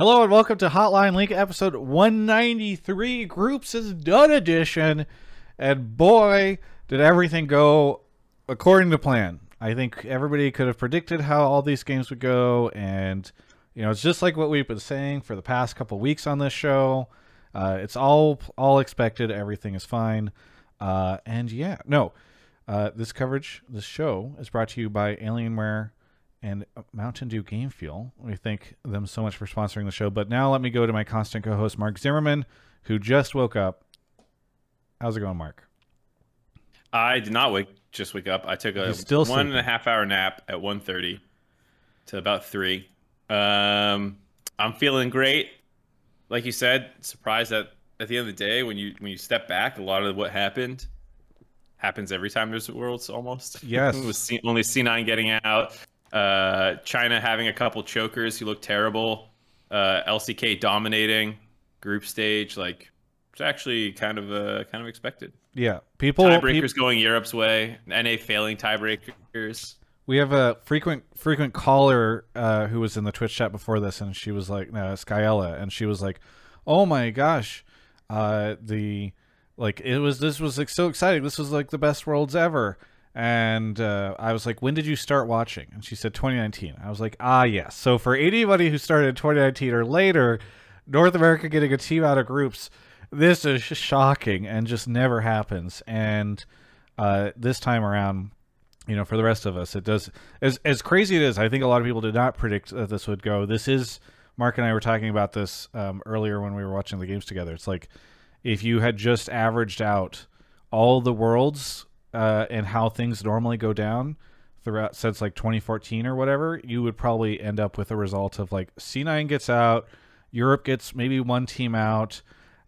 Hello and welcome to Hotline League episode 193 Groups is Done edition. And boy, did everything go according to plan. I think everybody could have predicted how all these games would go. And, you know, it's just like what we've been saying for the past couple weeks on this show. Uh, it's all all expected. Everything is fine. Uh, and yeah, no, uh, this coverage, this show is brought to you by Alienware and Mountain Dew Game Fuel. We thank them so much for sponsoring the show. But now let me go to my constant co-host Mark Zimmerman, who just woke up. How's it going, Mark? I did not wake just wake up. I took a still one sleeping. and a half hour nap at 1.30 to about three. Um, I'm feeling great. Like you said, surprised that at the end of the day, when you when you step back, a lot of what happened happens every time there's worlds almost. Yes. it was C- only C9 getting out. Uh, China having a couple chokers who look terrible. Uh, LCK dominating group stage. Like it's actually kind of uh, kind of expected. Yeah, people. Tiebreakers peop- going Europe's way. NA failing tiebreakers. we have a frequent frequent caller uh, who was in the Twitch chat before this, and she was like, no, Skyella, and she was like, "Oh my gosh, uh, the like it was this was like so exciting. This was like the best worlds ever." And uh, I was like, "When did you start watching?" And she said, "2019." I was like, "Ah, yes." So for anybody who started in 2019 or later, North America getting a team out of groups, this is shocking and just never happens. And uh, this time around, you know, for the rest of us, it does as as crazy it is. I think a lot of people did not predict that this would go. This is Mark and I were talking about this um, earlier when we were watching the games together. It's like if you had just averaged out all the worlds uh, and how things normally go down throughout since like 2014 or whatever, you would probably end up with a result of like C9 gets out, Europe gets maybe one team out,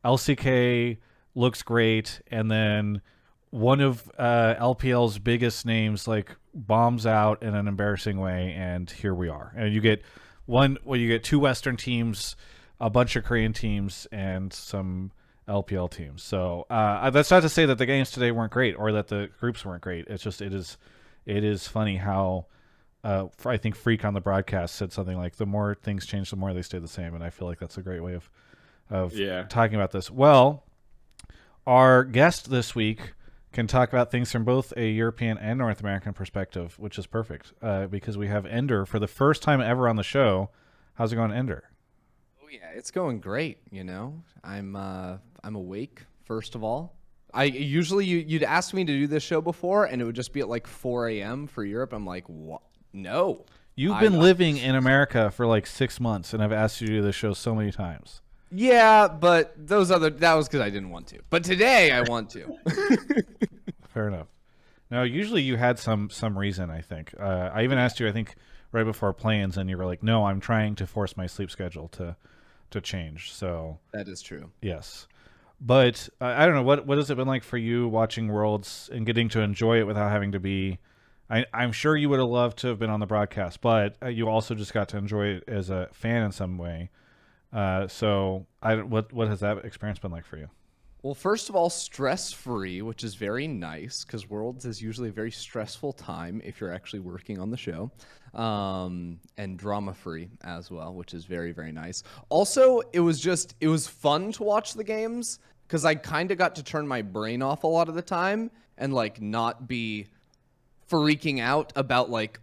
LCK looks great, and then one of uh, LPL's biggest names like bombs out in an embarrassing way, and here we are. And you get one, well, you get two Western teams, a bunch of Korean teams, and some LPL teams. So uh, that's not to say that the games today weren't great or that the groups weren't great. It's just it is it is funny how uh, I think Freak on the broadcast said something like the more things change, the more they stay the same, and I feel like that's a great way of of Yeah. talking about this. Well, our guest this week can talk about things from both a European and North American perspective, which is perfect uh, because we have Ender for the first time ever on the show. How's it going, Ender? Oh yeah, it's going great. You know, I'm uh, I'm awake. First of all, I usually you, you'd ask me to do this show before, and it would just be at like 4 a.m. for Europe. I'm like, what? No. You've I- been living in America for like six months, and I've asked you to do this show so many times. Yeah, but those other that was because I didn't want to. But today I want to. Fair enough. Now, usually you had some some reason. I think uh, I even asked you. I think right before plans, and you were like, "No, I'm trying to force my sleep schedule to to change." So that is true. yes, but uh, I don't know what what has it been like for you watching Worlds and getting to enjoy it without having to be. I, I'm sure you would have loved to have been on the broadcast, but uh, you also just got to enjoy it as a fan in some way. Uh, so, I what what has that experience been like for you? Well, first of all, stress free, which is very nice because Worlds is usually a very stressful time if you're actually working on the show, um, and drama free as well, which is very, very nice. Also, it was just, it was fun to watch the games because I kind of got to turn my brain off a lot of the time and like not be freaking out about like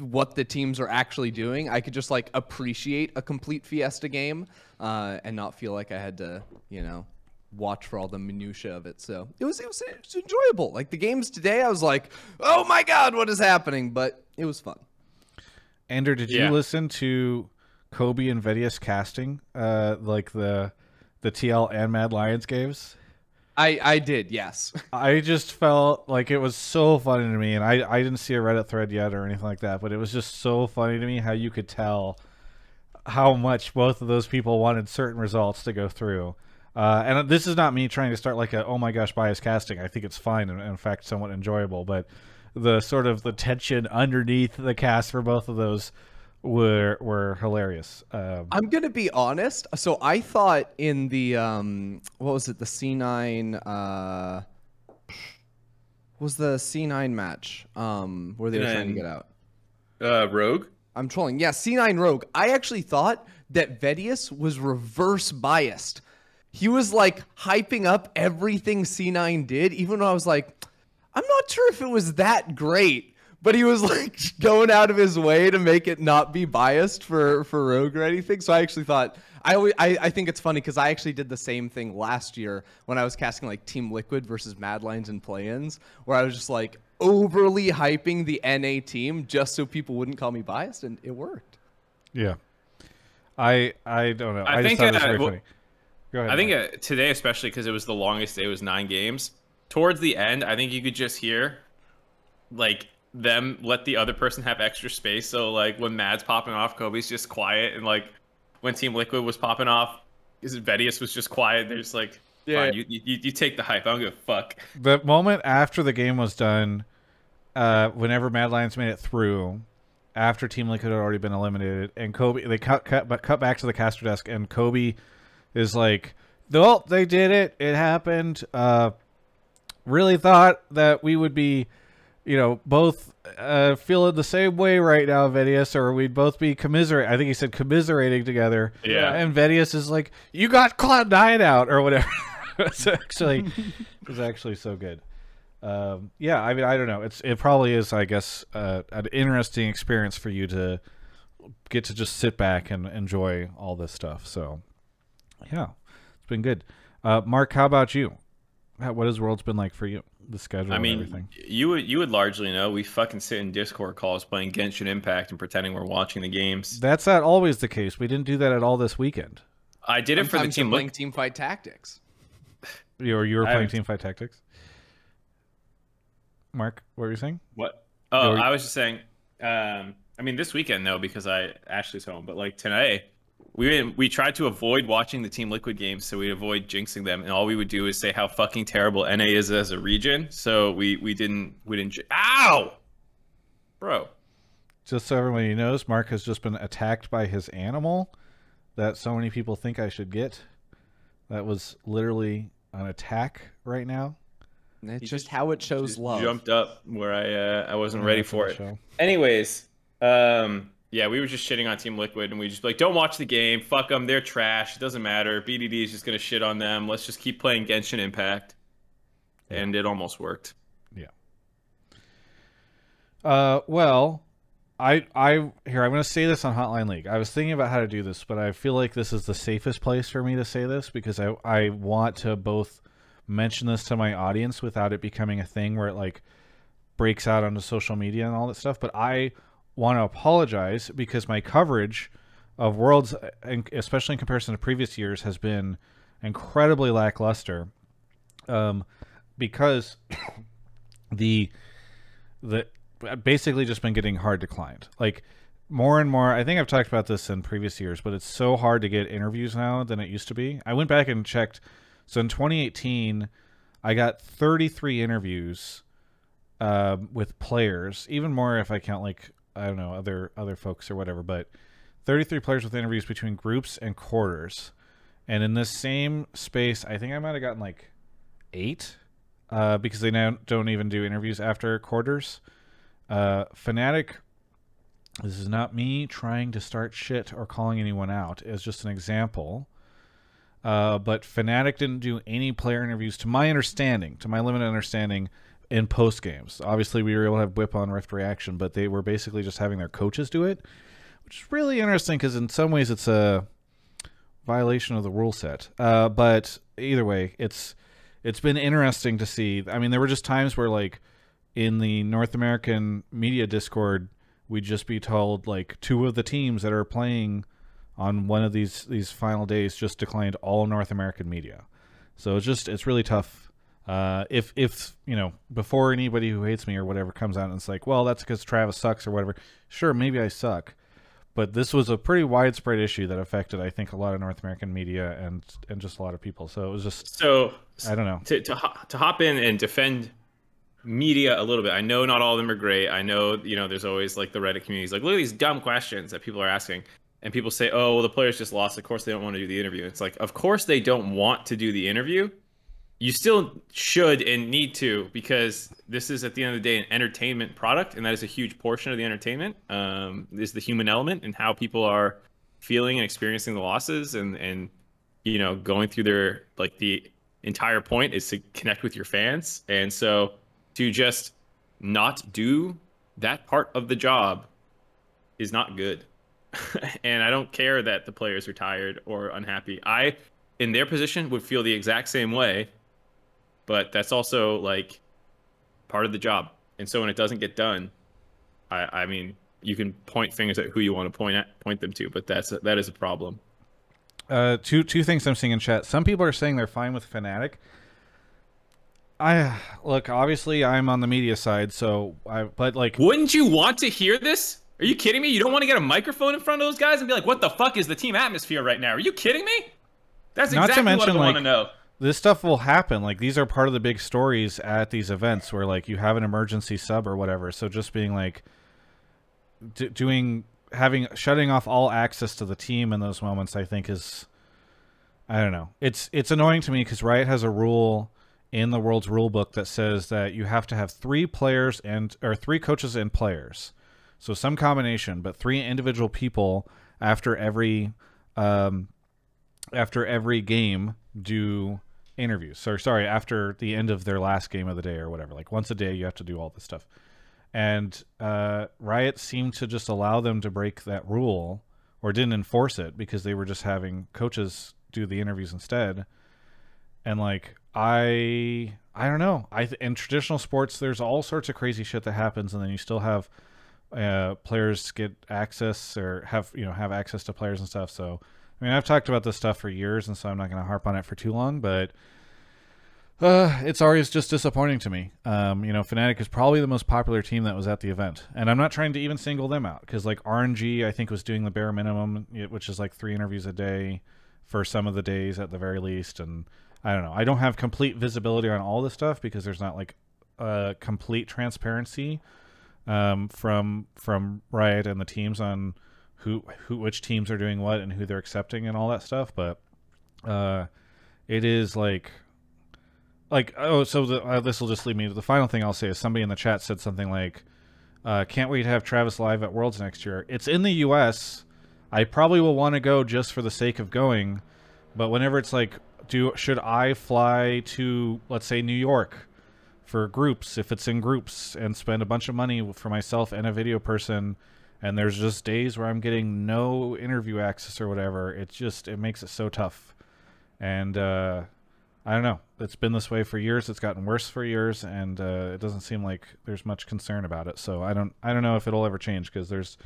what the teams are actually doing. I could just like appreciate a complete Fiesta game uh, and not feel like I had to, you know, watch for all the minutia of it. So it was, it was it was enjoyable. Like the games today, I was like, oh my god, what is happening? But it was fun. Andrew, did Yeah. you listen to Kobe and Vedius casting, uh, like the the TL and Mad Lions games? I I did yes. I just felt like it was so funny to me, and I I didn't see a Reddit thread yet or anything like that, but it was just so funny to me how you could tell how much both of those people wanted certain results to go through. Uh, and this is not me trying to start like a oh my gosh bias casting. I think it's fine and in fact somewhat enjoyable, but the sort of the tension underneath the cast for both of those were were hilarious. Um, I'm gonna be honest. So I thought in the um, what was it? The C9 uh, was the C9 match um, where they were trying to get out. Uh, Rogue. I'm trolling. Yeah, C9 Rogue. I actually thought that Vedius was reverse biased. He was like hyping up everything C9 did, even though I was like, I'm not sure if it was that great. But he was like going out of his way to make it not be biased for for Rogue or anything. So I actually thought I always, I, I think it's funny because I actually did the same thing last year when I was casting like Team Liquid versus Mad Lions and play-ins, where I was just like overly hyping the NA team just so people wouldn't call me biased, and it worked. Yeah, I I don't know. I I, think, just thought it was uh, very well, funny. Go ahead. I think uh, today, especially because it was the longest day, it was nine games. Towards the end, I think you could just hear, like them let the other person have extra space. So like when Mad's popping off, Kobe's just quiet, and like when Team Liquid was popping off, is Vedius was just quiet. They're just like, Yeah. fine, you, you you take the hype. I don't give a fuck. the moment after the game was done, uh, whenever Mad Lions made it through, after Team Liquid had already been eliminated, and Kobe they cut cut but cut back to the caster desk, and Kobe is like, "Well, they did it. It happened. Uh, really thought that we would be." You know, both uh, feeling the same way right now, Vedius, or we'd both be commiserate. I think he said commiserating together. Yeah. And Vedius is like, "You got Cloud Nine out," or whatever. it's actually, it's actually so good. Um, yeah, I mean, I don't know. It's it probably is, I guess, uh, an interesting experience for you to get to just sit back and enjoy all this stuff. So, yeah, it's been good. Uh, Mark, how about you? How, what has Worlds been like for you? The schedule, I and mean, everything. you would you would largely know. We fucking sit in Discord calls playing Genshin Impact and pretending we're watching the games. That's not always the case. We didn't do that at all this weekend. I did it for the Sometimes you're team. playing team fight tactics. You or you were playing team fight Tactics. Mark, what were you saying? What? Oh, Or- I was just saying. Um, I mean, this weekend though, because I Ashley's home. But like today, we we tried to avoid watching the Team Liquid games, so we avoid jinxing them, and all we would do is say how fucking terrible NA is as a region. So we we didn't we didn't. Ow, bro. Just so everybody knows, Mark has just been attacked by his animal that so many people think I should get. That was literally an attack right now. It's just, just- how it shows Just love. Jumped up where I uh, I wasn't ready for it. show. Anyways, um, yeah, we were just shitting on Team Liquid, and we just be like, don't watch the game, fuck them, they're trash. It doesn't matter. BDD is just gonna shit on them. Let's just keep playing Genshin Impact, and it almost worked. Yeah. Uh, well, I I here I'm going to say this on Hotline League. I was thinking about how to do this, but I feel like this is the safest place for me to say this because I I want to both mention this to my audience without it becoming a thing where it like breaks out onto social media and all that stuff. But I want to apologize because my coverage of Worlds, especially in comparison to previous years, has been incredibly lackluster. Um, because the the basically just been getting hard declined. Like more and more, I think I've talked about this in previous years, but it's so hard to get interviews now than it used to be. I went back and checked. So in 2018, I got 33 interviews um, with players, even more if I count like I don't know other other folks or whatever. But 33 players with interviews between groups and quarters. And in this same space, I think I might have gotten like eight uh, because they now don't even do interviews after quarters. Uh, Fnatic, this is not me trying to start shit or calling anyone out. It's just an example. Uh, but Fnatic didn't do any player interviews, to my understanding, to my limited understanding, in post games. Obviously, we were able to have Bwipo on Rift Reaction, but they were basically just having their coaches do it, which is really interesting because in some ways it's a violation of the rule set. Uh, but either way, it's it's been interesting to see. I mean, there were just times where like in the North American media Discord, we'd just be told like two of the teams that are playing on one of these these final days just declined all North American media. So it's just it's really tough. Uh, if if you know before anybody who hates me or whatever comes out and it's like, well, that's because Travis sucks or whatever. Sure, maybe I suck, but this was a pretty widespread issue that affected, I think, a lot of North American media and and just a lot of people. So it was just So I don't know. to to to hop in and defend media a little bit. I know not all of them are great. I know you know there's always like the Reddit communities like look at these dumb questions that people are asking, and people say, oh, well, the players just lost. Of course they don't want to do the interview. It's like of course they don't want to do the interview. You still should and need to because this is at the end of the day an entertainment product, and that is a huge portion of the entertainment. Um, is the human element and how people are feeling and experiencing the losses, and and you know going through their like the entire point is to connect with your fans, and so to just not do that part of the job is not good. and I don't care that the players are tired or unhappy. I, in their position, would feel the exact same way. But that's also like part of the job. And so when it doesn't get done, I, I mean, you can point fingers at who you want to point at, point them to, but that's a, that is a problem. Uh, two two things I'm seeing in chat. Some people are saying they're fine with Fnatic. I look, obviously, I'm on the media side, so I. But like, wouldn't you want to hear this? Are you kidding me? You don't want to get a microphone in front of those guys and be like, "What the fuck is the team atmosphere right now?" Are you kidding me? That's Not exactly to mention, what I want to know. This stuff will happen. Like these are part of the big stories at these events where like you have an emergency sub or whatever. So just being like d- doing having shutting off all access to the team in those moments, I think is I don't know. It's it's annoying to me because Riot has a rule in the world's rule book that says that you have to have three players and or three coaches and players. So some combination, but three individual people after every um, after every game do interviews. So sorry, after the end of their last game of the day or whatever. Like once a day you have to do all this stuff. And uh, Riot seemed to just allow them to break that rule or didn't enforce it because they were just having coaches do the interviews instead. And like I I don't know. I in traditional sports there's all sorts of crazy shit that happens and then you still have uh, players get access or have you know have access to players and stuff. So I mean, I've talked about this stuff for years, and so I'm not going to harp on it for too long. But uh, it's always just disappointing to me. Um, you know, Fnatic is probably the most popular team that was at the event, and I'm not trying to even single them out because like RNG, I think was doing the bare minimum, which is like three interviews a day for some of the days at the very least, and I don't know. I don't have complete visibility on all this stuff because there's not like a complete transparency um, from from Riot and the teams on who who which teams are doing what and who they're accepting and all that stuff. But uh, it is like like oh, so uh, this will just lead me to the final thing I'll say is somebody in the chat said something like, uh, "Can't wait to have Travis live at Worlds next year." It's in the U.S. I probably will want to go just for the sake of going, but whenever it's like, do should I fly to let's say New York? for groups if it's in groups and spend a bunch of money for myself and a video person and there's just days where I'm getting no interview access or whatever. It just it makes it so tough. And uh, I don't know. It's been this way for years. It's gotten worse for years. And uh, it doesn't seem like there's much concern about it. So I don't I don't know if it'll ever change because there's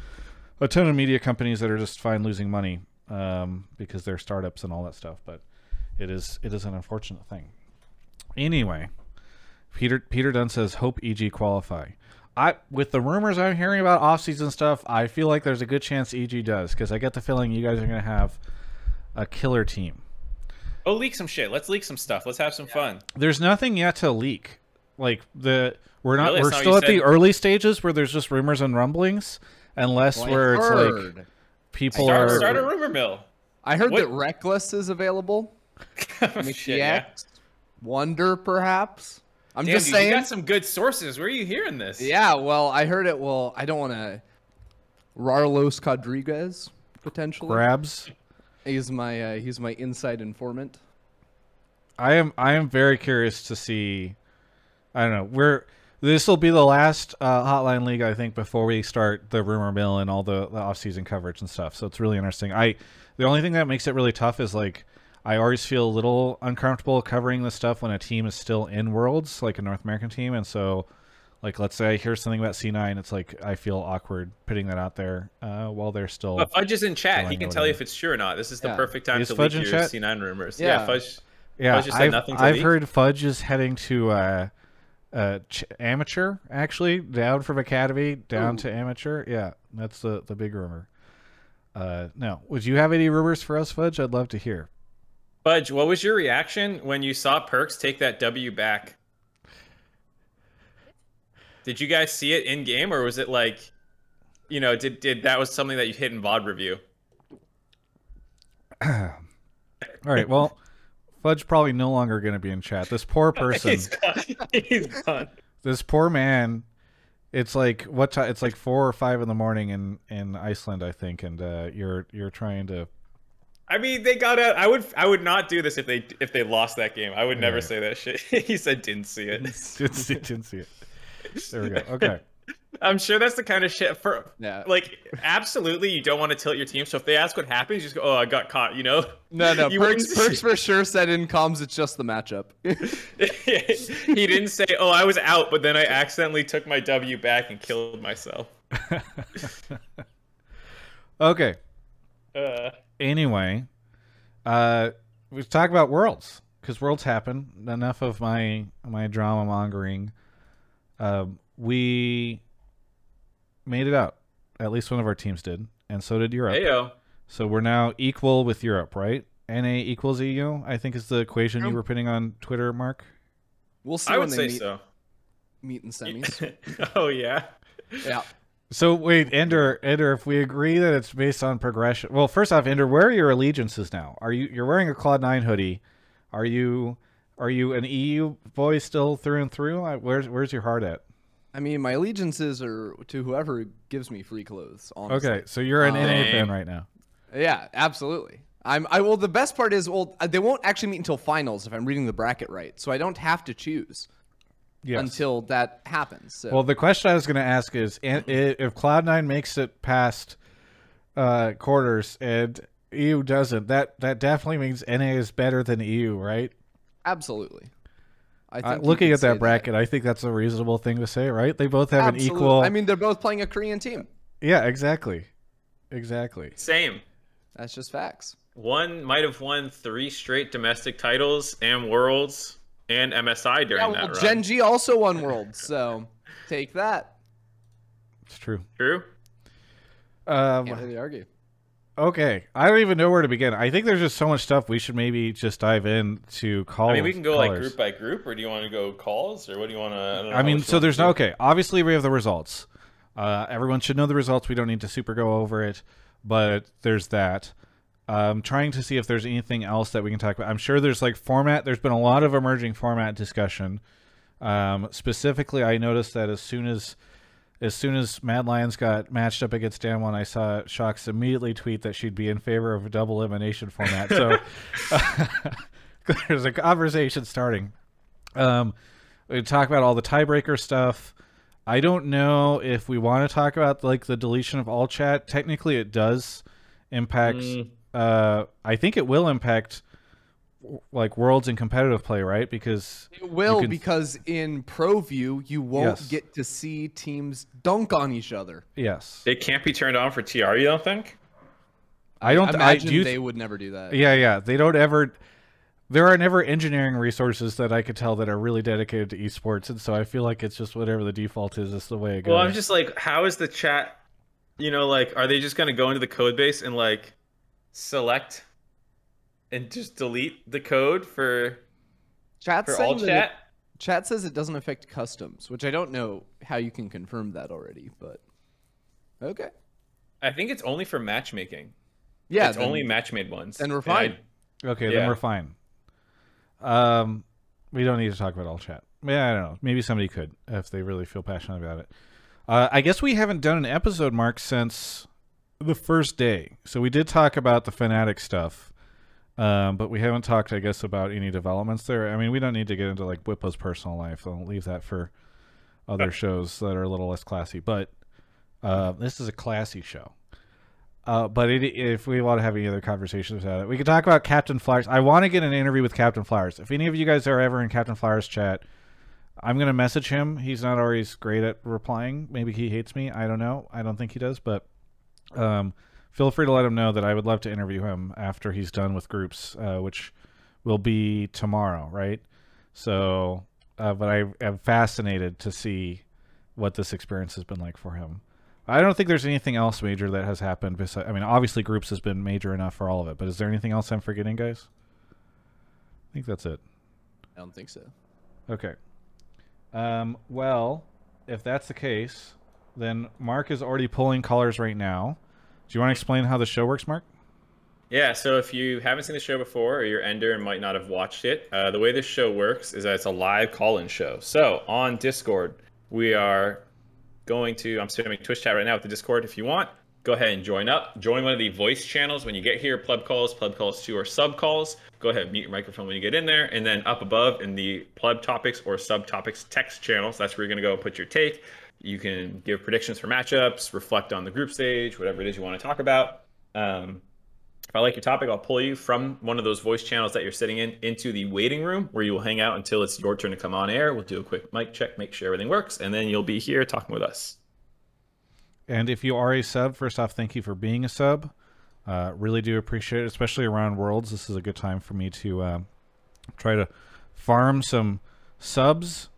a ton of media companies that are just fine losing money um, because they're startups and all that stuff. But it is it is an unfortunate thing. Anyway Peter Peter Dunn says hope EG qualify. I with the rumors I'm hearing about off-season stuff, I feel like there's a good chance EG does because I get the feeling you guys are going to have a killer team. Oh, leak some shit. Let's leak some stuff. Let's have some fun. There's nothing yet to leak. Like the we're not Really? we're still at you the early stages where there's just rumors and rumblings, unless Well, I where it's like people Start, are start a rumor mill. I heard What- that Rekkles is available. Oh, shit, yeah. Wonder, perhaps. I'm Damn, just dude, saying. you got some good sources. Where are you hearing this? Yeah, well, I heard it. Well, I don't want to. Carlos Rodriguez potentially. grabs. He's my uh, he's my inside informant. I am I am very curious to see. I don't know. We're this will be the last uh, Hotline League I think before we start the rumor mill and all the, the off season coverage and stuff. So it's really interesting. I the only thing that makes it really tough is like I always feel a little uncomfortable covering this stuff when a team is still in Worlds, like a North American team, and so. Like let's say I hear something about C9, it's like I feel awkward putting that out there uh, while they're still. But Fudge is in chat. He can tell you if it's true or not. This is the Yeah. perfect time Is to Fudge leak your chat? C9 rumors. Yeah. Yeah, Fudge. Yeah, Fudge said I've, nothing to I've leak? heard Fudge is heading to uh, uh, ch- amateur, actually, down from academy down to amateur. Yeah, that's the the big rumor. Uh, no, would you have any rumors for us, Fudge? I'd love to hear. Fudge, what was your reaction when you saw Perkz take that W back? Did you guys see it in game, or was it like, you know, did did that was something that you hit in VOD review? All right, well, Fudge probably no longer going to be in chat. This poor person, He's gone. He's gone. this poor man. It's like what time? It's like four or five in the morning in in Iceland, I think, and uh, you're you're trying to. I mean, they got out. I would, I would not do this if they, if they lost that game. I would never Yeah. say that shit. he said didn't see it. Didn't see, didn't see it. There we go. Okay. I'm sure that's the kind of shit for, Yeah. like, absolutely, you don't want to tilt your team. So if they ask what happened, you just go, "Oh, I got caught," you know. No, no. You Perkz, Perkz for sure said in comms it's just the matchup. he didn't say, "Oh, I was out," but then I accidentally took my W back and killed myself. Okay. Uh, Anyway, uh, we talk about worlds because worlds happen. Enough of my my drama mongering. Um, we made it out. At least one of our teams did, and so did Europe. heyo. So we're now equal with Europe, right? NA equals EU. I think is the equation you were putting on Twitter, Mark. We'll see I when would they say meet, so. meet in semis. oh yeah. yeah. So wait, Ender, Ender, if we agree that it's based on progression, well, first off, Ender, where are your allegiances now? Are you you're wearing a Cloud Nine hoodie? Are you are you an EU boy still through and through? Where's where's your heart at? I mean, my allegiances are to whoever gives me free clothes. Honestly. Okay, so you're an Um, NA fan right now. Yeah, absolutely. I'm. I well. The best part is, well, uh, they won't actually meet until finals if I'm reading the bracket right, so I don't have to choose Yes. until that happens. So. well, the question I was going to ask is, if Cloud Nine makes it past uh, quarters and EU doesn't, that that definitely means NA is better than EU, right? absolutely. I Uh, think you looking at that bracket, I think that's a reasonable thing to say, right? They both have Absolute- an equal. I mean, they're both playing a Korean team. yeah, exactly, exactly. Same. That's just facts. One might have won three straight domestic titles and worlds and MSI during Yeah, that well, run. Gen G also won Worlds, so take that. It's true. True. Um, Can't really argue. okay, I don't even know where to begin. I think there's just so much stuff. We should maybe just dive in to call. I mean, we can go like group by group, or do you want to go calls, or what do you want to? I, don't know I mean, so there's no okay. Obviously, we have the results. Uh, everyone should know the results. We don't need to super go over it, but there's that. Um, trying to see if there's anything else that we can talk about. I'm sure there's like format. There's been a lot of emerging format discussion. Um, specifically, I noticed that as soon as as soon as Mad Lions got matched up against Damwon, I saw Shocks immediately tweet that she'd be in favor of a double elimination format. So there's a conversation starting. Um, we talk about all the tiebreaker stuff. I don't know if we want to talk about like the deletion of all chat. Technically, it does impact. Mm. Uh, I think it will impact like worlds and competitive play, right? Because It will can- because in Pro View you won't Yes. get to see teams dunk on each other. yes, It can't be turned on for TR. You don't think? I don't. I I imagine do. they would never do that. yeah, yeah. They don't ever. There are never engineering resources that I could tell that are really dedicated to esports, and so I feel like it's just whatever the default is. Is the way it goes. Well, I'm just like, how is the chat? You know, like, are they just gonna go into the code base and like select and just delete the code for Chat's for all chat? It, chat says it doesn't affect customs, which I don't know how you can confirm that already, but okay. I think it's only for matchmaking. Yeah, it's then- only match-made ones. And we're And I- fine. Okay, then we're fine. Um, we don't need to talk about all chat. Yeah, I don't know. Maybe somebody could if they really feel passionate about it. Uh, I guess we haven't done an episode, Mark, since the first day. So we did talk about the Fnatic stuff, um, but we haven't talked, I guess, about any developments there. I mean, we don't need to get into like Bwipo's personal life. I'll leave that for other shows that are a little less classy. But uh, this is a classy show. Uh, but it, if we want to have any other conversations about it, we could talk about Captain Flowers. I want to get an interview with Captain Flowers. If any of you guys are ever in Captain Flowers chat, I'm gonna message him. He's not always great at replying. Maybe he hates me. I don't know. I don't think he does, but um, feel free to let him know that I would love to interview him after he's done with groups, uh, which will be tomorrow, right? So, uh, but I am fascinated to see what this experience has been like for him. I don't think there's anything else major that has happened. Besides, I mean, obviously, groups has been major enough for all of it. But is there anything else I'm forgetting, guys? I think that's it. I don't think so. Okay. Um, well, if that's the case, then Mark is already pulling callers right now. Do you want to explain how the show works, Mark? Yeah, so if you haven't seen the show before or you're Ender and might not have watched it, uh, the way this show works is that it's a live call in show. So on Discord, we are going to, I'm streaming Twitch chat right now with the Discord. If you want, go ahead and join up. Join one of the voice channels when you get here pleb calls, pleb calls 2 or sub calls. Go ahead, and mute your microphone when you get in there. And then up above in the pleb topics or subtopics text channels, that's where you're going to go and put your take. You can give predictions for matchups, reflect on the group stage, whatever it is you want to talk about. Um, if I like your topic, I'll pull you from one of those voice channels that you're sitting in into the waiting room where you will hang out until it's your turn to come on air. We'll do a quick mic check, make sure everything works, and then you'll be here talking with us. And if you are a sub, first off, thank you for being a sub. Uh, really do appreciate it, especially around Worlds. This is a good time for me to uh, try to farm some subs.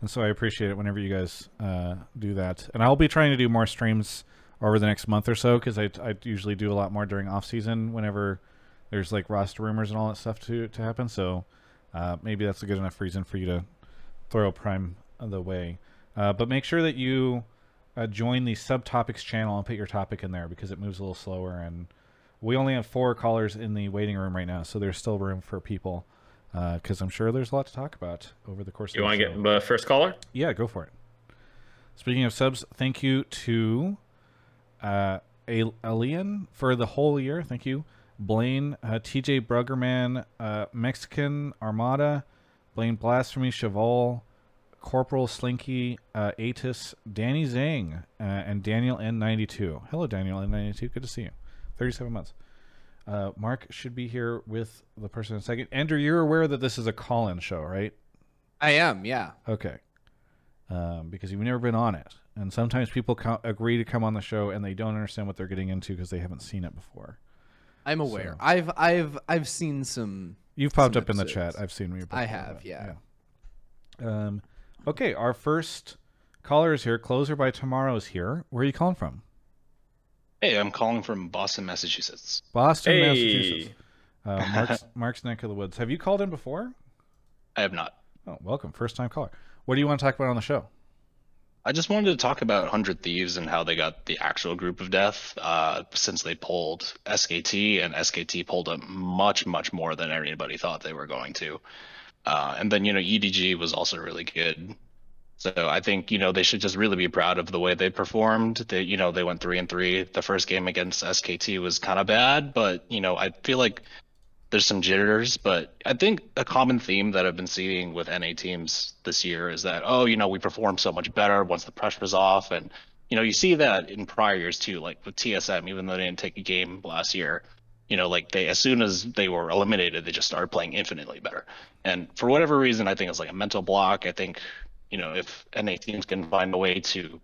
And so I appreciate it whenever you guys uh, do that. And I'll be trying to do more streams over the next month or so because I, I usually do a lot more during off season whenever there's like roster rumors and all that stuff to to happen. So uh, maybe that's a good enough reason for you to throw Prime the way. Uh, but make sure that you uh, join the subtopics channel and put your topic in there because it moves a little slower. And we only have four callers in the waiting room right now, so there's still room for people because I'm sure there's a lot to talk about over the course. You want to get the first caller? Yeah, go for it. Speaking of subs, thank you to uh, A- Alian for the whole year. Thank you. Blaine, uh, TJ Bruggerman, uh, Mexican Armada, Blaine Blasphemy, Cheval, Corporal Slinky, uh, Atis, Danny Zang, uh, and Daniel N92. Hello, Daniel N92. Good to see you. 37 months. Uh, Mark should be here with the person in a second. Andrew, you're aware that this is a call in show, right? I am, yeah. Okay. Um, because you've never been on it. And sometimes people co- agree to come on the show and they don't understand what they're getting into because they haven't seen it before. I'm aware. So- I've I've I've seen some You've popped Some up in the chat. I've seen you I have, yeah. yeah. Um, okay, our first caller is here. Closer by Tomorrow is here. Where are you calling from? Hey, I'm calling from Boston, Massachusetts. Boston, Hey. Massachusetts. Uh, Mark's, Mark's neck of the woods. Have you called in before? I have not. Oh, welcome. First time caller. What do you want to talk about on the show? I just wanted to talk about 100 Thieves and how they got the actual group of death uh, since they pulled SKT, and SKT pulled up much, much more than anybody thought they were going to. Uh, and then, you know, EDG was also really good. So I think, you know, they should just really be proud of the way they performed. They, you know, they went three and three. The first game against SKT was kind of bad, but, you know, I feel like there's some jitters, but I think a common theme that I've been seeing with NA teams this year is that, oh, you know, we perform so much better once the pressure's off. And, you know, you see that in prior years too, like with TSM, even though they didn't take a game last year, you know, like they, as soon as they were eliminated, they just started playing infinitely better. And for whatever reason, I think it's like a mental block. I think, you know, if NA teams can find a way to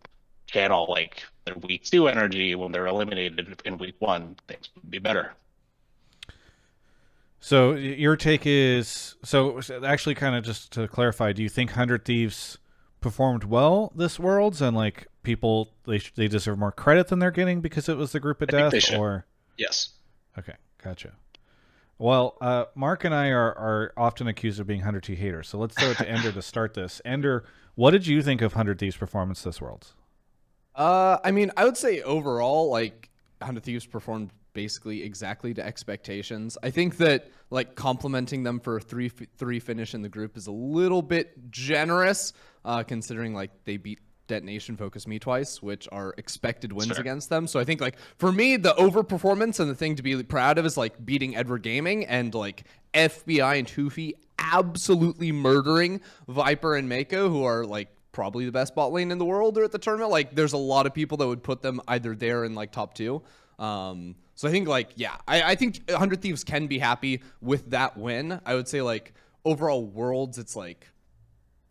channel like their week two energy when they're eliminated in week one, things would be better. So your take is so actually kind of just to clarify, do you think Hundred Thieves performed well this Worlds and like people they they deserve more credit than they're getting because it was the group of I death or Yes. okay, gotcha. Well, uh, Mark and I are, are often accused of being Hundred T haters, so let's throw it to Ender to start this. Ender, what did you think of Hundred Thieves' performance this Worlds? Uh, I mean, I would say overall, like, Hundred Thieves performed basically exactly to expectations. I think that like complimenting them for a three three finish in the group is a little bit generous, uh, considering like they beat Detonation Focus Me twice, which are expected wins Sure. against them. So I think like for me, the overperformance and the thing to be proud of is like beating Edward Gaming and like FBI and Toofy absolutely murdering Viper and Meiko, who are like probably the best bot lane in the world or at the tournament. Like there's a lot of people that would put them either there in like top two. Um, so I think like yeah, I, I think 100 Thieves can be happy with that win. I would say like overall worlds, it's like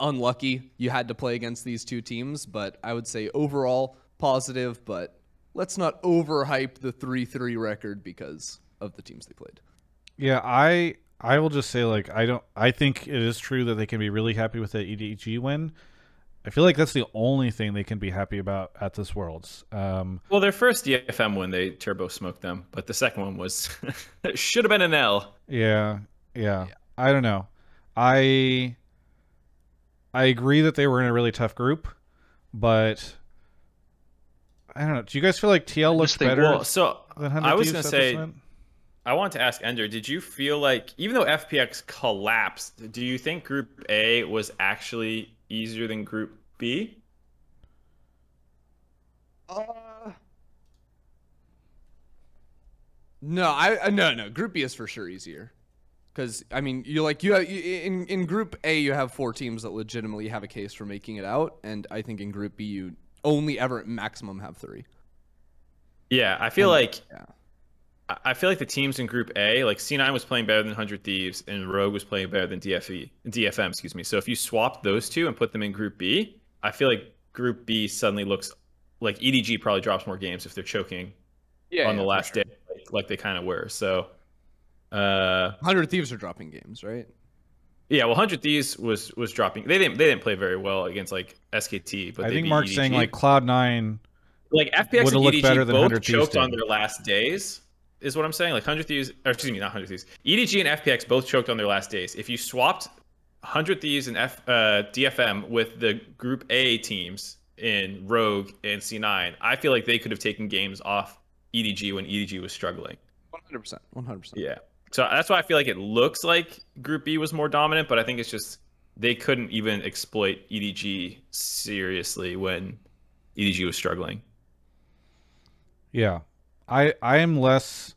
unlucky you had to play against these two teams, but I would say overall positive. But let's not overhype the three three record because of the teams they played. Yeah, I I will just say like I don't I think it is true that they can be really happy with the EDG win. I feel like that's the only thing they can be happy about at this Worlds. Um, Well, their first DFM win, they turbo smoked them, but the second one was should have been an L. yeah, yeah, I don't know. I I agree that they were in a really tough group, but I don't know. Do you guys feel like TL looked just think, better Well, so than I was gonna say? I want to ask Ender, did you feel like even though FPX collapsed, do you think Group A was actually easier than Group B? Uh, no, I uh, no no. Group B is for sure easier, because I mean you like you have you, in in Group A you have four teams that legitimately have a case for making it out, and I think in Group B you only ever at maximum have three. Yeah, I feel like Yeah. I- I feel like the teams in Group A, like C9 was playing better than Hundred Thieves, and Rogue was playing better than DFE, DFM, excuse me. So if you swap those two and put them in Group B, I feel like Group B suddenly looks like EDG probably drops more games if they're choking Yeah. on the last day, like, like they kind of were. So, uh, Hundred Thieves are dropping games, right? yeah, well, Hundred Thieves was was dropping. They didn't they didn't play very well against like SKT, but I they think beat Mark's EDG. saying like Cloud Nine. like FPX and EDG better than both choked on their last days, is what I'm saying. Like 100 Thieves, or excuse me, not 100 Thieves. EDG and FPX both choked on their last days. If you swapped 100 Thieves and F, uh, DFM with the Group A teams in Rogue and C9, I feel like they could have taken games off EDG when EDG was struggling. One hundred percent. One hundred percent. Yeah. So that's why I feel like it looks like Group B was more dominant, but I think it's just they couldn't even exploit EDG seriously when EDG was struggling. Yeah, I I am less.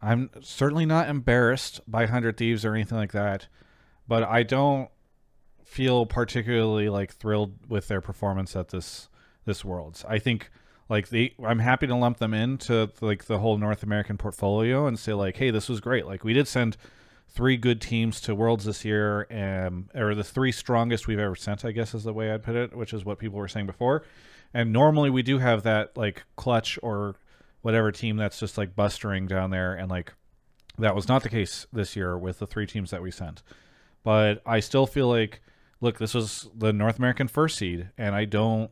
I'm certainly not embarrassed by Hundred Thieves or anything like that, but I don't feel particularly like thrilled with their performance at this this Worlds. I think like they I'm happy to lump them into like the whole North American portfolio and say like, hey, this was great. Like we did send three good teams to Worlds this year, um, or the three strongest we've ever sent, I guess is the way I'd put it, which is what people were saying before. And normally we do have that like clutch or whatever team that's just like bustering down there, and like that was not the case this year with the three teams that we sent. But I still feel like, look, this was the North American first seed, and I don't.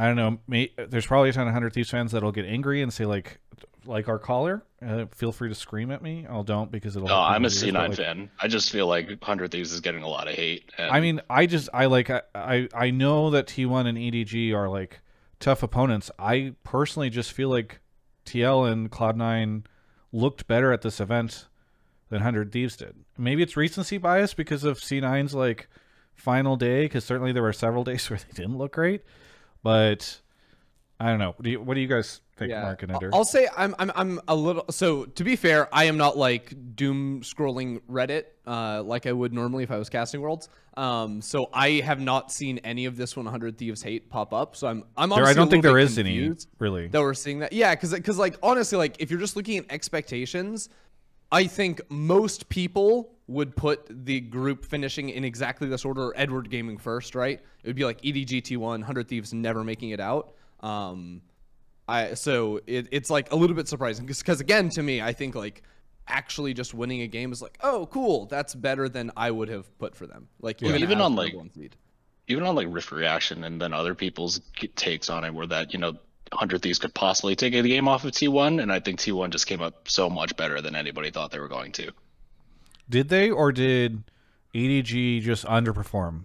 I don't know. May, there's probably a ton of Hundred Thieves fans that'll get angry and say like, like our caller. Uh, feel free to scream at me. I'll don't because it'll. No, I'm a people's ears, but, C9 like, fan. I just feel like Hundred Thieves is getting a lot of hate. And I mean, I just I like I, I I know that T1 and EDG are like tough opponents. I personally just feel like TL and Cloud9 looked better at this event than 100 Thieves did. Maybe it's recency bias because of C9's like final day cuz certainly there were several days where they didn't look great, but I don't know. What do you, what do you guys think, Mark and Ender? I'll say I'm I'm I'm a little so to be fair, I am not like doom scrolling Reddit uh like I would normally if I was casting worlds. Um so I have not seen any of this 100 Thieves hate pop up. So I'm I'm There, I don't think little there bit is any confused really. that we're seeing that. Yeah, cuz cuz like honestly like if you're just looking at expectations, I think most people would put the group finishing in exactly this order Edward Gaming first, right? It would be like E EDG T1, 100 Thieves never making it out. Um I so it, it's like a little bit surprising because again to me I think like actually just winning a game is like oh cool that's better than I would have put for them like Even as on, like, number one seed. even on like Rift Reaction and then other people's takes on it were that, you know, 100 Thieves could possibly take the game off of T1. And I think T1 just came up so much better than anybody thought they were going to. Did they or did EDG just underperform?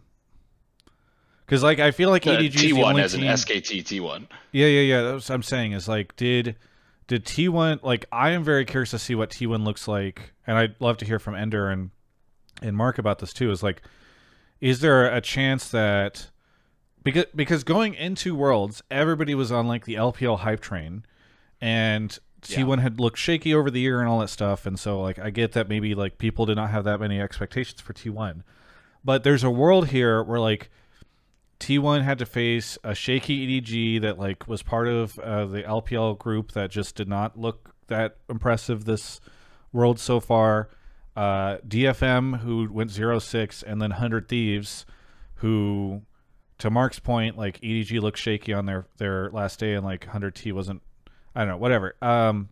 Because like I feel like EDG T1 only as an SKT T1. Yeah, yeah, yeah. That's what I'm saying is like, did did T1 like? I am very curious to see what T1 looks like, and I'd love to hear from Ender and and Mark about this too. Is like, is there a chance that because because going into Worlds, everybody was on like the LPL hype train, and T1 had looked shaky over the year and all that stuff, and so like I get that maybe like people did not have that many expectations for T1, but there's a world here where like T1 had to face a shaky EDG that like was part of uh, the LPL group that just did not look that impressive this world so far. Uh, DFM who went 0-6 and then 100 Thieves who to Mark's point like EDG looked shaky on their their last day and like 100T wasn't I don't know whatever. Um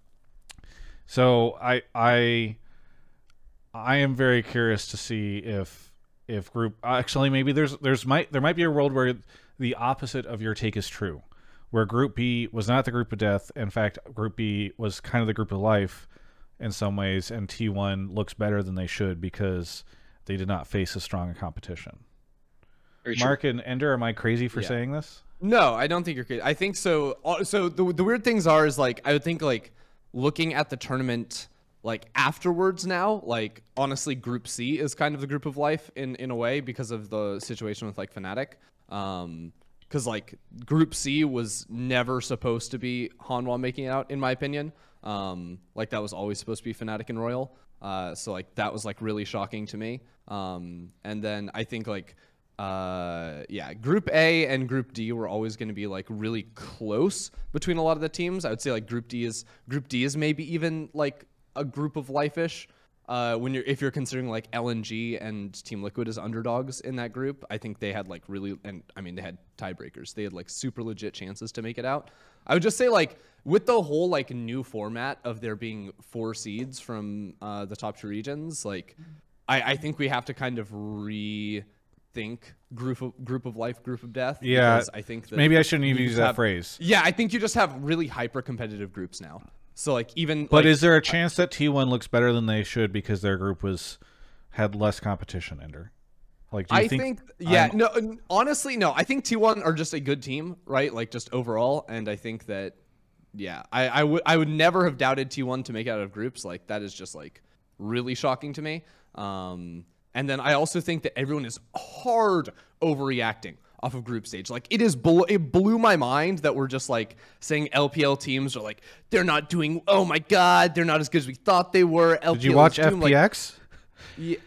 so I I I am very curious to see if if group actually maybe there's there's might there might be a world where the opposite of your take is true where group b was not the group of death in fact group b was kind of the group of life in some ways and t1 looks better than they should because they did not face as strong a competition mark and ender am i crazy for Yeah. saying this No, I don't think you're. I think so. uh, So the the weird things are is like I would think like looking at the tournament like afterwards now, like honestly, Group C is kind of the group of life in in a way because of the situation with like Fnatic. Um, because like Group C was never supposed to be Hanwha making it out, in my opinion. Um, like that was always supposed to be Fnatic and Royal. Uh, so like that was like really shocking to me. Um, and then I think like uh, yeah, Group A and Group D were always going to be like really close between a lot of the teams. I would say like Group D is Group D is maybe even like a group of life-ish. Uh, when you're if you're considering like LNG and Team Liquid as underdogs in that group, I think they had like really and I mean they had tiebreakers. They had like super legit chances to make it out. I would just say like with the whole like new format of there being four seeds from uh, the top two regions, like I, I think we have to kind of rethink group of group of life, group of death. Yeah, I think that Maybe I shouldn't even use that have- phrase. Yeah, I think you just have really hyper competitive groups now. So like even But like, is there a chance that T1 looks better than they should because their group was had less competition Ender? Like, do you I think, think, yeah, I'm- no, honestly, no. I think T1 are just a good team, right? Like just overall, and I think that, yeah, I, I would I would never have doubted T1 to make it out of groups. Like that is just like really shocking to me. Um, and then I also think that everyone is hard overreacting off of group stage. Like it is, bl- it blew my mind that we're just like saying LPL teams are like they're not doing. Oh my god, they're not as good as we thought they were. LPL did you watch doomed. Like, FPX? yeah.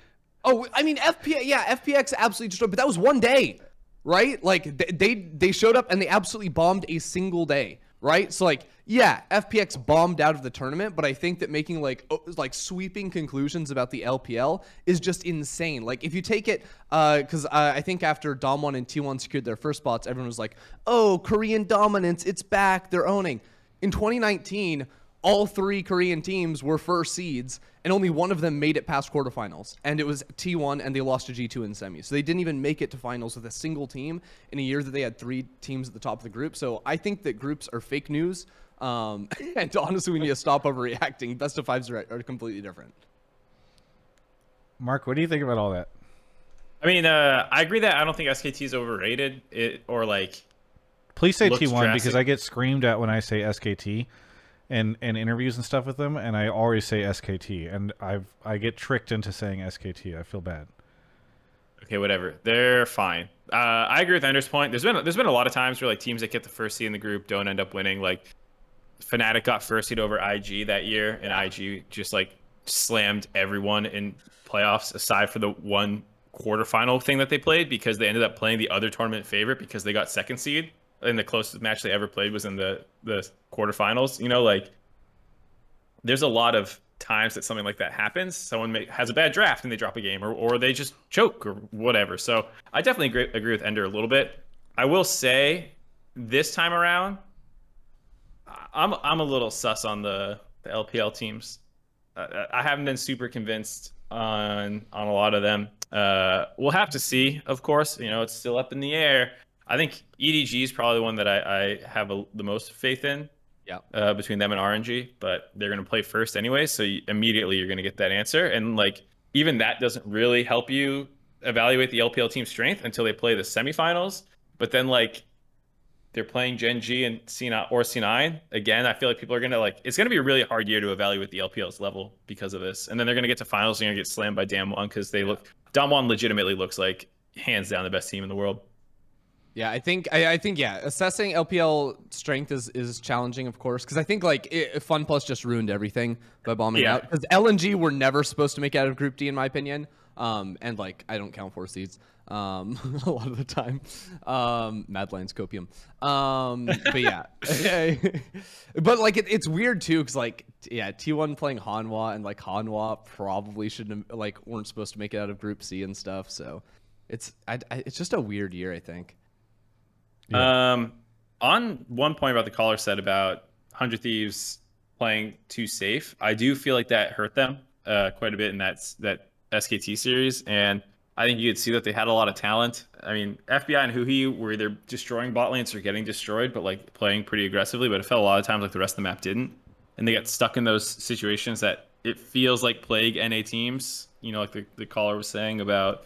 Oh, I mean, FPX, yeah, FPX absolutely destroyed, but that was one day, right? Like they, they they showed up and they absolutely bombed a single day, right? So like, yeah, FPX bombed out of the tournament, but I think that making like like sweeping conclusions about the LPL is just insane. Like if you take it, because uh, I think after Damwon and T1 secured their first spots, everyone was like, oh, Korean dominance, it's back, they're owning. In 2019 all three Korean teams were first seeds, and only one of them made it past quarterfinals. And it was T1, and they lost to G2 in semis. So they didn't even make it to finals with a single team in a year that they had three teams at the top of the group. So I think that groups are fake news. Um, and honestly, we need to stop overreacting. Best of fives are, are completely different. Mark, what do you think about all that? I mean, uh, I agree that I don't think SKT is overrated. It or like Please say T1 because. I get screamed at when I say SKT and and interviews and stuff with them and I always say SKT and I've I get tricked into saying SKT. I feel bad. okay, whatever. They're fine. Uh, I agree with Ender's point. There's been there's been a lot of times where like teams that get the first seed in the group don't end up winning. Like Fnatic got first seed over IG that year, and IG just like slammed everyone in playoffs aside for the one quarterfinal thing that they played because they ended up playing the other tournament favorite because they got second seed. And the closest match they ever played was in the the quarterfinals. You know, like there's a lot of times that something like that happens. Someone may, has a bad draft and they drop a game, or, or they just choke or whatever. So I definitely agree, agree with Ender a little bit. I will say this time around, I'm I'm a little sus on the, the LPL teams. I haven't been super convinced on on a lot of them. Uh, we'll have to see. Of course, you know it's still up in the air. I think EDG is probably the one that I, I have a, the most faith in Yeah. uh, between them and RNG, but they're going to play first anyway. So you, immediately you're going to get that answer. And like, even that doesn't really help you evaluate the LPL team's strength until they play the semifinals. But then, like, they're playing Gen G and C9 or C9 again. I feel like people are going to like, it's going to be a really hard year to evaluate the LPL's level because of this. And then they're going to get to finals and they're going to get slammed by Damwon because they look, Damwon legitimately looks like hands down the best team in the world. Yeah, I think I, I think yeah, assessing LPL strength is is challenging, of course, because I think like it, Fun Plus just ruined everything by bombing Yeah. out. Because LNG were never supposed to make it out of Group D, in my opinion. Um, and like I don't count four seeds. Um, a lot of the time. Um, Mad Lions copium. Um, but yeah, but like it, it's weird too, because like yeah, T1 playing Hanwha and like Hanwha probably shouldn't have, like weren't supposed to make it out of Group C and stuff. So it's I, I, it's just a weird year, I think. Um, on one point about the caller said about Hundred Thieves playing too safe, I do feel like that hurt them uh, quite a bit in that that SKT series, and I think you could see that they had a lot of talent. I mean, FBI and Huhi were either destroying bot lanes or getting destroyed, but like playing pretty aggressively. But it felt a lot of times like the rest of the map didn't, and they got stuck in those situations that it feels like plague NA teams. You know, like the, the caller was saying about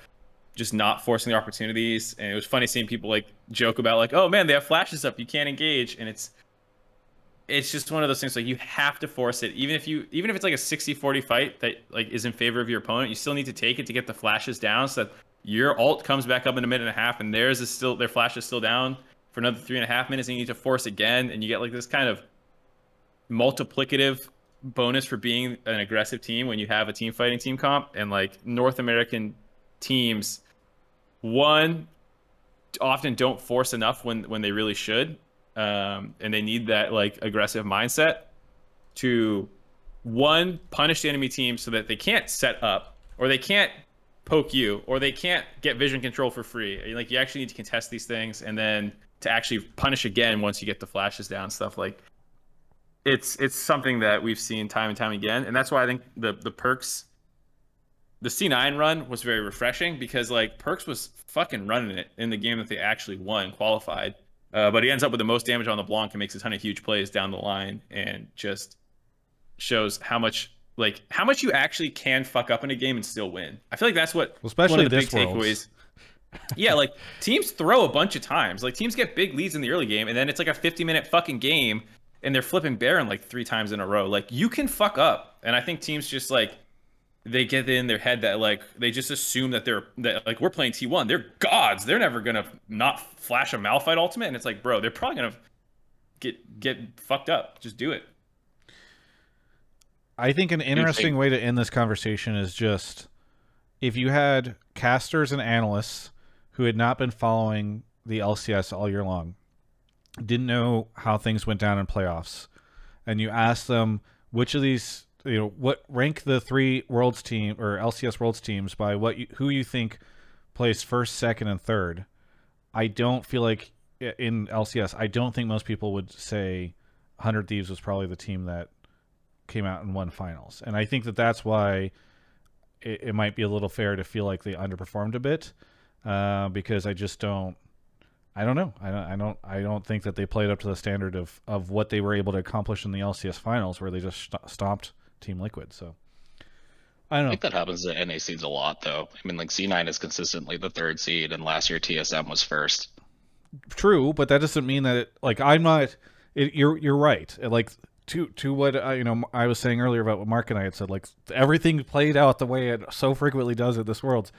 just not forcing the opportunities. And it was funny seeing people like joke about like, oh man, they have flashes up, you can't engage, and it's it's just one of those things like you have to force it. Even if you even if it's like a 60-40 fight that like is in favor of your opponent you still need to take it to get the flashes down so that your alt comes back up in a minute and a half and theirs is still their flash is still down for another three and a half minutes and you need to force again. And you get like this kind of multiplicative bonus for being an aggressive team when you have a team fighting team comp. And like north american teams one often don't force enough when when they really should um, and they need that like aggressive mindset to one punish the enemy team so that they can't set up or they can't poke you or they can't get vision control for free. Like you actually need to contest these things and then to actually punish again once you get the flashes down stuff like it's it's something that we've seen time and time again and that's why i think the the Perkz the c9 run was very refreshing because like Perkz was fucking running it in the game that they actually won qualified uh, but he ends up with the most damage on the Blanc and makes a ton of huge plays down the line and just shows how much like how much you actually can fuck up in a game and still win. I feel like that's what Well, especially one of the this big Worlds. takeaways. yeah, like teams throw a bunch of times. Like teams get big leads in the early game, and then it's like a 50 minute fucking game, and they're flipping Baron like three times in a row. Like you can fuck up, and I think teams just like they get in their head that like they just assume that they're that like we're playing T1. They're gods. They're never gonna not flash a Malphite ultimate, and it's like, bro, they're probably gonna get get fucked up. Just do it. I think an interesting way to end this conversation is just if you had casters and analysts who had not been following the LCS all year long, didn't know how things went down in playoffs, and you asked them which of these, you know, what rank the three worlds team or LCS worlds teams by what you, who you think plays first, second, and third. I don't feel like in LCS, I don't think most people would say 100 Thieves was probably the team that came out and won finals. And I think that that's why it, it might be a little fair to feel like they underperformed a bit uh, because I just don't. I don't know. I don't. I don't. I don't think that they played up to the standard of, of what they were able to accomplish in the LCS finals, where they just st- stopped Team Liquid. So I I don't know. think that happens to NA seeds a lot, though. I mean, like C9 is consistently the third seed, and last year TSM was first. True, but that doesn't mean that it, like I'm not. It, you're you're right. Like to to what I, you know I was saying earlier about what Mark and I had said. Like everything played out the way it so frequently does in this world.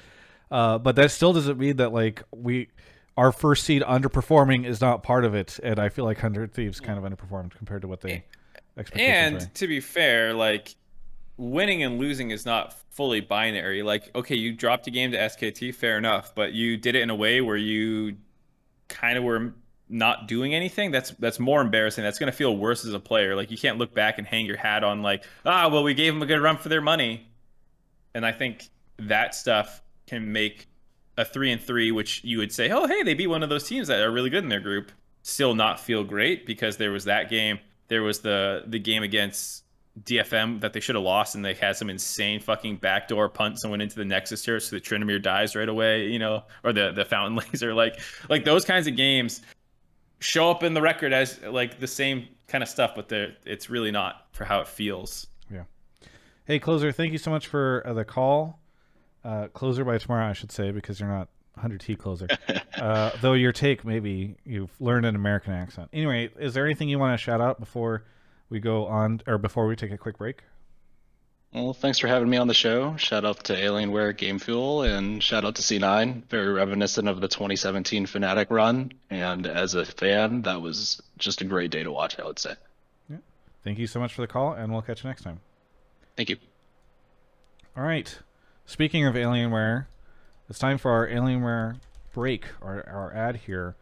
Uh, but that still doesn't mean that like we our first seed underperforming is not part of it. And I feel like Hundred Thieves kind of underperformed compared to what they expectations And to be fair, like winning and losing is not fully binary. Like, okay, you dropped a game to SKT, fair enough, but you did it in a way where you kind of were not doing anything. That's that's more embarrassing. That's gonna feel worse as a player. Like you can't look back and hang your hat on like, ah, well, we gave them a good run for their money. And I think that stuff can make a three and three, which you would say, oh, hey, they beat one of those teams that are really good in their group, still not feel great because there was that game. There was the the game against DFM that they should have lost, and they had some insane fucking backdoor punt someone into the Nexus here, so the Tryndamere dies right away, you know, or the the Fountain Laser, like like those kinds of games show up in the record as like the same kind of stuff, but it's really not for how it feels. Yeah. Hey, closer, thank you so much for uh, the call. Uh, closer by tomorrow, I should say, because you're not 100T closer. uh, though your take, maybe you've learned an American accent. Anyway, is there anything you want to shout out before we go on, or before we take a quick break? Well, thanks for having me on the show. Shout out to Alienware Game Fuel and shout out to C9. Very reminiscent of the 2017 Fnatic run. And as a fan, that was just a great day to watch, I would say. Yeah. Thank you so much for the call, and we'll catch you next time. Thank you. All right. Speaking of Alienware, it's time for our Alienware break, our, our ad here.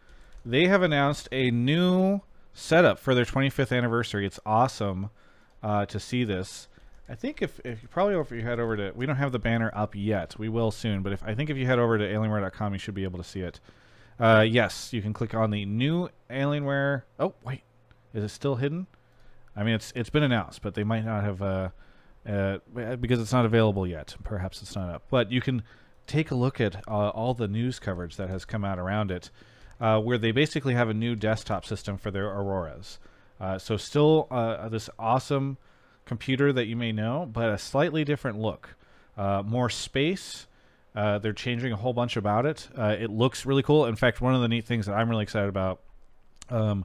They have announced a new setup for their 25th anniversary. It's awesome uh, to see this. I think if, if you probably if you head over to we don't have the banner up yet. We will soon, but if I think if you head over to alienware.com, you should be able to see it. Uh, yes, you can click on the new Alienware. Oh wait, is it still hidden? I mean, it's it's been announced, but they might not have uh, uh, because it's not available yet. Perhaps it's not up, but you can take a look at uh, all the news coverage that has come out around it, uh, where they basically have a new desktop system for their Auroras. Uh, so still uh, this awesome computer that you may know, but a slightly different look, uh, more space. They're changing a whole bunch about it. It looks really cool. In fact, one of the neat things that I'm really excited about, um,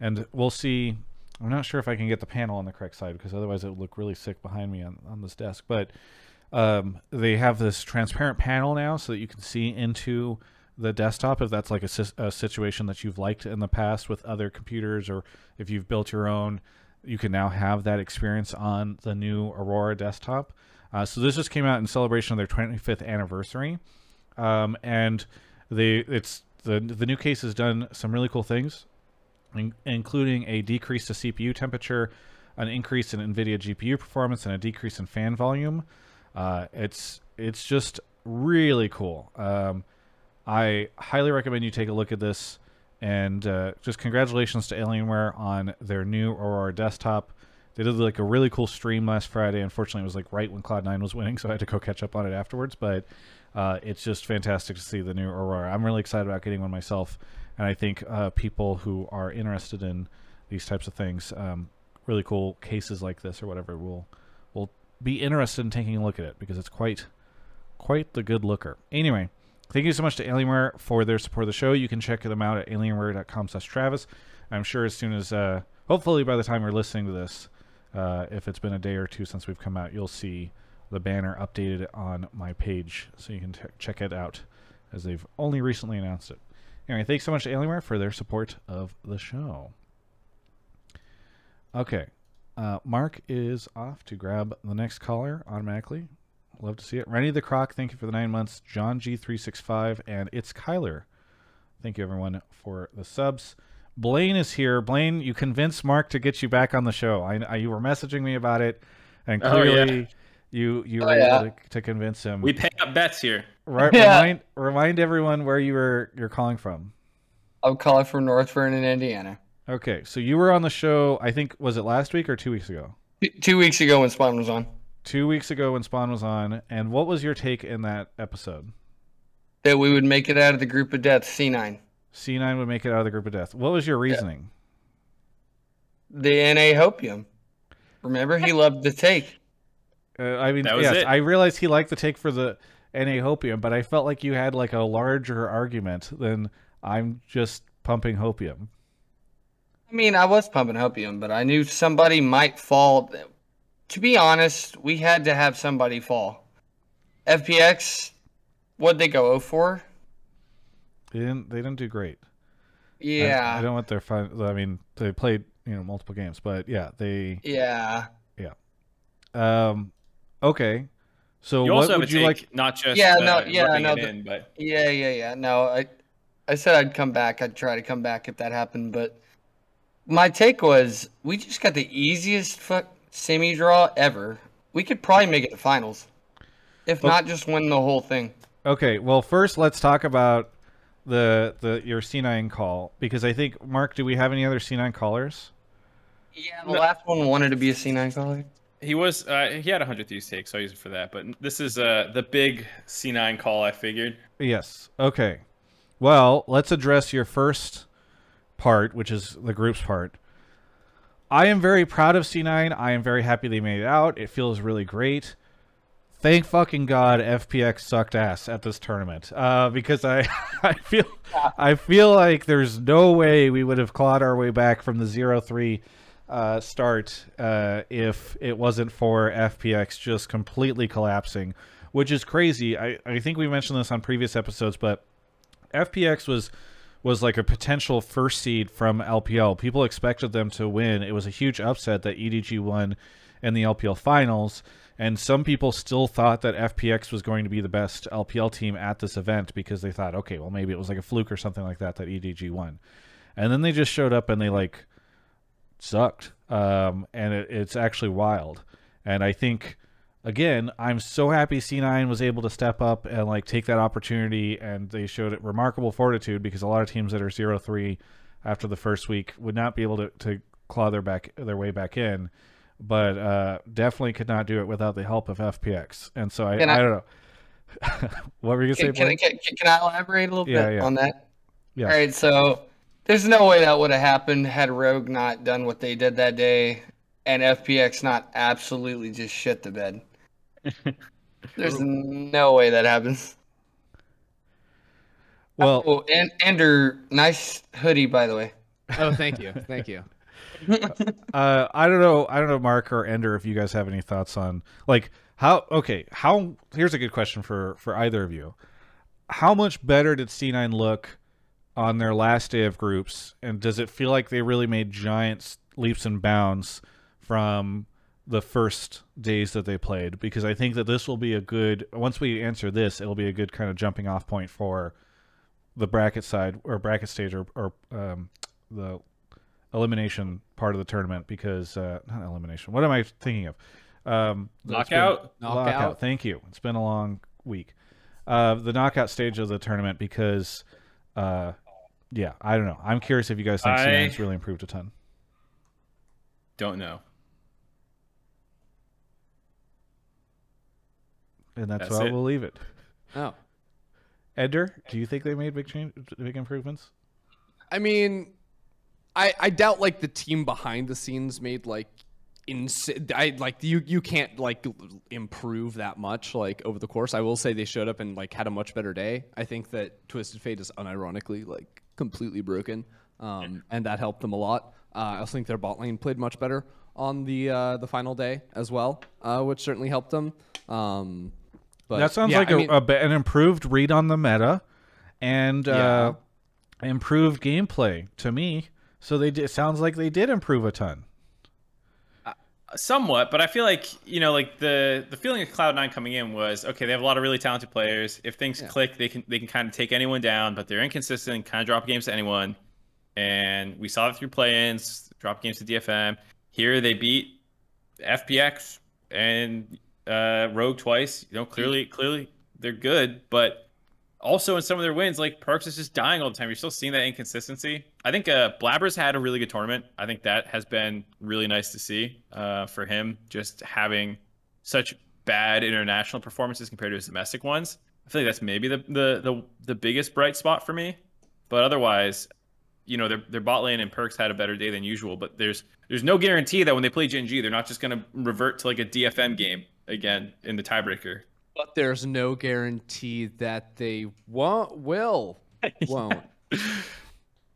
and we'll see I'm not sure if I can get the panel on the correct side because otherwise it would look really sick behind me on, on this desk. But um, they have this transparent panel now so that you can see into the desktop if that's like a, a situation that you've liked in the past with other computers or if you've built your own. You can now have that experience on the new aurora desktop. Uh, so this just came out in celebration of their 25th anniversary. Um, and they it's the the new case has done some really cool things in- including a decrease to cpu temperature an increase in nvidia gpu performance and a decrease in fan volume uh, it's it's just really cool um, I highly recommend you take a look at this. And uh, just congratulations to Alienware on their new Aurora desktop. They did like a really cool stream last Friday. Unfortunately, it was like right when Cloud9 was winning, so I had to go catch up on it afterwards. But uh, it's just fantastic to see the new Aurora. I'm really excited about getting one myself, and I think uh, people who are interested in these types of things, um, really cool cases like this or whatever, will be interested in taking a look at it because it's quite quite the good looker. Anyway. Thank you so much to Alienware for their support of the show. You can check them out at alienware.com slash Travis. I'm sure as soon as, uh, hopefully by the time you're listening to this, uh, if it's been a day or two since we've come out, you'll see the banner updated on my page so you can t- check it out as they've only recently announced it. Anyway, thanks so much to Alienware for their support of the show. Okay. Uh, Mark is off to grab the next caller automatically. Love to see it. Rennie the Croc, thank you for the nine months. John G365, and it's Kyler. Thank you, everyone, for the subs. Blaine is here. Blaine, you convinced Mark to get you back on the show. I, I you were messaging me about it, and Oh, clearly yeah. you you Oh, were yeah. able to, to convince him. We pay up bets here. Right, Yeah. Remind remind everyone where you were you're calling from. I'm calling from North Vernon, Indiana. Okay, so you were on the show. I think was it last week or two weeks ago? Two- Two weeks ago when Spawn was on, Two weeks ago when Spawn was on, and what was your take in that episode? that we would make it out of the group of death, C9. C9 would make it out of the group of death. What was your reasoning? The NA Hopium. Remember, he loved the take. Uh, I mean, That was yes, it. I realized he liked the take for the NA Hopium, but I felt like you had like a larger argument than I'm just pumping Hopium. I mean, I was pumping Hopium, but I knew somebody might fall. To be honest, we had to have somebody fall. FPX, what'd they go 0 for? They didn't. They didn't do great. Yeah. I, don't want their fun. I mean, they played you know multiple games, but yeah, they. yeah. Yeah. Um, okay. So You what also have would a you take, like? not just Yeah, uh, no, yeah, no, it the- in, but Yeah, yeah, yeah. No, I, I said I'd come back. I'd try to come back if that happened. But my take was we just got the easiest fuck semi draw ever. We could probably make it to finals, if not just win the whole thing. Okay. Well, first let's talk about the the your C9 call because I think Mark, do we have any other C9 callers? Yeah, the last one wanted to be a C9 caller. he was uh, he had a hundred thieves take, so I use it for that. But this is uh the big C9 call. I figured. Yes. Okay. Well, let's address your first part, which is the group's part. I am very proud of C9. I am very happy they made it out. It feels really great. Thank fucking God FPX sucked ass at this tournament. Uh, because I I feel I feel like there's no way we would have clawed our way back from the 0-3 uh, start uh, if it wasn't for FPX just completely collapsing, which is crazy. I, I think we mentioned this on previous episodes, but FPX was was like a potential first seed from LPL. People expected them to win. It was a huge upset that EDG won in the LPL finals, and some people still thought that FPX was going to be the best LPL team at this event because they thought, okay, well maybe it was like a fluke or something like that that EDG won. And then they just showed up and they like sucked. Um, and it, it's actually wild. And I think again, I'm so happy C9 was able to step up and like take that opportunity, and they showed it remarkable fortitude because a lot of teams that are 0-3 after the first week would not be able to, to claw their back their way back in, but uh, definitely could not do it without the help of FPX. And so I, I, I- don't know. what were you gonna Can, say? can, I- can, can I elaborate a little Yeah, bit yeah. on that? Yes. All right, so there's no way that would have happened had Rogue not done what they did that day and FPX not absolutely just shit the bed. There's no way that happens. Well, Oh, and Ender, nice hoodie by the way. Oh, thank you, thank you. uh, I don't know. I don't know, Mark or Ender, if you guys have any thoughts on like how. Okay, how? Here's a good question for for either of you. How much better did C9 look on their last day of groups, and does it feel like they really made giant leaps and bounds from the first days that they played? Because I think that this will be a good. Once we answer this, it'll be a good kind of jumping off point for the bracket side or bracket stage or, or um, the elimination part of the tournament because uh, not elimination. What am I thinking of? Um, it's been- Knockout? Knockout. Thank you. It's been a long week. Uh, the knockout stage of the tournament because, uh, yeah, I don't know. I'm curious if you guys think I- C9's really improved a ton. Don't know. And that's, That's why it. we'll leave it. Oh. Ender, do you think they made big change, big improvements? I mean, I I doubt like the team behind the scenes made like insane. I like you you can't like improve that much like over the course. I will say they showed up and like had a much better day. I think that Twisted Fate is unironically like completely broken, um, and that helped them a lot. Uh, I also think their bot lane played much better on the uh, the final day as well, uh, which certainly helped them. Um, but that sounds yeah, like I a, mean- a an improved read on the meta and uh, improved gameplay to me. So they did, it sounds like they did improve a ton. Somewhat, but I feel like you know, like the the feeling of Cloud Nine coming in was okay. They have a lot of really talented players. If things Yeah. click, they can they can kind of take anyone down, but they're inconsistent, kind of drop games to anyone. And we saw it through play-ins, drop games to DFM. Here they beat FPX and uh, Rogue twice. You know, clearly clearly they're good, but also in some of their wins, like Perkz is just dying all the time. You're still seeing that inconsistency. I think uh, Blabbers had a really good tournament. I think that has been really nice to see uh, for him, just having such bad international performances compared to his domestic ones. I feel like that's maybe the the the, the biggest bright spot for me. But otherwise, you know, their their bot lane and Perkz had a better day than usual. But there's there's no guarantee that when they play Gen G, they're not just going to revert to like a DFM game again in the tiebreaker. But there's no guarantee that they won't, will, won't.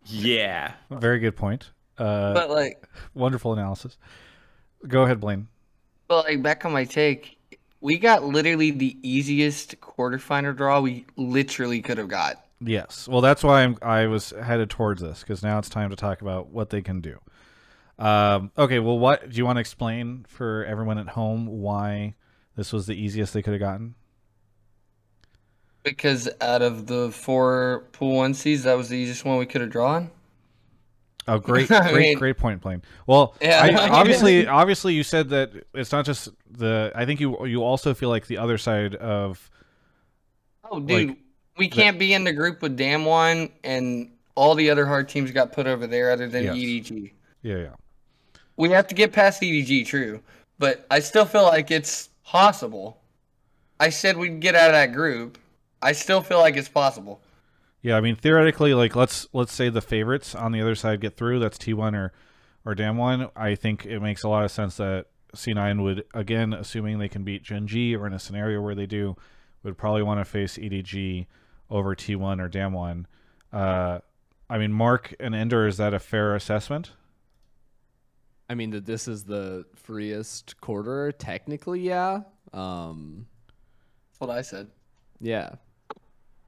Yeah. Very good point. Uh, but like, wonderful analysis. Go ahead, Blaine. but like back on my take, we got literally the easiest quarterfinal draw we literally could have got. Yes. Well, that's why I'm, I was headed towards this because now it's time to talk about what they can do. Um, okay. Well, what do you want to explain for everyone at home why this was the easiest they could have gotten? Because out of the four pool one seeds, that was the easiest one we could have drawn. Oh, great, great, mean- great point, Blaine. Well, Yeah, I, obviously, obviously, you said that it's not just the. I think you you also feel like the other side of Oh, dude, Like, we can't be in the group with Damwon and all the other hard teams got put over there other than Yes. EDG. yeah, yeah. We have to get past EDG, true, but I still feel like it's possible. I said we'd get out of that group. I still feel like it's possible. Yeah, I mean theoretically, like let's let's say the favorites on the other side get through. That's T one or or Damwon. I think it makes a lot of sense that C nine would again, assuming they can beat Gen G or in a scenario where they do, would probably want to face EDG over T one or Damwon. Uh, I mean, Mark and Ender, is that a fair assessment? I mean that this is the freest quarter, technically, yeah. Um, That's what I said. yeah.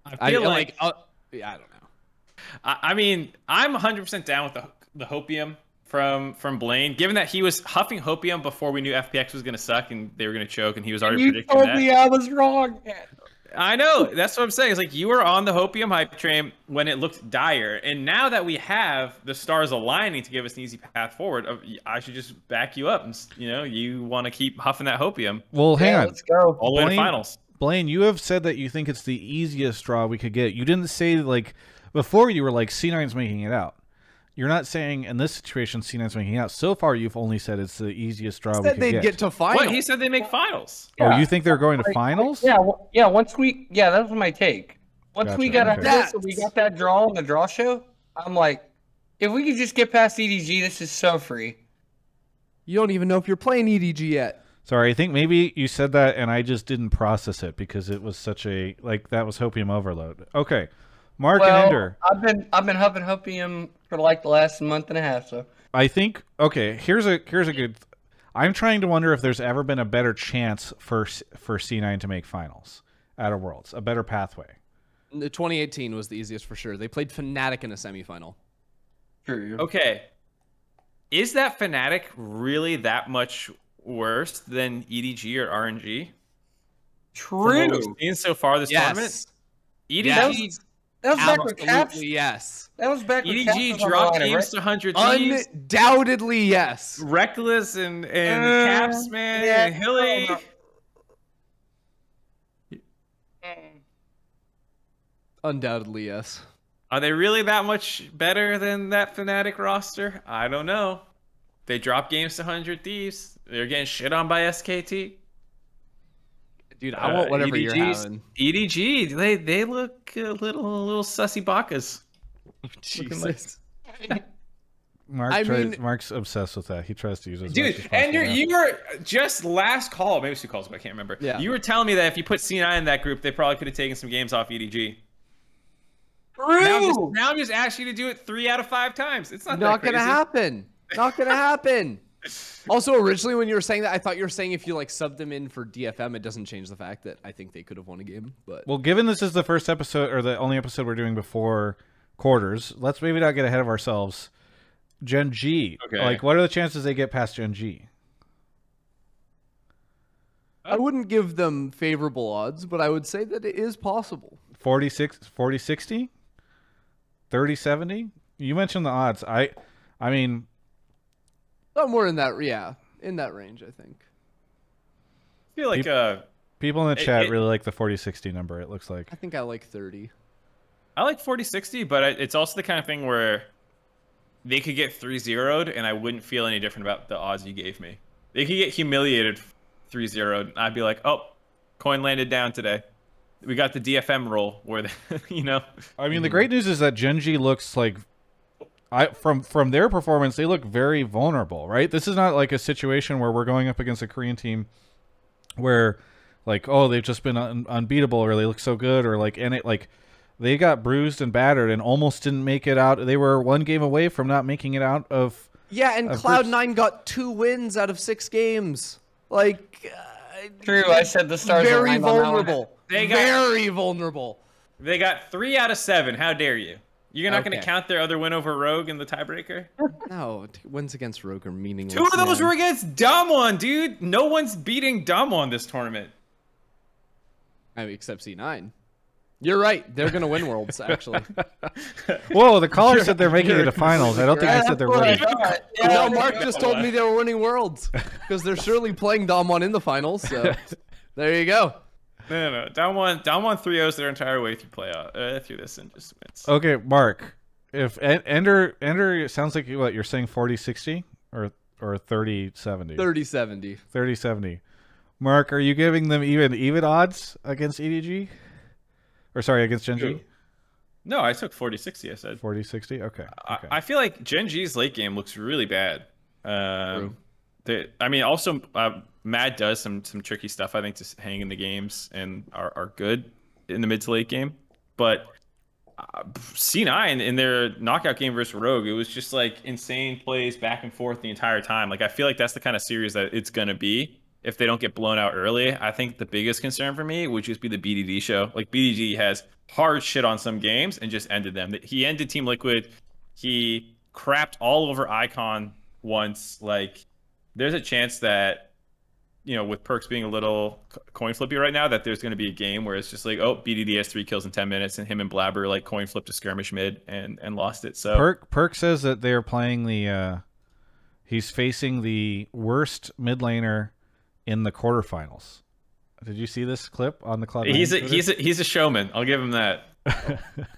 I I feel like, like uh, yeah, I don't know. I, I mean, I'm 100% down with the the hopium from from Blaine, given that he was huffing hopium before we knew FPX was going to suck and they were going to choke, and he was already You predicting told that. me I was wrong. I know. That's what I'm saying. It's like you were on the hopium hype train when it looked dire, and now that we have the stars aligning to give us an easy path forward, uh, I should just back you up. And you know, you want to keep huffing that hopium Well, hang Yeah, on. let's go. all the way to Blaine- finals. Blaine, you have said that you think it's the easiest draw we could get. You didn't say like before you were like C9's making it out. You're not saying in this situation C9's making out. So far you've only said it's the easiest draw we Said could they'd get. get to final. What he said they make finals. oh, you think they're going to finals? Yeah, well, yeah. Once we, yeah, that was my take. Once we got out okay. of this, we got that draw on the draw show. I'm like, if we could just get past EDG, this is so free. You don't even know if you're playing EDG yet. Sorry, I think maybe you said that and I just didn't process it because it was such a like that was hopium overload. Okay. Mark and Ender. I've been I've been huffing hopium for like the last month and a half. So I think okay. Here's a here's a good. I'm trying to wonder if there's ever been a better chance for for C9 to make finals out of Worlds, a better pathway. The 2018 was the easiest for sure. They played Fnatic in a semifinal. True. Okay. Is that Fnatic really that much worse than EDG or RNG? From what True. we've seen so far this tournament? Yes. EDG, Yes. That was back when Caps. Yes. That was back when Caps EDG was on the dropped games right? to 100 thieves. Undoubtedly yes. Rekkles and, and Uh, Caps, man, yeah, and Hilly. Undoubtedly yes. Are they really that much better than that Fnatic roster? I don't know. They dropped games to 100 Thieves. They're getting shit on by SKT. Dude, I want Uh, whatever you're EDG's having. EDG, they they look a little a little sussy bakas. Jesus. Mark I tries, mean- Mark's obsessed with that. He tries to use it. Dude, as and you're, you were just last call, maybe it's two calls, but I can't remember. Yeah. You were telling me that if you put C9 in that group, they probably could have taken some games off EDG. Now I'm, just, True. now I'm just asking you to do it three out of five times. It's not, Not that gonna happen. Not gonna happen. Also, originally when you were saying that, I thought you were saying if you like sub them in for DFM, it doesn't change the fact that I think they could have won a game. But Well, given this is the first episode or the only episode we're doing before quarters, let's maybe not get ahead of ourselves. Gen G. Okay. Like, what are the chances they get past Gen G? I wouldn't give them favorable odds, but I would say that it is possible. 46, 40, 60? 30, 70? You mentioned the odds. I, I mean, Somewhere in that, yeah, in that range, I think. I feel like uh, people in the It- chat it- really like the 40, 60 number, it looks like. I think I like 30. I like 40 60, but I- it's also the kind of thing where they could get 3 0'd and I wouldn't feel any different about the odds you gave me. They could get humiliated 3 0 and I'd be like, oh, coin landed down today. We got the DFM roll where, they, you know. I mean, the great news is that Gen G looks like I from from their performance, they look very vulnerable, right? This is not like a situation where we're going up against a Korean team where like oh they've just been un- unbeatable or they look so good or like and it like they got bruised and battered and almost didn't make it out. They were one game away from not making it out of Yeah, and Of Cloud course. Nine got two wins out of six games. Like, uh, True. I said the stars were very aligned on that one. vulnerable. They got- very vulnerable. They got 3 out of 7. How dare you? You're not going to count their other win over Rogue in the tiebreaker? No, wins against Rogue are meaningless. Two of those man. were against Damwon, dude. No one's beating Damwon this tournament. I mean, except C9. You're right. They're gonna win worlds. Actually, Whoa, the caller said they're making it you're- to finals. I don't think you're they said they're That's what I winning. Yeah, no, Mark just told me they were winning worlds because they're surely playing Damwon in the finals. So there you go. No, no, no. Damwon, down one, 3 0s their entire way through playoff, uh, through this and just wins. Okay, Mark. If En- Ender Ender it sounds like you- what you're saying 40-60 or or 30-70. 30-70. 30-70. Mark, are you giving them even even odds against EDG? Or sorry, against Gen G? No, I took 40 60, I said. 40-60? Okay. I, okay. I feel like Gen G's late game looks really bad. Um, they, I mean, also, uh, Mad does some some tricky stuff, I think, to hang in the games and are, are good in the mid to late game. But uh, C9 in their knockout game versus Rogue, it was just like insane plays back and forth the entire time. Like, I feel like that's the kind of series that it's going to be if they don't get blown out early. I think the biggest concern for me would just be the BDD show. Like, BDD has hard shit on some games and just ended them. He ended Team Liquid. He crapped all over Icon once. Like, there's a chance that you know, with Perkz being a little coin flippy right now, that there's going to be a game where it's just like, oh, BDD has three kills in ten minutes, and him and Blaber like coin flipped a skirmish mid and and lost it. So Perk Perk says that they're playing the uh he's facing the worst mid laner in the quarterfinals. Did you see this clip on the club? he's a he's a he's a showman. I'll give him that.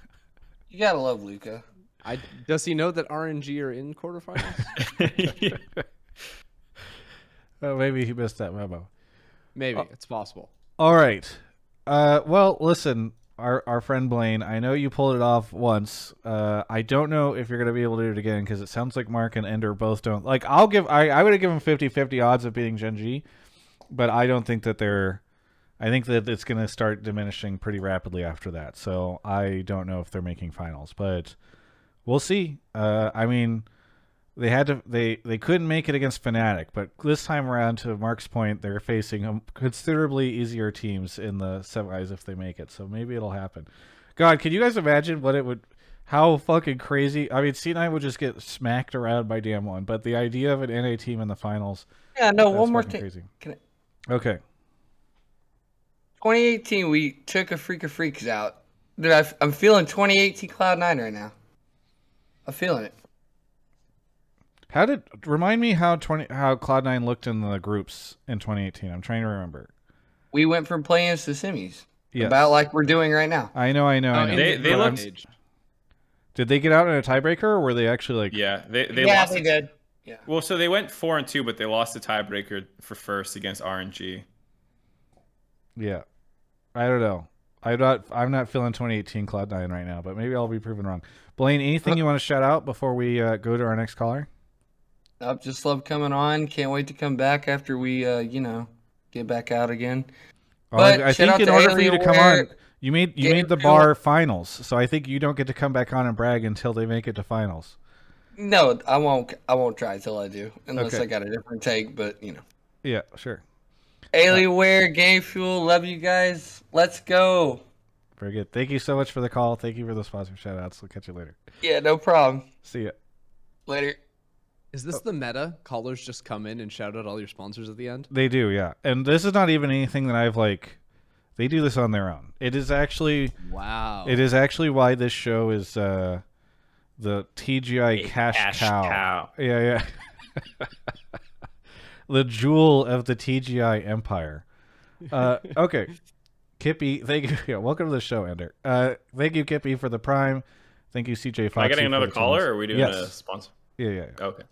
You gotta love Luka. I, does he know that RNG are in quarterfinals? oh, maybe he missed that memo. Maybe it's possible. All right. Uh, well, listen, our our friend Blaine. I know you pulled it off once. Uh, I don't know if you're gonna be able to do it again because it sounds like Mark and Ender both don't. Like, I'll give. I I would have given 50-50 odds of beating Gen G, but I don't think that they're. I think that it's gonna start diminishing pretty rapidly after that. So I don't know if they're making finals, but we'll see. Uh, I mean. They had to they they couldn't make it against Fnatic, but this time around, to Mark's point, they're facing considerably easier teams in the semis if they make it. So maybe it'll happen. God, can you guys imagine what it would? How fucking crazy! I mean, C9 would just get smacked around by Damwon, but the idea of an NA team in the finals. Yeah, no, one more thing. Crazy. Can I- Okay. 2018, we took a freak of freaks out. Dude, I, am feeling 2018 Cloud9 right now. I'm feeling it. How did remind me how twenty how Cloud Nine looked in the groups in 2018? I'm trying to remember. We went from playing to semis. Yes. About like we're doing right now. I know, I know, I know. They- they But I'm- Did they get out in a tiebreaker, or were they actually like? Yeah, they they yeah, lost. they it- did. Yeah. Well, so they went four and two, but they lost the tiebreaker for first against RNG. Yeah. I don't know. I'm not. I'm not feeling 2018 Cloud Nine right now, but maybe I'll be proven wrong. Blaine, anything you want to shout out before we uh, go to our next caller? I just love coming on. Can't wait to come back after we, uh, you know, get back out again. I- But I think in order for you to come on, you made you made the bar finals, so I think you don't get to come back on and brag until they make it to finals. No, I won't. I won't try until I do, unless Okay. I got a different take. But you know, Yeah, sure. Alienware, Game Fuel, love you guys. Let's go. Very good. Thank you so much for the call. Thank you for the sponsor shout outs. We'll catch you later. Yeah, no problem. See ya. Later. Is this the meta? Callers just come in and shout out all your sponsors at the end. They do, yeah. And this is not even anything that I've like. They do this on their own. It is actually Wow. it is actually why this show is uh the TGI cash, cash cow. cow. Yeah, yeah. the jewel of the TGI empire. Uh, okay, Kippy, thank you. Yeah, welcome to the show, Ender. Uh, thank you, Kippy, for the prime. Thank you, CJ Fox. Am I getting another caller, or are we doing yes. a sponsor? Yeah, yeah. yeah. Okay.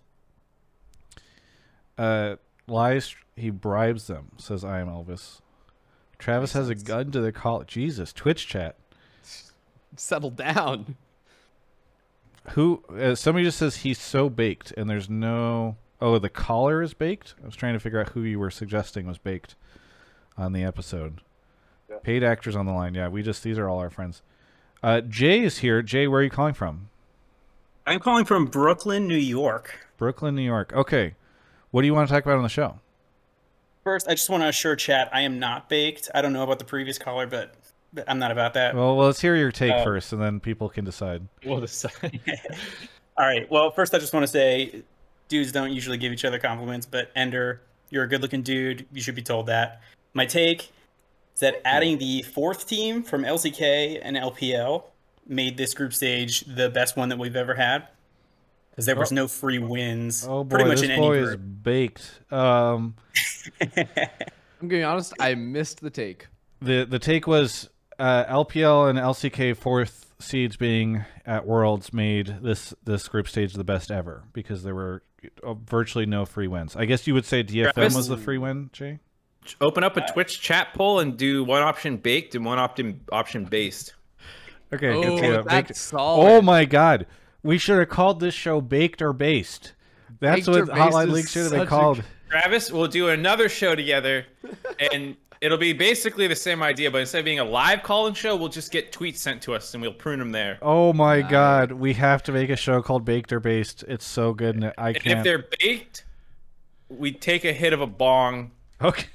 Uh, lies. He bribes them. Says I am Elvis. Travis has a gun to the call. Jesus, Twitch chat. Settle down. Who? Uh, somebody just says he's so baked, and there's no. Oh, the collar is baked. I was trying to figure out who you were suggesting was baked on the episode. Paid actors on the line. Yeah, we just these are all our friends. Uh, Jay is here. Jay, where are you calling from? I'm calling from Brooklyn, New York. Brooklyn, New York. Okay, what do you want to talk about on the show? First, I just want to assure chat I am not baked. I don't know about the previous caller, but, but I'm not about that. Well, well, let's hear your take Uh, first, and then people can decide. Well, decide. All right. Well, first, I just want to say dudes don't usually give each other compliments, but Ender, you're a good looking dude. You should be told that. My take is that adding the fourth team from LCK and LPL made this group stage the best one that we've ever had. Because there was no free wins Oh boy, pretty much this in boy any is baked. Um, I'm gonna be honest. I missed the take. the the take was uh, LPL and LCK fourth seeds being at Worlds made this this group stage the best ever because there were uh, virtually no free wins. I guess you would say DFM Travis? was the free win, Jay. Open up a Twitch chat poll and do one option baked and one option option based. Okay, Oh, good. Yeah, that's solid. Oh my god, we should have called this show baked or based. That's Baked what Based Hotline is League should have been such a- called. Travis, we'll do another show together, and it'll be basically the same idea, but instead of being a live call-in show, we'll just get tweets sent to us and we'll prune them there. Oh my god, we have to make a show called Baked or Based. It's so good, and I And if can't. they're baked, we take a hit of a bong. Okay.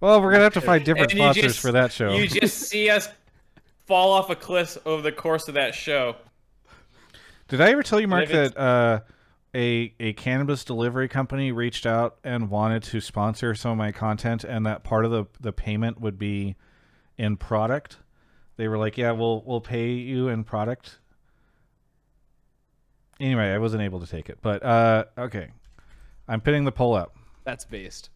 Well, we're gonna have to find different and sponsors just- for that show. You just see us fall off a cliff over the course of that show. Did I ever tell you, Mark, that uh, a a cannabis delivery company reached out and wanted to sponsor some of my content, and that part of the the payment would be in product? They were like, "Yeah, we'll we'll pay you in product." Anyway, I wasn't able to take it, but uh, okay, I'm putting the poll up. That's based.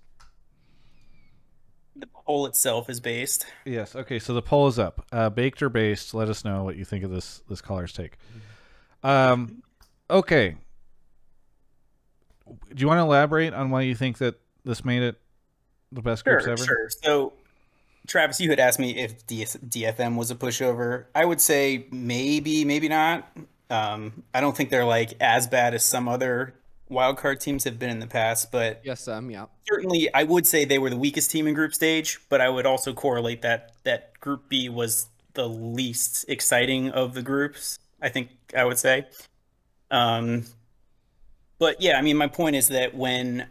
The poll itself is based. Yes. Okay. So the poll is up. Uh, baked or based? Let us know what you think of this this caller's take. Um. Okay. Do you want to elaborate on why you think that this made it the best groups ever? sure. So, Travis, you had asked me if DS- DFM was a pushover. I would say maybe, maybe not. Um, I don't think they're like as bad as some other wildcard teams have been in the past, but Yes, um, yeah. certainly I would say they were the weakest team in group stage. But I would also correlate that that Group B was the least exciting of the groups. I think I would say. Um, But yeah, I mean, my point is that when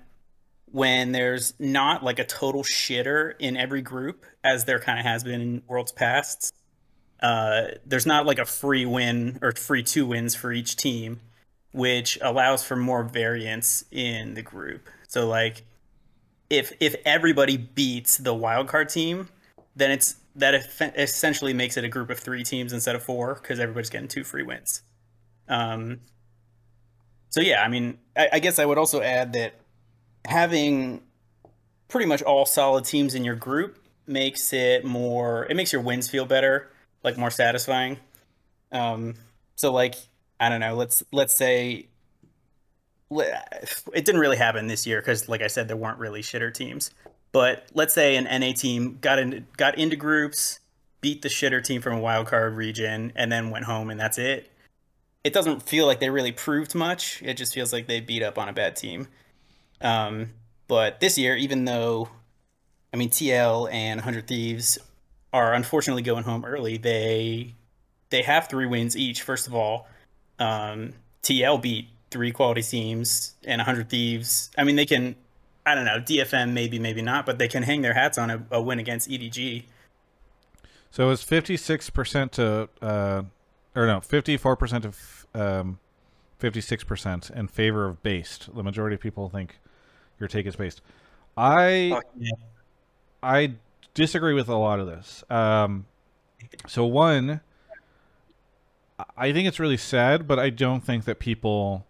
when there's not like a total shitter in every group, as there kind of has been in worlds past, uh, there's not like a free win or free two wins for each team, which allows for more variance in the group. So like, if if everybody beats the wildcard team, then it's that essentially makes it a group of three teams instead of four because everybody's getting two free wins. Um, so yeah, I mean, I, I guess I would also add that having pretty much all solid teams in your group makes it more. It makes your wins feel better, like more satisfying. Um, so like I don't know. Let's let's say it didn't really happen this year because, like I said, there weren't really shitter teams. But let's say an NA team got in, got into groups, beat the shitter team from a wild card region, and then went home, and that's it. It doesn't feel like they really proved much. It just feels like they beat up on a bad team. Um, but this year, even though, I mean, TL and 100 Thieves are unfortunately going home early, they they have three wins each. First of all, um, TL beat three quality teams and 100 Thieves. I mean, they can I don't know, DFM maybe, maybe not, but they can hang their hats on a, a win against EDG. So it was fifty six percent to, uh, or no, fifty four percent of um, fifty six percent in favor of based. The majority of people think your take is based. I yeah. I disagree with a lot of this. Um, so one, I think it's really sad, but I don't think that people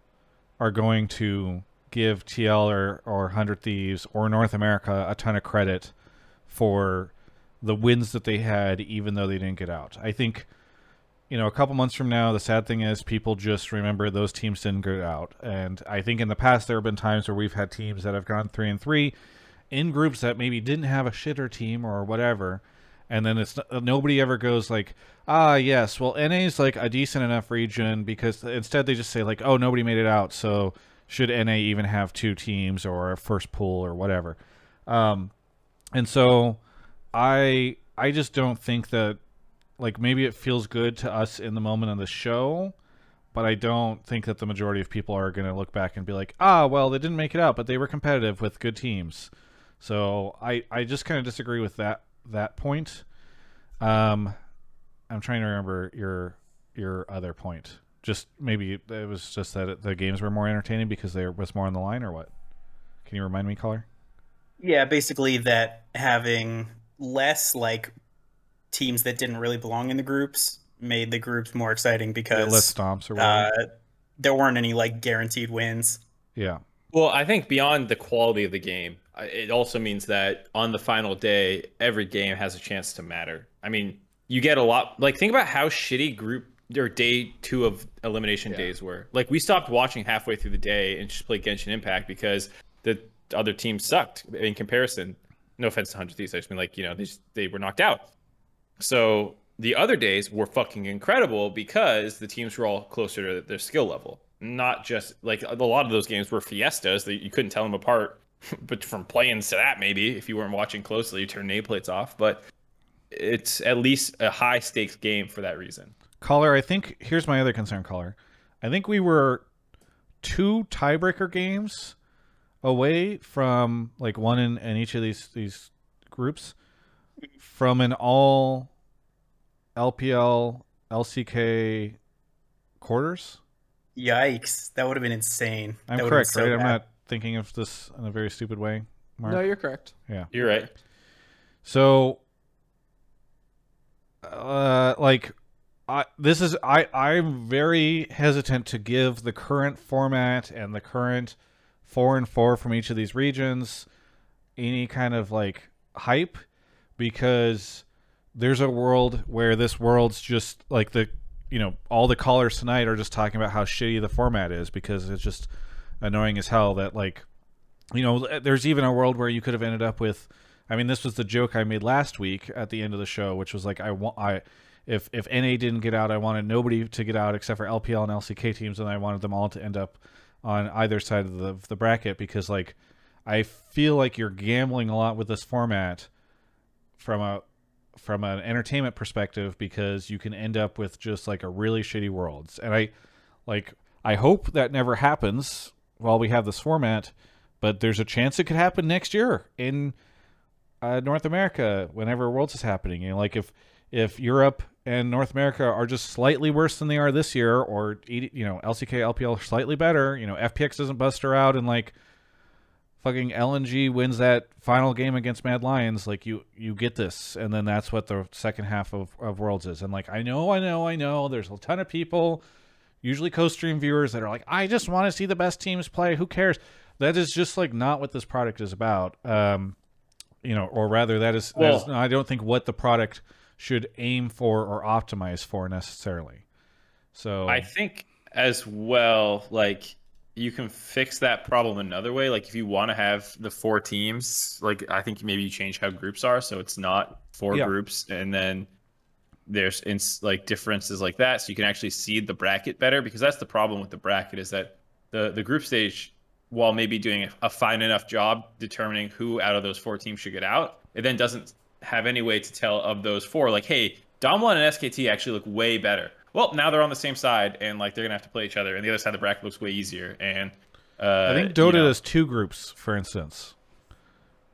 are going to give TL or or Hundred Thieves or North America a ton of credit for the wins that they had, even though they didn't get out. I think, you know, a couple months from now, the sad thing is people just remember those teams didn't get out. And I think in the past there have been times where we've had teams that have gone three and three in groups that maybe didn't have a shitter team or whatever. And then it's nobody ever goes like, ah, yes, well, NA is like a decent enough region because instead they just say like, oh, nobody made it out, so should NA even have two teams or a first pool or whatever? Um, and so I I just don't think that like maybe it feels good to us in the moment of the show, but I don't think that the majority of people are going to look back and be like, ah, well, they didn't make it out, but they were competitive with good teams. So I I just kind of disagree with that that point. Um, I'm trying to remember your your other point. Just maybe it was just that it, the games were more entertaining because there was more on the line, or what? Can you remind me, caller? Yeah, basically that having less like teams that didn't really belong in the groups made the groups more exciting Yeah, because less stomps or whatever. uh, there weren't any like guaranteed wins. yeah. Well, I think beyond the quality of the game, it also means that on the final day, every game has a chance to matter. I mean, you get a lot. Like, think about how shitty group or day two of elimination days were. Like, we stopped watching halfway through the day and just played Genshin Impact because the other team sucked in comparison. No offense to Hundred Thieves, I just mean like you know they just, they were knocked out. So the other days were fucking incredible because the teams were all closer to their skill level. Not just like a lot of those games were fiestas that you couldn't tell them apart, but from playing to that maybe if you weren't watching closely, you turn nameplates off. But it's at least a high stakes game for that reason. Caller, I think here's my other concern, caller. I think we were two tiebreaker games away from like one in, in each of these these groups from an all LPL LCK quarters. Yikes, that would have been insane. I'm That would've correct, so right? I'm not thinking of this in a very stupid way. Mark. No, you're correct. Yeah, you're right. So, uh, like, This is I I'm very hesitant to give the current format and the current four and four from each of these regions any kind of like hype because there's a world where this world's just like the you know all the callers tonight are just talking about how shitty the format is because it's just annoying as hell that like you know there's even a world where you could have ended up with I mean this was the joke I made last week at the end of the show which was like I want I if if NA didn't get out I wanted nobody to get out except for LPL and LCK teams and I wanted them all to end up on either side of the the bracket because like I feel like you're gambling a lot with this format from a from an entertainment perspective because you can end up with just like a really shitty worlds and I like I hope that never happens while we have this format, but there's a chance it could happen next year in uh, North America whenever Worlds is happening. You know, like if if Europe and North America are just slightly worse than they are this year, or you know LCK LPL are slightly better, you know FPX doesn't bust her out and like fucking LNG wins that final game against Mad Lions, like you you get this, and then that's what the second half of, of Worlds is. And like I know, I know, I know, there's a ton of people, usually co-stream viewers that are like, I just want to see the best teams play. Who cares? That is just like not what this product is about. Um, you know, or rather, that is, that is I don't think what the product should aim for or optimize for necessarily. So I think as well, like you can fix that problem another way. Like if you want to have the four teams, like I think maybe you change how groups are, so it's not four Yeah. groups, and then there's ins- like differences like that, so you can actually seed the bracket better. Because that's the problem with the bracket is that the the group stage, while maybe doing a, a fine enough job determining who out of those four teams should get out, it then doesn't have any way to tell of those four, like, hey, Damwon and SKT actually look way better. Well, now they're on the same side, and like they're gonna have to play each other, and the other side of the bracket looks way easier. And uh, I think you Dota know, has two groups, for instance.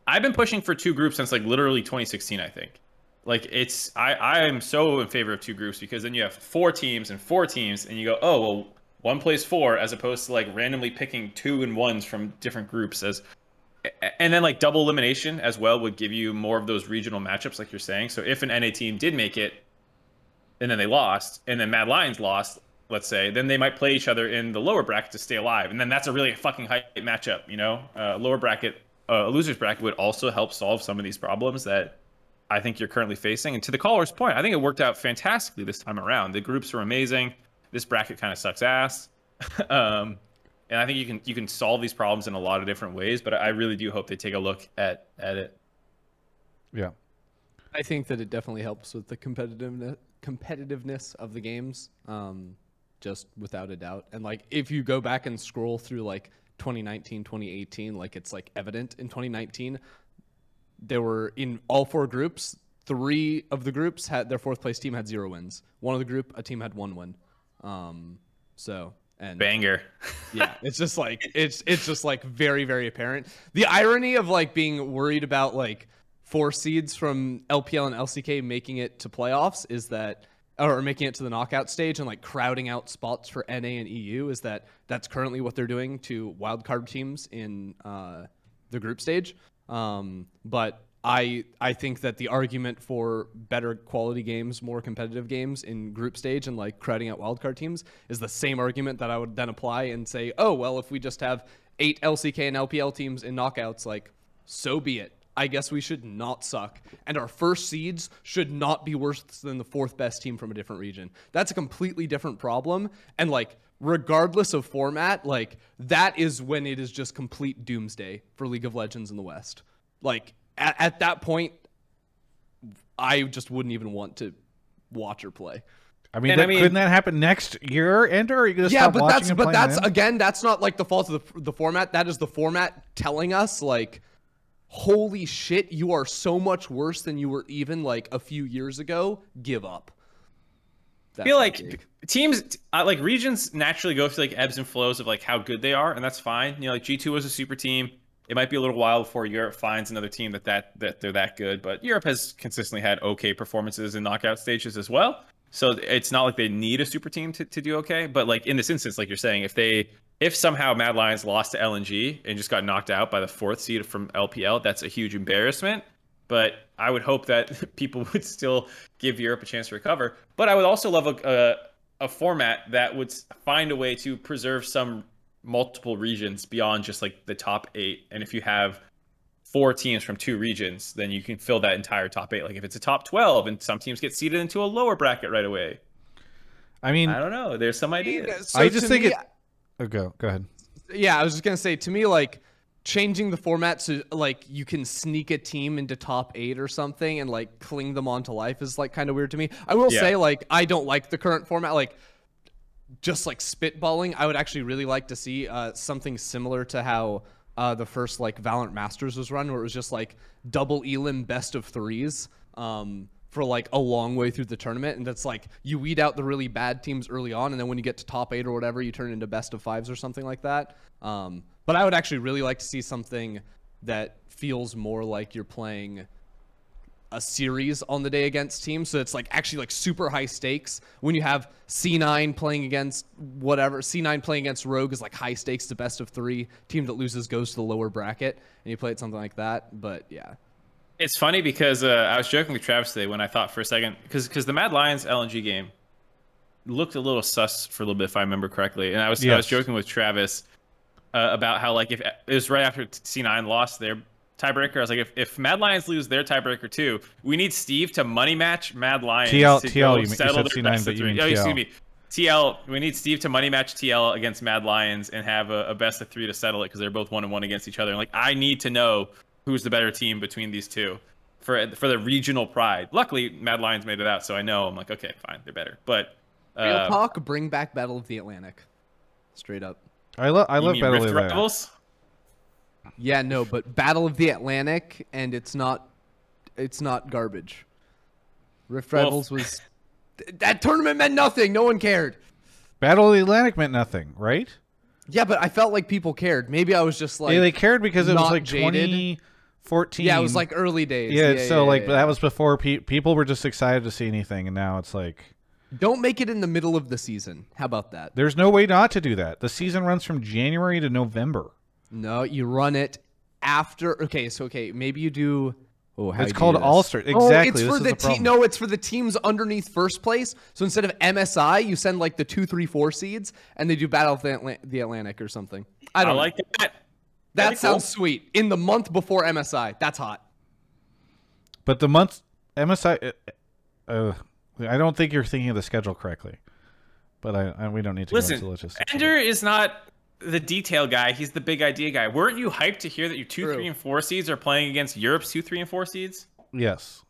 I've been pushing for two groups since like literally 2016. I think. Like it's I I am so in favor of two groups because then you have four teams and four teams, and you go, oh well, one plays four as opposed to like randomly picking two and ones from different groups as. And then like double elimination as well would give you more of those regional matchups, like you're saying. So if an NA team did make it, and then they lost, and then Mad Lions lost, let's say, then they might play each other in the lower bracket to stay alive, and then that's a really fucking hype matchup, you know. Uh, lower bracket, uh, losers bracket would also help solve some of these problems that I think you're currently facing. And to the caller's point, I think it worked out fantastically this time around. The groups were amazing. This bracket kind of sucks ass. um, and I think you can you can solve these problems in a lot of different ways, but I really do hope they take a look at at it. Yeah. I think that it definitely helps with the competitiveness competitiveness of the games, um, just without a doubt. And like, if you go back and scroll through like 2019, 2018, like it's like evident in 2019, there were in all four groups. Three of the groups had their fourth place team had zero wins. One of the group, a team had one win. Um, so and Banger. yeah it's just like it's it's just like very very apparent the irony of like being worried about like four seeds from lpl and lck making it to playoffs is that or making it to the knockout stage and like crowding out spots for na and eu is that that's currently what they're doing to wildcard teams in uh, the group stage um, but I I think that the argument for better quality games, more competitive games in group stage and like crowding out wildcard teams is the same argument that I would then apply and say, oh well, if we just have eight LCK and LPL teams in knockouts, like so be it. I guess we should not suck, and our first seeds should not be worse than the fourth best team from a different region. That's a completely different problem, and like regardless of format, like that is when it is just complete doomsday for League of Legends in the West. Like at, at that point, I just wouldn't even want to watch or play. I mean, And I mean- couldn't that happen next year, Ender? Are you gonna Yeah, stop but watching that's but that's then? again, that's not like the fault of the the format. That is the format telling us like, holy shit, you are so much worse than you were even like a few years ago. Give up. I feel like my take. teams uh, like regions naturally go through like ebbs and flows of like how good they are and that's fine you know like g2 was a super team it might be a little while before europe finds another team that that that they're that good but europe has consistently had okay performances in knockout stages as well so it's not like they need a super team to, to do okay but like in this instance like you're saying if they if somehow mad lions lost to lng and just got knocked out by the fourth seed from lpl that's a huge embarrassment but I would hope that people would still give Europe a chance to recover. But I would also love a, a, a format that would find a way to preserve some multiple regions beyond just like the top eight. And if you have four teams from two regions, then you can fill that entire top eight. Like if it's a top 12 and some teams get seeded into a lower bracket right away. I mean, I don't know. There's some ideas. So I just think me, it. Oh, go go ahead. yeah, I was just gonna say to me like changing the format so like you can sneak a team into top eight or something and like cling them onto life is like kind of weird to me. I will Yeah. say like I don't like the current format. Like just like spitballing, I would actually really like to see uh, something similar to how uh, the first like Valorant Masters was run, where it was just like double elim best of threes. Um, for like a long way through the tournament, and that's like you weed out the really bad teams early on, and then when you get to top eight or whatever, you turn into best of fives or something like that. Um, but I would actually really like to see something that feels more like you're playing a series on the day against teams. So it's like actually like super high stakes. When you have C9 playing against whatever, C9 playing against Rogue is like high stakes to best of three. Team that loses goes to the lower bracket, and you play it something like that. But yeah. It's funny because uh, I was joking with Travis today when I thought for a second because because the Mad Lions LNG game looked a little sus for a little bit if I remember correctly, and I was I was joking with Travis uh, about how like if it was right after C9 lost their tiebreaker, I was like if, if Mad Lions lose their tiebreaker too, we need Steve to money match Mad Lions. TL to TL, go you mean- you settle said their C9, best but of you three. mean Oh, excuse TL. me. TL, we need Steve to money match TL against Mad Lions and have a, a best of three to settle it because they're both one and one against each other. And like, I need to know who's the better team between these two for for the regional pride. Luckily, Mad Lions made it out, so I know I'm like, okay, fine, they're better. But Real uh, talk, bring back Battle of the Atlantic. Straight up. I love I love Battle of the Rivals? Yeah, no, but Battle of the Atlantic, and it's not, it's not garbage. Rift Well, was, th- that tournament meant nothing. No one cared. Battle of the Atlantic meant nothing, right? Yeah, but I felt like people cared. Maybe I was just like, yeah, they cared because it was like jaded. 2014. yeah, it was like early days. yeah, so like yeah. that was before pe- people were just excited to see anything, and now it's like Don't make it in the middle of the season. How about that? there's no way not to do that. The season runs from January to November. No, you run it after. Okay, so okay, maybe you do. Oh, how It's do you called? All-Star. Oh, Exactly, it's this for is the the team. problem. No, it's for the teams underneath first place. So instead of MSI, you send like the two, three, four seeds, and they do Battle of the, Atla- the Atlantic or something. I I don't know. like that. That That'd sounds cool. sweet. In the month before MSI, that's hot. But the month MSI, uh, uh, I don't think you're thinking of the schedule correctly. But I, I we don't need to go Listen, into logistics. Ender is not the detail guy. He's the big idea guy. Weren't you hyped to hear that your two, True. three, and four seeds are playing against Europe's two, three, and four seeds? Yes.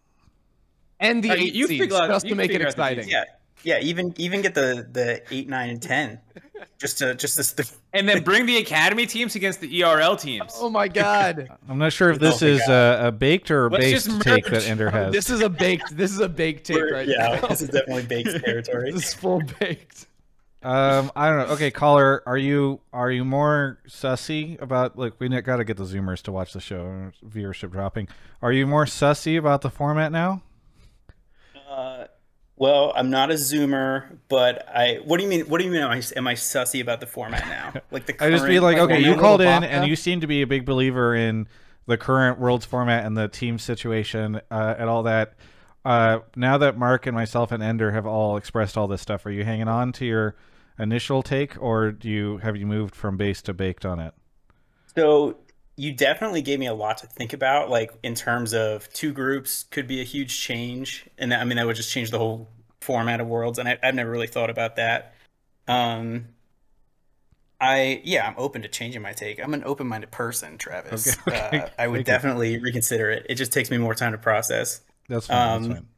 And the you- eight you seeds, figure out- just you to make it figure out the exciting. Yeah, yeah. Even even get the the eight, nine, and ten, just to just to. St- And then bring the academy teams against the ERL teams. Oh my god. I'm not sure if this Oh is a, a baked or a Let's based take that Ender has. this is a baked. This is a baked take we're- right yeah, now. this is definitely baked territory. this is full baked. Um, I don't know. Okay, caller, are you are you more sussy about? like we got to get the Zoomers to watch the show. Viewership dropping. Are you more sussy about the format now? Uh, well, I'm not a zoomer, but I. What do you mean? What do you mean? Am I, am I sussy about the format now? Like the. I just be like, okay, you called in vodka? and you seem to be a big believer in the current world's format and the team situation uh, and all that. Uh, now that Mark and myself and Ender have all expressed all this stuff, are you hanging on to your initial take, or do you have you moved from base to baked on it? So you definitely gave me a lot to think about, like in terms of two groups could be a huge change, and that, I mean that would just change the whole format of worlds, and I, I've never really thought about that. Um, I yeah, I'm open to changing my take. I'm an open-minded person, Travis. Okay, okay. Uh, I would Thank you. definitely reconsider it. It just takes me more time to process. That's fine. Um, that's fine.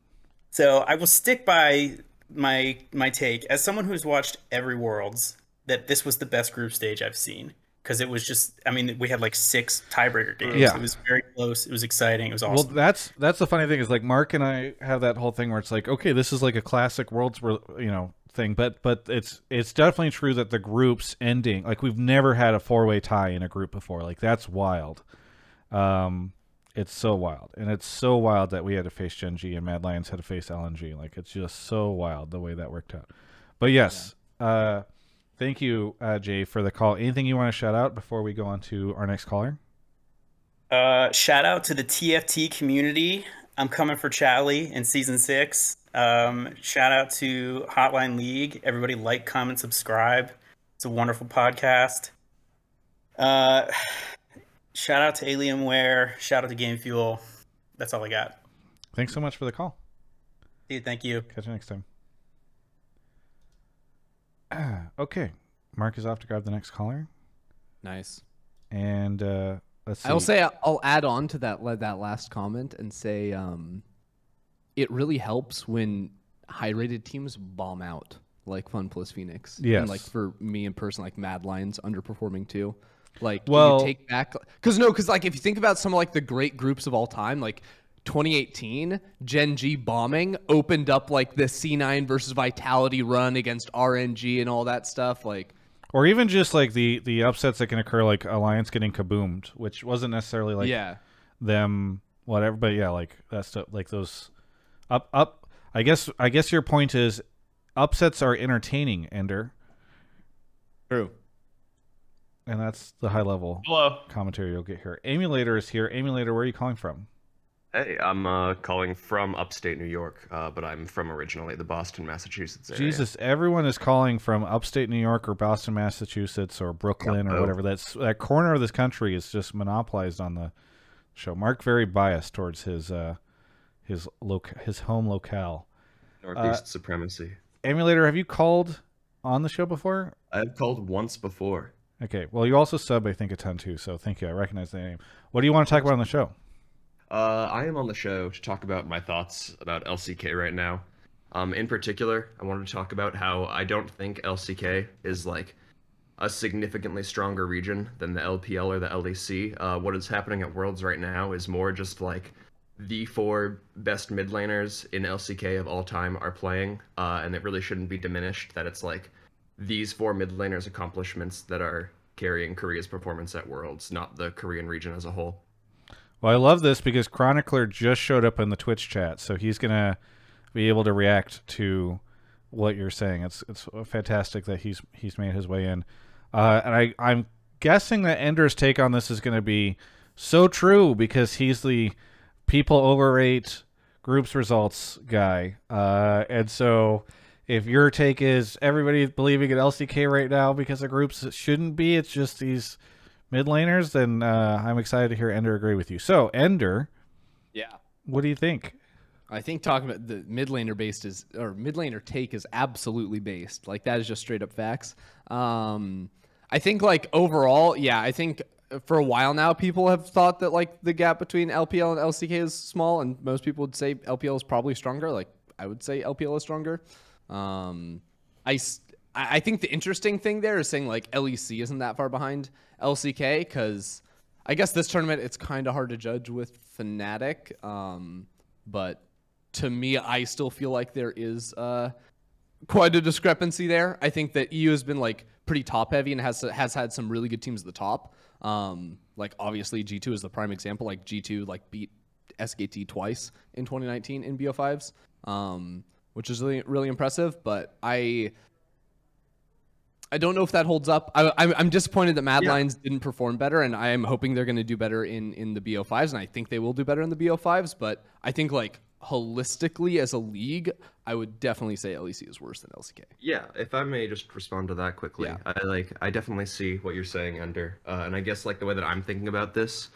So I will stick by my my take as someone who's watched every Worlds that this was the best group stage I've seen because it was just I mean we had like six tiebreaker games. Yeah. It was very close. It was exciting. It was awesome. Well, that's that's the funny thing is like Mark and I have that whole thing where it's like, okay, this is like a classic worlds, where you know, thing, but but it's it's definitely true that the groups ending like we've never had a four way tie in a group before. Like that's wild. Um, it's so wild, and it's so wild that we had to face Gen G and Mad Lions had to face LNG. Like it's just so wild the way that worked out. But yes, uh, thank you, uh, Jay, for the call. Anything you want to shout out before we go on to our next caller? Uh, shout out to the TFT community. I'm coming for Charlie in season six. Um, shout out to Hotline League. Everybody like, comment, subscribe. It's a wonderful podcast. Uh, shout out to Alienware. Shout out to Game Fuel. That's all I got. Thanks so much for the call. Dude, thank you. Catch you next time. Ah, okay. Mark is off to grab the next caller. Nice. And uh, let's see. I will say I'll add on to that that last comment and say um, it really helps when high rated teams bomb out like Fun Plus Phoenix. Yes. And like for me in person, like Mad Lions underperforming too. Like Well- you take back because no, because like if you think about some of like the great groups of all time, like 2018 Gen G bombing opened up like the C9 versus Vitality run against RNG and all that stuff. Like, Or even just like the the upsets that can occur, like Alliance getting kaboomed, which wasn't necessarily like yeah, them whatever, but yeah, like that stuff, like those up up. I guess I guess your point is upsets are entertaining, Ender, true. And that's the high level Hello. commentary you'll get here. Emulator is here. Emulator, where are you calling from? Hey, I'm uh, calling from upstate New York, uh, but I'm from originally the Boston, Massachusetts area. Jesus, everyone is calling from upstate New York or Boston, Massachusetts, or Brooklyn or whatever. That's that corner of this country is just monopolized on the show. Mark very biased towards his uh his loc his home locale. Northeast supremacy. Emulator, have you called on the show before? I've called once before. Okay. Well, you also sub, I think, a ton too. So thank you. I recognize the name. What do you want to talk about on the show? Uh, I am on the show to talk about my thoughts about LCK right now. Um, in particular, I wanted to talk about how I don't think LCK is like a significantly stronger region than the LPL or the LEC. Uh, what is happening at Worlds right now is more just like the four best mid laners in LCK of all time are playing, uh, and it really shouldn't be diminished that it's like these four mid laners' accomplishments that are carrying Korea's performance at Worlds, not the Korean region as a whole. Well, I love this because Chronicler just showed up in the Twitch chat, so he's gonna be able to react to what you're saying. It's it's fantastic that he's he's made his way in, uh, and I I'm guessing that Ender's take on this is going to be so true because he's the people overrate groups results guy, uh, and so if your take is everybody believing in LCK right now because the groups shouldn't be, it's just these mid laners, then uh, I'm excited to hear Ender agree with you. So, Ender, Yeah. what do you think? I think talking about the mid laner based is or mid laner take is absolutely based. Like that is just straight up facts. Um, I think like overall, yeah, I think for a while now people have thought that like the gap between LPL and LCK is small, and most people would say LPL is probably stronger. Like I would say LPL is stronger. Um, I I think the interesting thing there is saying like LEC isn't that far behind LCK because I guess this tournament it's kind of hard to judge with Fnatic. Um, but to me, I still feel like there is uh, quite a discrepancy there. I think that EU has been like pretty top heavy and has has had some really good teams at the top. Um, like obviously G2 is the prime example. Like G2 like beat SKT twice in 2019 in BO5s, um, which is really really impressive. But I I don't know if that holds up. I, I'm, I'm disappointed that Mad Yeah. Lions didn't perform better, and I am hoping they're going to do better in in the BO5s, and I think they will do better in the BO5s. But I think like holistically as a league, I would definitely say LEC is worse than LCK. Yeah, if I may just respond to that quickly. Yeah. I like I definitely see what you're saying Ender. Uh, and I guess like the way that I'm thinking about this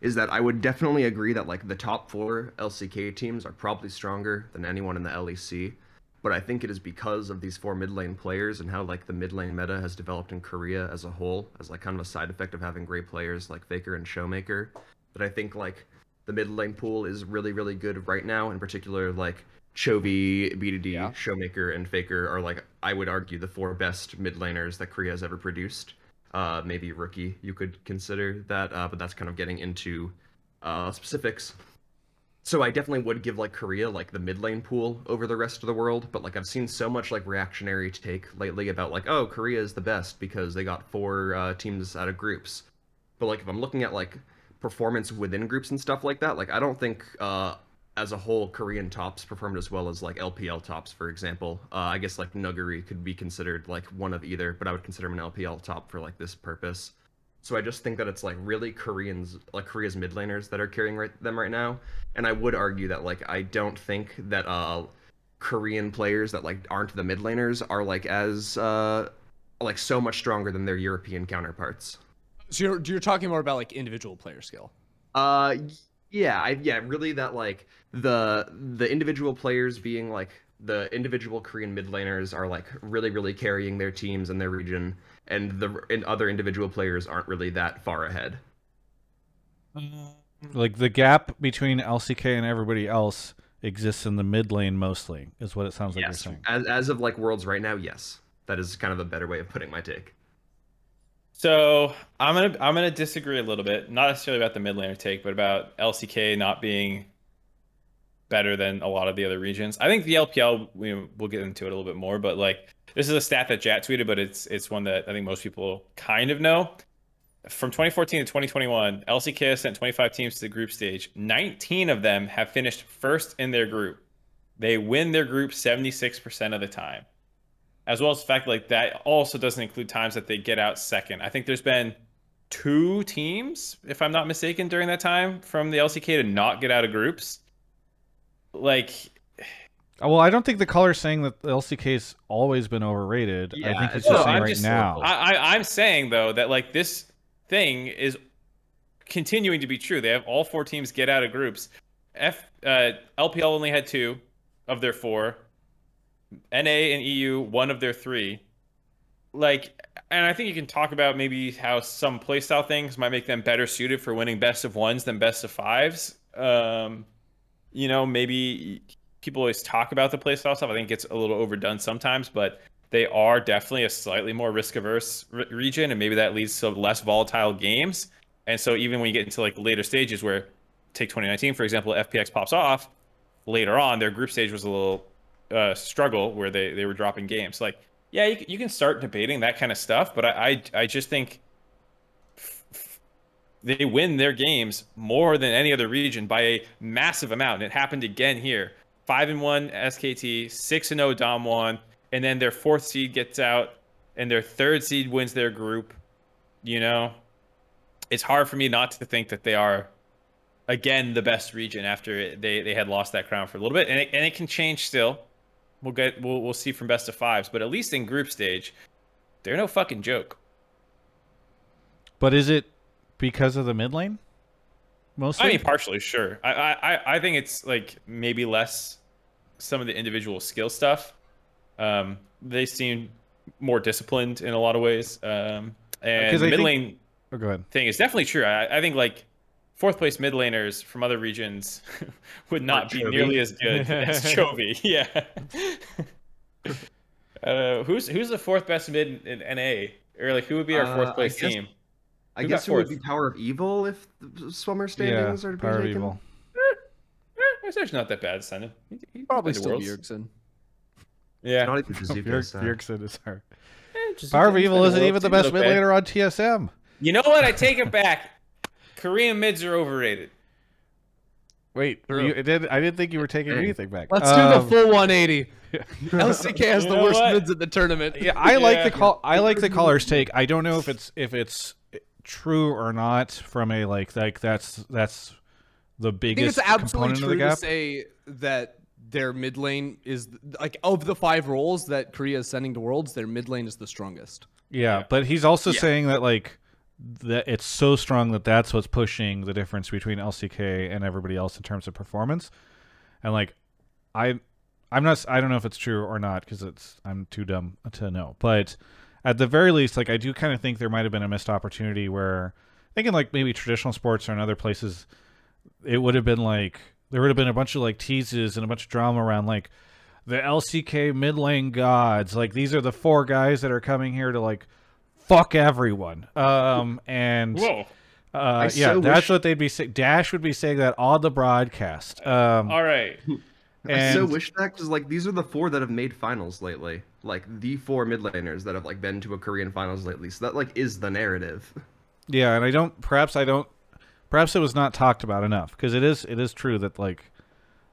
is that I would definitely agree that like the top 4 LCK teams are probably stronger than anyone in the LEC. But I think it is because of these four mid lane players and how like the mid lane meta has developed in Korea as a whole, as like kind of a side effect of having great players like Faker and Showmaker, that I think like the mid lane pool is really really good right now. In particular, like Chovy, BDD, Yeah. Showmaker, and Faker are like I would argue the four best mid laners that Korea has ever produced. Uh, maybe rookie you could consider that, uh, but that's kind of getting into uh, specifics. So I definitely would give like Korea like the mid lane pool over the rest of the world, but like I've seen so much like reactionary take lately about like oh Korea is the best because they got four uh, teams out of groups. But like if I'm looking at like performance within groups and stuff like that, like I don't think uh, as a whole Korean tops performed as well as like LPL tops, for example. Uh, I guess like Nuguri could be considered like one of either, but I would consider him an LPL top for like this purpose. So I just think that it's like really Koreans, like Korea's mid laners that are carrying right, them right now. And I would argue that like I don't think that uh Korean players that like aren't the mid laners are like as uh like so much stronger than their European counterparts. So you're you're talking more about like individual player skill. Uh yeah, I yeah, really that like the the individual players being like the individual Korean mid laners are like really really carrying their teams and their region and the and other individual players aren't really that far ahead. Mm. Like the gap between LCK and everybody else exists in the mid lane mostly, is what it sounds like yes. you're saying. As as of like worlds right now, yes. That is kind of a better way of putting my take. So I'm gonna I'm gonna disagree a little bit, not necessarily about the mid laner take, but about LCK not being better than a lot of the other regions. I think the LPL we, we'll get into it a little bit more, but like this is a stat that Jatt tweeted, but it's it's one that I think most people kind of know. From 2014 to 2021, LCK sent 25 teams to the group stage. 19 of them have finished first in their group. They win their group 76% of the time. As well as the fact like that also doesn't include times that they get out second. I think there's been two teams, if I'm not mistaken, during that time from the LCK to not get out of groups. Like, Oh, well, I don't think the caller's saying that the LCK's always been overrated. I Yeah, think he's it's- just No, saying I'm right just- now. I, I, I'm saying though that like this thing is continuing to be true. They have all four teams get out of groups. F uh, LPL only had two of their four. NA and EU one of their three. Like, and I think you can talk about maybe how some playstyle things might make them better suited for winning best of ones than best of fives. Um, you know, maybe people always talk about the playstyle stuff. I think it gets a little overdone sometimes, but they are definitely a slightly more risk averse re- region, and maybe that leads to less volatile games. And so even when you get into like later stages, where take 2019 for example, FPX pops off later on, their group stage was a little uh, struggle where they they were dropping games. Like, yeah, you, you can start debating that kind of stuff, but I I, I just think they win their games more than any other region by a massive amount. And it happened again here. Five and one SKT, six and oh zero Damwon, and then their fourth seed gets out, and their third seed wins their group. You know, it's hard for me not to think that they are again the best region after they they had lost that crown for a little bit, and it, and it can change still. We'll get we'll we'll see from best of fives, but at least in group stage, they're no fucking joke. But is it because of the mid lane? Mostly. I mean, partially, sure. I, I, I- I think it's like maybe less some of the individual skill stuff. Um, they seem more disciplined in a lot of ways. Um, and 'Cause I the mid think- lane oh, go ahead. thing is definitely true. I, I think like fourth place mid laners from other regions would not be Chovy. nearly as good as Chovy. Yeah. uh, who's who's the fourth best mid in NA? Or like who would be our Uh, fourth I place guess- team? I Who guess got it would be Power of Evil if the swimmer Yeah, standings are to be Power of. Evil. Eh, There's not that bad, Simon. He- he Probably the still Worlds. Bjergsen. Yeah. Not even Bazookas. Bjergsen is hard. Eh, Power of Evil isn't even the best mid okay. laner on TSM. You know what? I take it back. Korean mids are overrated. Wait, you, it did, I didn't think you were taking anything back. Let's do the Um, full 180. LCK has You the worst what? mids at the tournament. Yeah, I like the call. I like the caller's take. I don't know if it's if it's true or not from a like like that's that's the I think biggest it's absolutely component of the true to say that their mid lane is like of the five roles that Korea is sending to Worlds, their mid lane is the strongest. Yeah, Yeah. but he's also Yeah. saying that like that it's so strong that that's what's pushing the difference between LCK and everybody else in terms of performance. And like I I'm not I don't know if it's true or not because it's I'm too dumb to know. But at the very least like I do kind of think there might have been a missed opportunity where thinking like maybe traditional sports or in other places it would have been like there would have been a bunch of like teases and a bunch of drama around like the LCK mid lane gods. Like these are the four guys that are coming here to like fuck everyone. Um and Whoa. uh yeah, so that's wish- what they'd be saying. Dash would be saying that on the broadcast. Um All right. I so wish that because like these are the four that have made finals lately. Like the four mid laners that have like been to a Korean finals lately. So that like is the narrative. yeah, and I don't perhaps I don't perhaps it was not talked about enough because it is it is true that like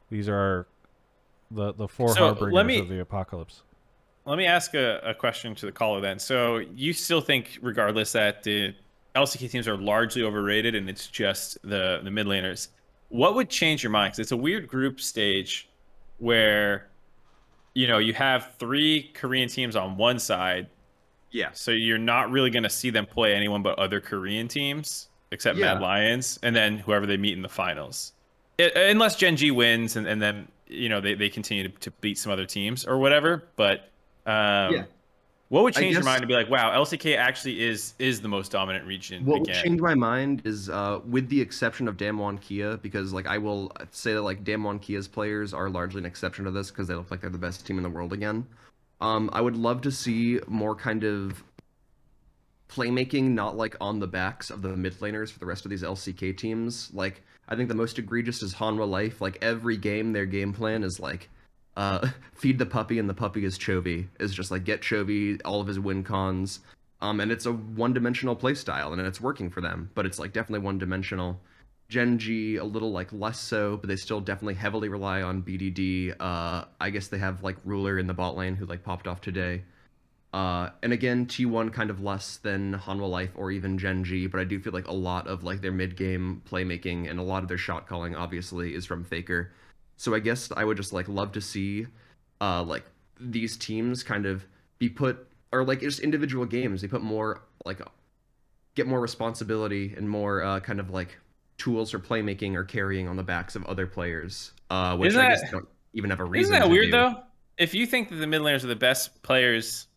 these are the the four So, let harbingers me- of the apocalypse. Let me ask a, a question to the caller then. So you still think, regardless, that the LCK teams are largely overrated and it's just the the mid laners. What would change your mind? Because it's a weird group stage where you know you have three Korean teams on one side, Yeah. so you're not really going to see them play anyone but other Korean teams except Yeah. Mad Lions, and then whoever they meet in the finals. I- unless Gen G wins and, and then you know they, they continue to, to beat some other teams or whatever. But um, Yeah. What would change your mind to be like, wow, LCK actually is is the most dominant region What would again? change my mind is, uh, with the exception of Damwon Kia, because like I will say that like Damwon Kia's players are largely an exception to this because they look like they're the best team in the world again. Um, I would love to see more kind of playmaking, not like on the backs of the mid laners for the rest of these LCK teams. Like I think the most egregious is Hanwha Life. Like every game, their game plan is like, uh, feed the puppy and the puppy is Chovy. Is just like get Chovy all of his win cons. Um, and it's a one-dimensional play style, and it's working for them. But it's like definitely one-dimensional. Gen G a little like less so, but they still definitely heavily rely on BDD. Uh, I guess they have like Ruler in the bot lane who like popped off today. Uh, and again, T1 kind of less than Hanwha Life or even Gen G, but I do feel like a lot of like their mid game playmaking and a lot of their shot calling obviously is from Faker. So I guess I would just like love to see uh like these teams kind of be put or like just individual games, they put more like get more responsibility and more uh kind of like tools for playmaking or carrying on the backs of other players. Uh which Isn't I guess that- don't even have a reason Isn't that weird do. though? If you think that the mid laners are the best players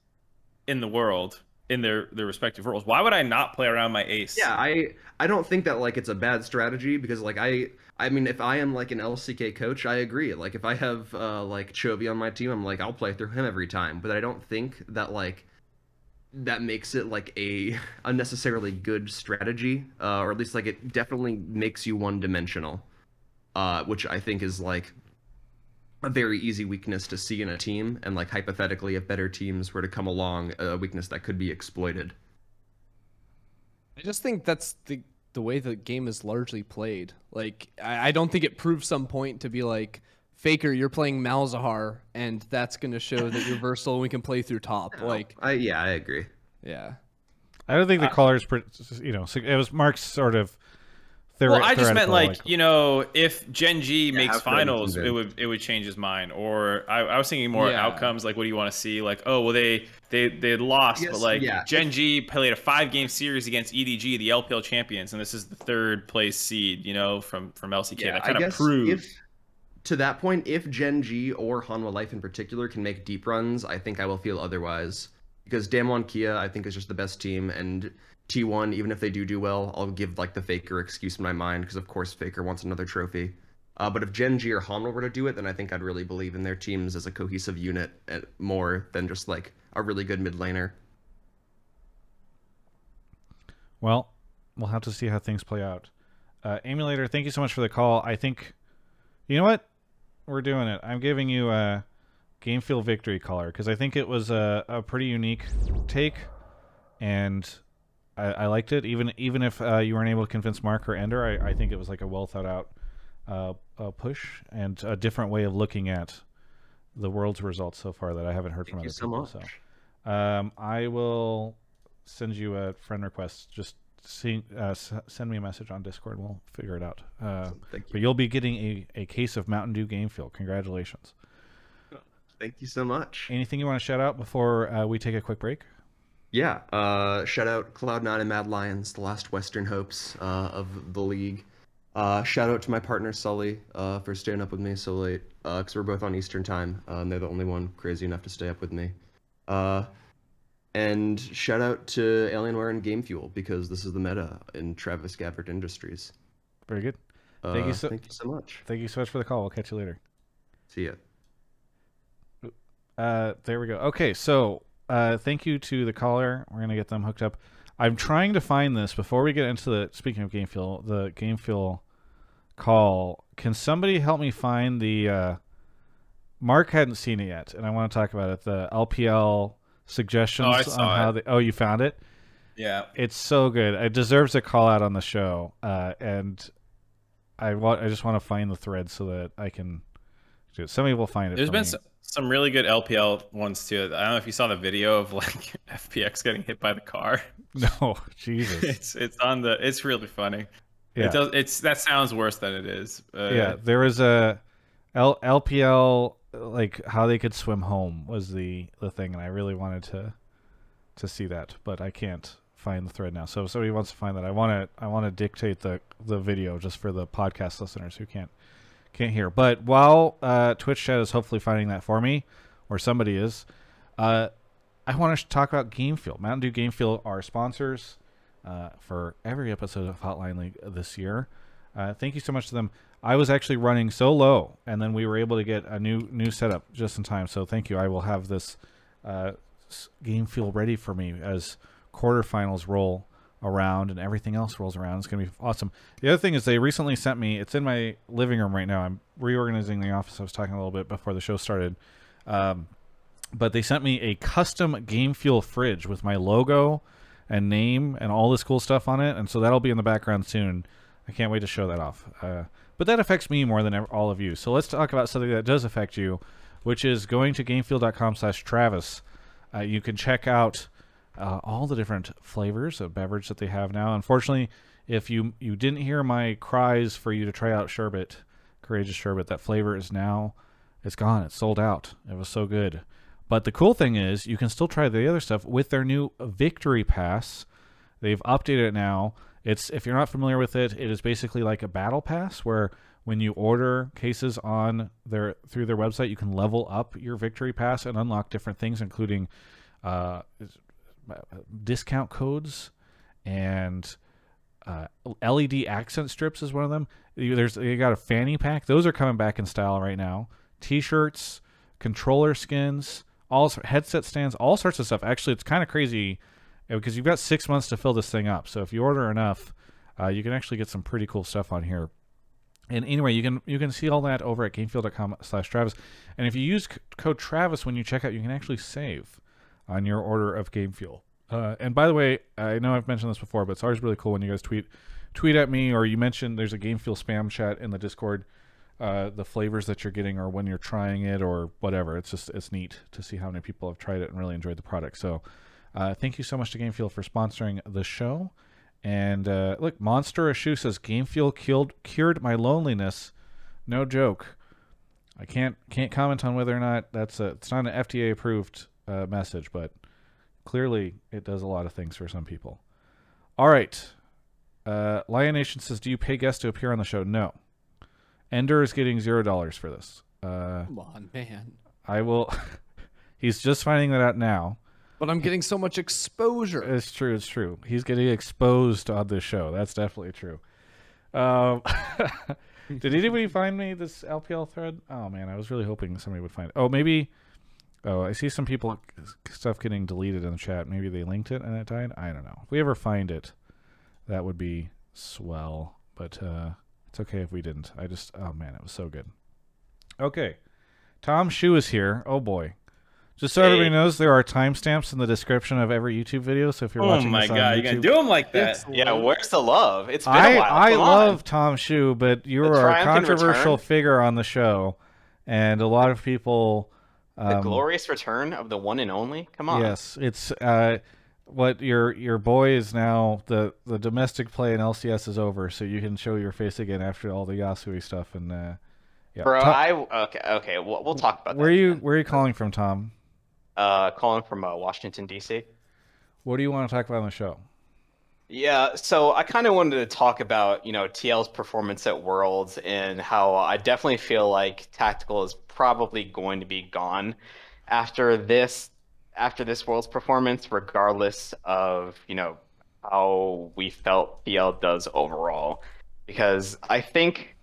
in the world in their their respective roles, why would I not play around my ace? Yeah, I I don't think that like it's a bad strategy because like I I mean if I am like an LCK coach, I agree. Like if I have uh like Chovy on my team, I'm like I'll play through him every time. But I don't think that like that makes it like a unnecessarily good strategy, uh, or at least like it definitely makes you one dimensional, uh, which I think is like a very easy weakness to see in a team. And like hypothetically, if better teams were to come along, a weakness that could be exploited. I just think that's the the way the game is largely played. Like I, I don't think it proves some point to be like Faker, you're playing Malzahar, and that's gonna show that you're versatile and we can play through top. Like I yeah, I agree. yeah. I don't think the Uh, caller's, pre- you know, it was Mark's sort of. Theori- Well, I just meant theoretical, like, you know, if Gen G makes how could I be finals, it would it would change his mind. Or I, I was thinking more Yeah. outcomes, like what do you want to see? Like, oh well, they they they lost, Yes, but like yeah. Gen G played a five game series against EDG, the LPL champions, and this is the third place seed, you know, from from LCK. that kind I of guess proves. if to that point, if Gen G or Hanwha Life in particular can make deep runs, I think I will feel otherwise. Because Damwon Kia, I think, is just the best team, and T1, even if they do do well, I'll give like the Faker excuse in my mind, because of course Faker wants another trophy. Uh, but if Gen G or Hanwha were to do it, then I think I'd really believe in their teams as a cohesive unit uh, more than just like a really good mid laner. Well, we'll have to see how things play out. Uh, Emulator, thank you so much for the call. I think, you know what? We're doing it. I'm giving you a Game Fuel victory caller because I think it was a, a pretty unique take, and I, I liked it. Even even if uh, you weren't able to convince Mark or Ender, I, I think it was like a well thought out uh, uh, push and a different way of looking at the world's results so far that I haven't heard from Thank other you so people. much. So. Um, I will send you a friend request. Just see, uh, s- send me a message on Discord. We'll figure it out. Uh, but you. you'll be getting a, a case of Mountain Dew Game Fuel. Congratulations. Thank you so much. Anything you want to shout out before uh, we take a quick break? Yeah, uh, shout out Cloud9 and Mad Lions, the last Western hopes uh, of the league. Uh, shout out to my partner Sully uh, for staying up with me so late, because we're both on Eastern time, uh, and they're the only one crazy enough to stay up with me. Uh, and shout out to Alienware and Game Fuel, because this is the meta in Travis Gafford Industries. Very good. Uh, Thank you so- thank you so much. Thank you so much for the call. We'll catch you later. See ya. Uh, there we go. Okay, so uh, thank you to the caller. We're gonna get them hooked up. I'm trying to find this before we get into the. Speaking of Game Fuel, the Game Fuel call. Can somebody help me find the? Uh, Mark hadn't seen it yet, and I want to talk about it. The LPL suggestions Oh, I on how it. they. Oh, you found it. yeah, It's so good. It deserves a call out on the show, uh, and I want. I just want to find the thread so that I can. Do it. Somebody will find it. there's been me. some, some really good LPL ones too. I don't know if you saw the video of like FPX getting hit by the car. No, Jesus. It's it's on the. It's really funny. Yeah. It does. It's that sounds worse than it is. Uh, yeah, there was a L- LPL like how they could swim home was the the thing, and I really wanted to to see that, but I can't find the thread now. So if somebody wants to find that, I want to I want to dictate the the video just for the podcast listeners who can't can't hear. But while uh, Twitch chat is hopefully finding that for me, or somebody is, uh, I want to talk about Game Fuel. Mountain Dew Game Fuel are sponsors uh, for every episode of Hotline League this year. Uh, thank you so much to them. I was actually running so low, and then we were able to get a new new setup just in time. So thank you. I will have this uh, Game Fuel ready for me as quarterfinals roll around and everything else rolls around. It's going to be awesome. The other thing is they recently sent me, it's in my living room right now. I'm reorganizing the office. I was talking a little bit before the show started. Um, but they sent me a custom Game Fuel fridge with my logo and name and all this cool stuff on it. And so that'll be in the background soon. I can't wait to show that off. Uh, but that affects me more than all of you. So let's talk about something that does affect you, which is going to gamefuel.com slash Travis. Uh, you can check out uh, all the different flavors of beverage that they have now. Unfortunately, if you you didn't hear my cries for you to try out sherbet, courageous sherbet, that flavor is now it's gone. It's sold out. It was so good. But the cool thing is you can still try the other stuff with their new Victory Pass. They've updated it now. It's if you're not familiar with it, it is basically like a battle pass where when you order cases on their through their website, you can level up your Victory Pass and unlock different things, including uh, discount codes and uh, LED accent strips is one of them. There's you got a fanny pack; those are coming back in style right now. T-shirts, controller skins, all headset stands, all sorts of stuff. Actually, it's kind of crazy uh, because you've got six months to fill this thing up. So if you order enough, uh, you can actually get some pretty cool stuff on here. And anyway, you can you can see all that over at gamefuel.com slash Travis. And if you use code Travis when you check out, you can actually save on your order of Game Fuel. Uh, and by the way, I know I've mentioned this before, but it's always really cool when you guys tweet tweet at me or you mention there's a Game Fuel spam chat in the Discord. Uh, the flavors that you're getting or when you're trying it or whatever. It's just it's neat to see how many people have tried it and really enjoyed the product. So uh, thank you so much to Game Fuel for sponsoring the show. And uh, look, Monster Ashu says Game Fuel killed, cured my loneliness. No joke. I can't can't comment on whether or not that's a it's not an FDA approved uh, message, but clearly it does a lot of things for some people. All right. Uh, Lion Nation says, "Do you pay guests to appear on the show?" No. Ender is getting zero dollars for this. Uh, Come on, man. I will. he's just finding that out now. But I'm getting so much exposure. It's true. It's true. He's getting exposed on this show. That's definitely true. Um, did anybody find me this LPL thread? Oh man, I was really hoping somebody would find it. Oh, maybe. Oh, I see some people stuff getting deleted in the chat. Maybe they linked it and it died. I don't know. If we ever find it, that would be swell. But uh, it's okay if we didn't. I just oh man, it was so good. Okay, Tom Shu is here. Oh boy. Just so everybody knows, there are timestamps in the description of every YouTube video. So if you're Oh watching my this on god, you YouTube, gonna do them like that? Yeah, where's the love? It's been I a while. I Come love on. Tom Shu, but you The are a controversial figure on the show, and a lot of people. The Um, glorious return of the one and only. Come on. Yes, it's uh, what your your boy is now. The the domestic play in LCS is over, so you can show your face again after all the Yasui stuff. And uh, yeah, Bro, Tom- I okay, okay. We'll, we'll talk about where that. are you again. where are you calling from, Tom? Uh, calling from uh, Washington D.C. What do you want to talk about on the show? Yeah, so I kind of wanted to talk about, you know, TL's performance at Worlds and how I definitely feel like Tactical is probably going to be gone after this after this Worlds performance, regardless of, you know, how we felt TL does overall. Because I think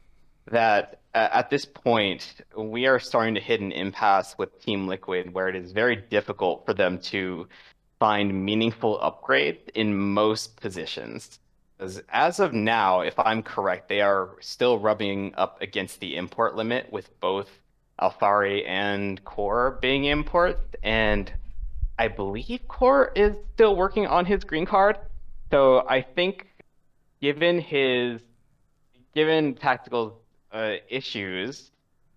that at this point, we are starting to hit an impasse with Team Liquid where it is very difficult for them to find meaningful upgrade in most positions. As, as of now, if I'm correct, they are still rubbing up against the import limit with both Alphari and Core being imports, and I believe Core is still working on his green card. So I think, given his, given tactical uh, issues,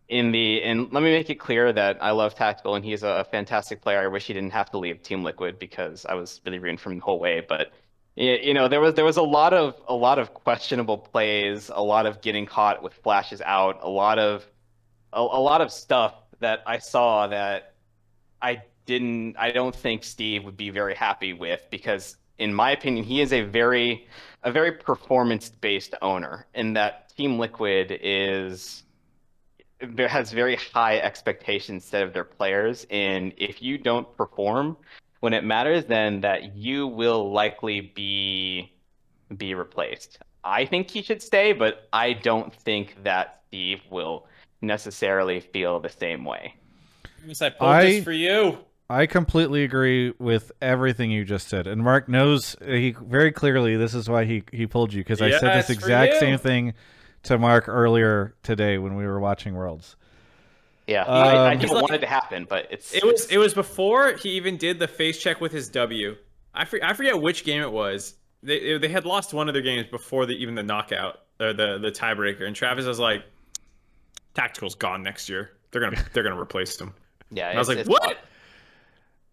in the and let me make it clear that I love Tactical and he's a fantastic player. I wish he didn't have to leave Team Liquid because I was really for him the whole way. But you know, there was there was a lot of a lot of questionable plays, a lot of getting caught with flashes out, a lot of a, a lot of stuff that I saw that I didn't I don't think Steve would be very happy with because in my opinion he is a very a very performance based owner in that Team Liquid is has very high expectations set of their players and if you don't perform when it matters then that you will likely be be replaced. I think he should stay but i don't think that steve will necessarily feel the same way. Yes, I pulled I- this for you. I completely agree with everything you just said, and Mark knows he very clearly this is why he he pulled you because I said this exact same thing to Mark earlier today when we were watching Worlds. Yeah, I, I Um, don't like- want it to happen, but it's It was it was before he even did the face check with his W. I for, I forget which game it was. They they had lost one of their games before the even the knockout or the the tiebreaker, and Travis was like, "Tactical's gone next year. They're gonna they're gonna replace him." yeah. And I was like, it's- "What?"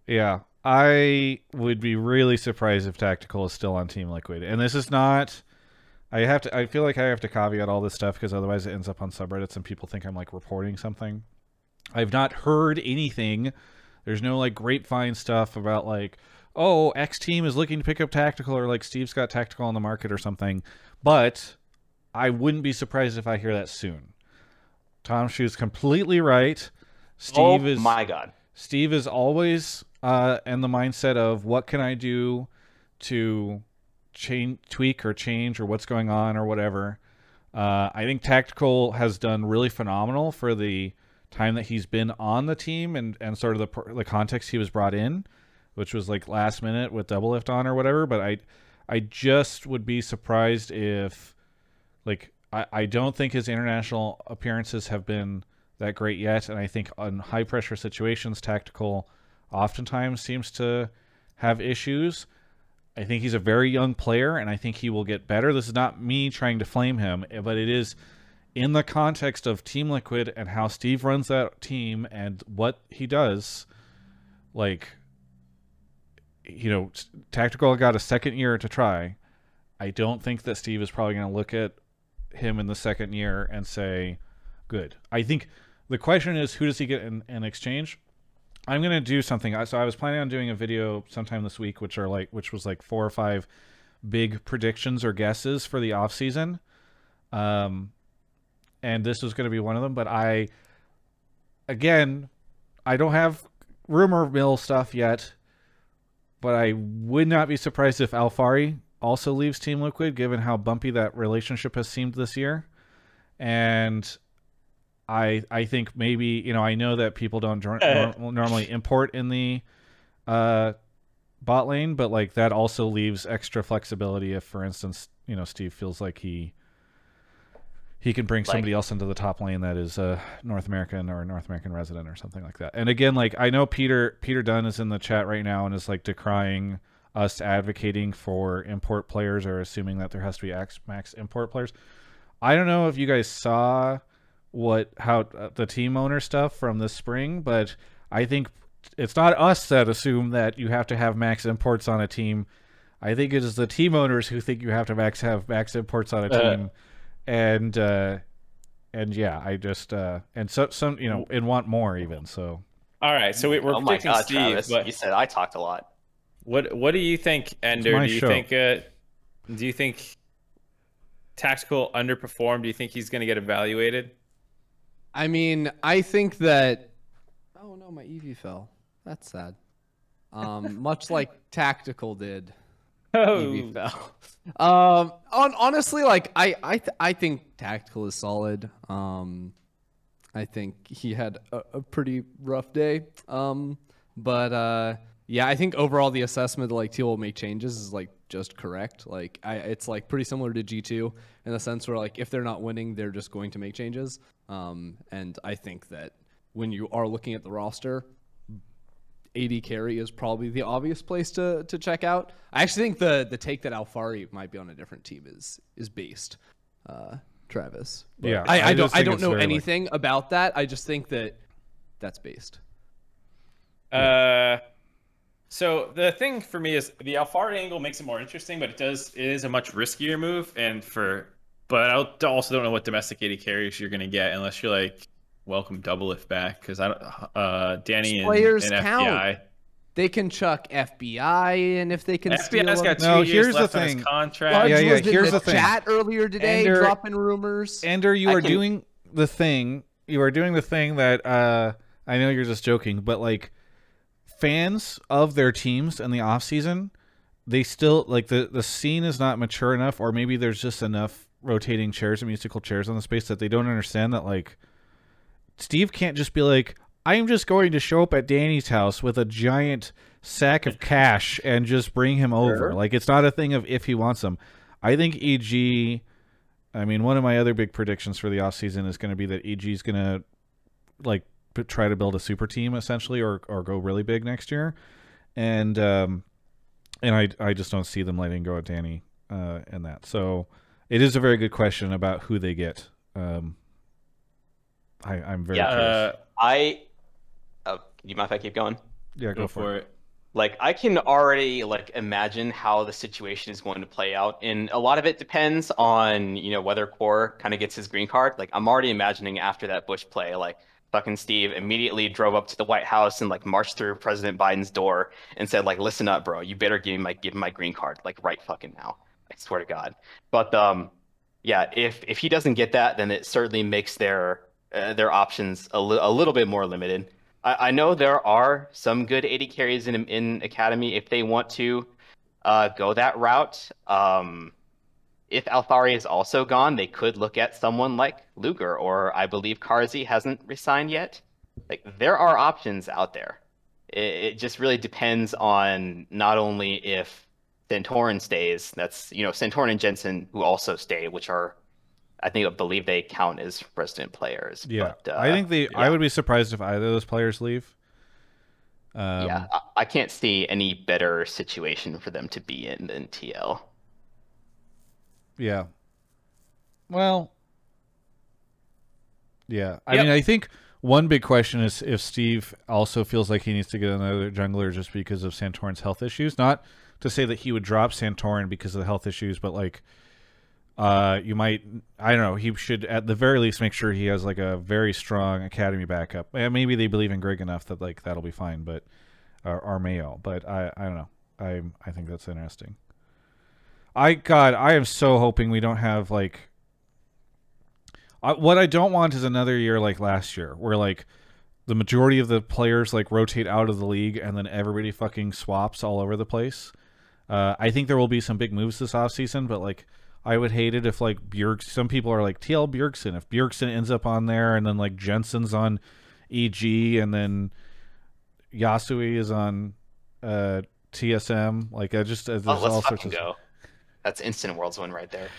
Yeah, I would be really surprised if Tactical is still on Team Liquid, and this is not. I have to. I feel like I have to caveat all this stuff because otherwise it ends up on subreddits and people think I'm like reporting something. I've not heard anything. There's no like grapevine stuff about like, oh, X team is looking to pick up Tactical or like Steve's got Tactical on the market or something. But I wouldn't be surprised if I hear that soon. Tom Shu's completely right. Steve oh is my god. Steve is always uh, in the mindset of what can I do to change, tweak, or change, or what's going on, or whatever. Uh, I think Tactical has done really phenomenal for the time that he's been on the team and, and sort of the the context he was brought in, which was like last minute with Doublelift on or whatever. But I I just would be surprised if like I, I don't think his international appearances have been that great yet, and I think on high pressure situations, tactical oftentimes seems to have issues. I think he's a very young player, and I think he will get better. This is not me trying to flame him, but it is in the context of Team Liquid and how Steve runs that team and what he does. Like, you know, tactical got a second year to try. I don't think that Steve is probably going to look at him in the second year and say, good. I think the question is, who does he get in, in exchange? I'm gonna do something. So I was planning on doing a video sometime this week, which are like, which was like four or five big predictions or guesses for the off season. Um, and this was going to be one of them. But I, again, I don't have rumor mill stuff yet. But I would not be surprised if Alphari also leaves Team Liquid, given how bumpy that relationship has seemed this year. And I I think maybe you know I know that people don't nor- normally import in the uh, bot lane, but like that also leaves extra flexibility if, for instance, you know Steve feels like he he can bring Like- somebody else into the top lane that is a North American or a North American resident or something like that. And again, like I know Peter Peter Dunn is in the chat right now and is like decrying us advocating for import players or assuming that there has to be max import players. I don't know if you guys saw what how uh, the team owner stuff from this spring, but I think it's not us that assume that you have to have max imports on a team. I think it is the team owners who think you have to max have max imports on a Uh. team, and uh, and yeah, I just uh, and so some you know and want more even. So All right, so we, we're oh my god, Steve, Travis! but You said I talked a lot. what what do you think, Ender? my Do you show. think uh, do you think tactical underperformed? Do you think he's going to get evaluated? I mean, I think that. Oh no, my EV fell. That's sad. Um, much like Tactical did. Oh, EV fell. Um, on honestly, like I, I, th- I think Tactical is solid. Um, I think he had a, a pretty rough day. Um, but uh, yeah, I think overall the assessment that like Teal will make changes is like just correct. Like I, it's like pretty similar to G two in the sense where like if they're not winning, they're just going to make changes. Um, and I think that when you are looking at the roster, AD carry is probably the obvious place to to check out. I actually think the the take that Alphari might be on a different team is is based. Uh, Travis. But Yeah, I, I I, don't I don't know very, like- anything about that. I just think that that's based. Uh, so the thing for me is the Alphari angle makes it more interesting, but it does it is a much riskier move, and for but I also don't know what domesticated carriers you're gonna get unless you're like welcome Doublelift back because I don't uh Danny and, Players and count. FBI. They can chuck FBI, and if they can steal FBI's them- got two No, years here's the left on his thing. contract. Fudge Yeah, yeah, was in here's the, the thing. chat earlier today, Ender- dropping rumors. Ender, you I are can- doing the thing. You are doing the thing that uh, I know you're just joking, but like fans of their teams in the off season, they still like the the scene is not mature enough, or maybe there's just enough rotating chairs and musical chairs on the space that they don't understand that like Steve can't just be like, I'm just going to show up at Danny's house with a giant sack of cash and just bring him over. Sure. Like it's not a thing of if he wants them. I think EG. I mean, one of my other big predictions for the offseason is going to be that EG is going to like try to build a super team essentially, or or go really big next year, and um, and I I just don't see them letting go of Danny uh in that. So it is a very good question about who they get. Um, I I'm very Yeah, curious. Uh, I. Oh, do you mind if I keep going? yeah, go for it. like i can already like imagine how the situation is going to play out and a lot of it depends on you know whether core kind of gets his green card like i'm already imagining after that bush play like fucking steve immediately drove up to the white house and like marched through president biden's door and said like listen up bro. You better give me my give me my green card like right fucking now. I swear to god. But um yeah if if he doesn't get that then it certainly makes their uh, their options a, li- a little bit more limited. I, I know there are some good AD carries in in academy if they want to uh, go that route. Um, if Alphari is also gone, they could look at someone like Luger or I believe Karzi hasn't resigned yet. Like there are options out there. It, it just really depends on not only if Santorin stays. That's you know Santorin and Jensen who also stay, which are I think I believe they count as resident players. Yeah, but, uh, I think the I would be surprised if either of those players leave. Um, yeah, I, I can't see any better situation for them to be in than TL. Yeah. Well. Yeah, I Yep. mean, I think one big question is if Steve also feels like he needs to get another jungler just because of Santorin's health issues. Not to say that he would drop Santorin because of the health issues, but like, uh, you might, I don't know, he should at the very least make sure he has like a very strong academy backup. And maybe they believe in Greg enough that like that'll be fine, but or, or Mayo, but I, I don't know. I, I think that's interesting. I God, I am so hoping we don't have like. I, what I don't want is another year like last year, where like the majority of the players like rotate out of the league and then everybody fucking swaps all over the place. Uh, I think there will be some big moves this offseason, but like I would hate it if like Bjerg. Some people are like TL Bjergsen. If Bjergsen ends up on there, and then like Jensen's on EG, and then Yasui is on uh, TSM. Like I just uh, there's Oh, all sorts of go. That's instant worlds win right there.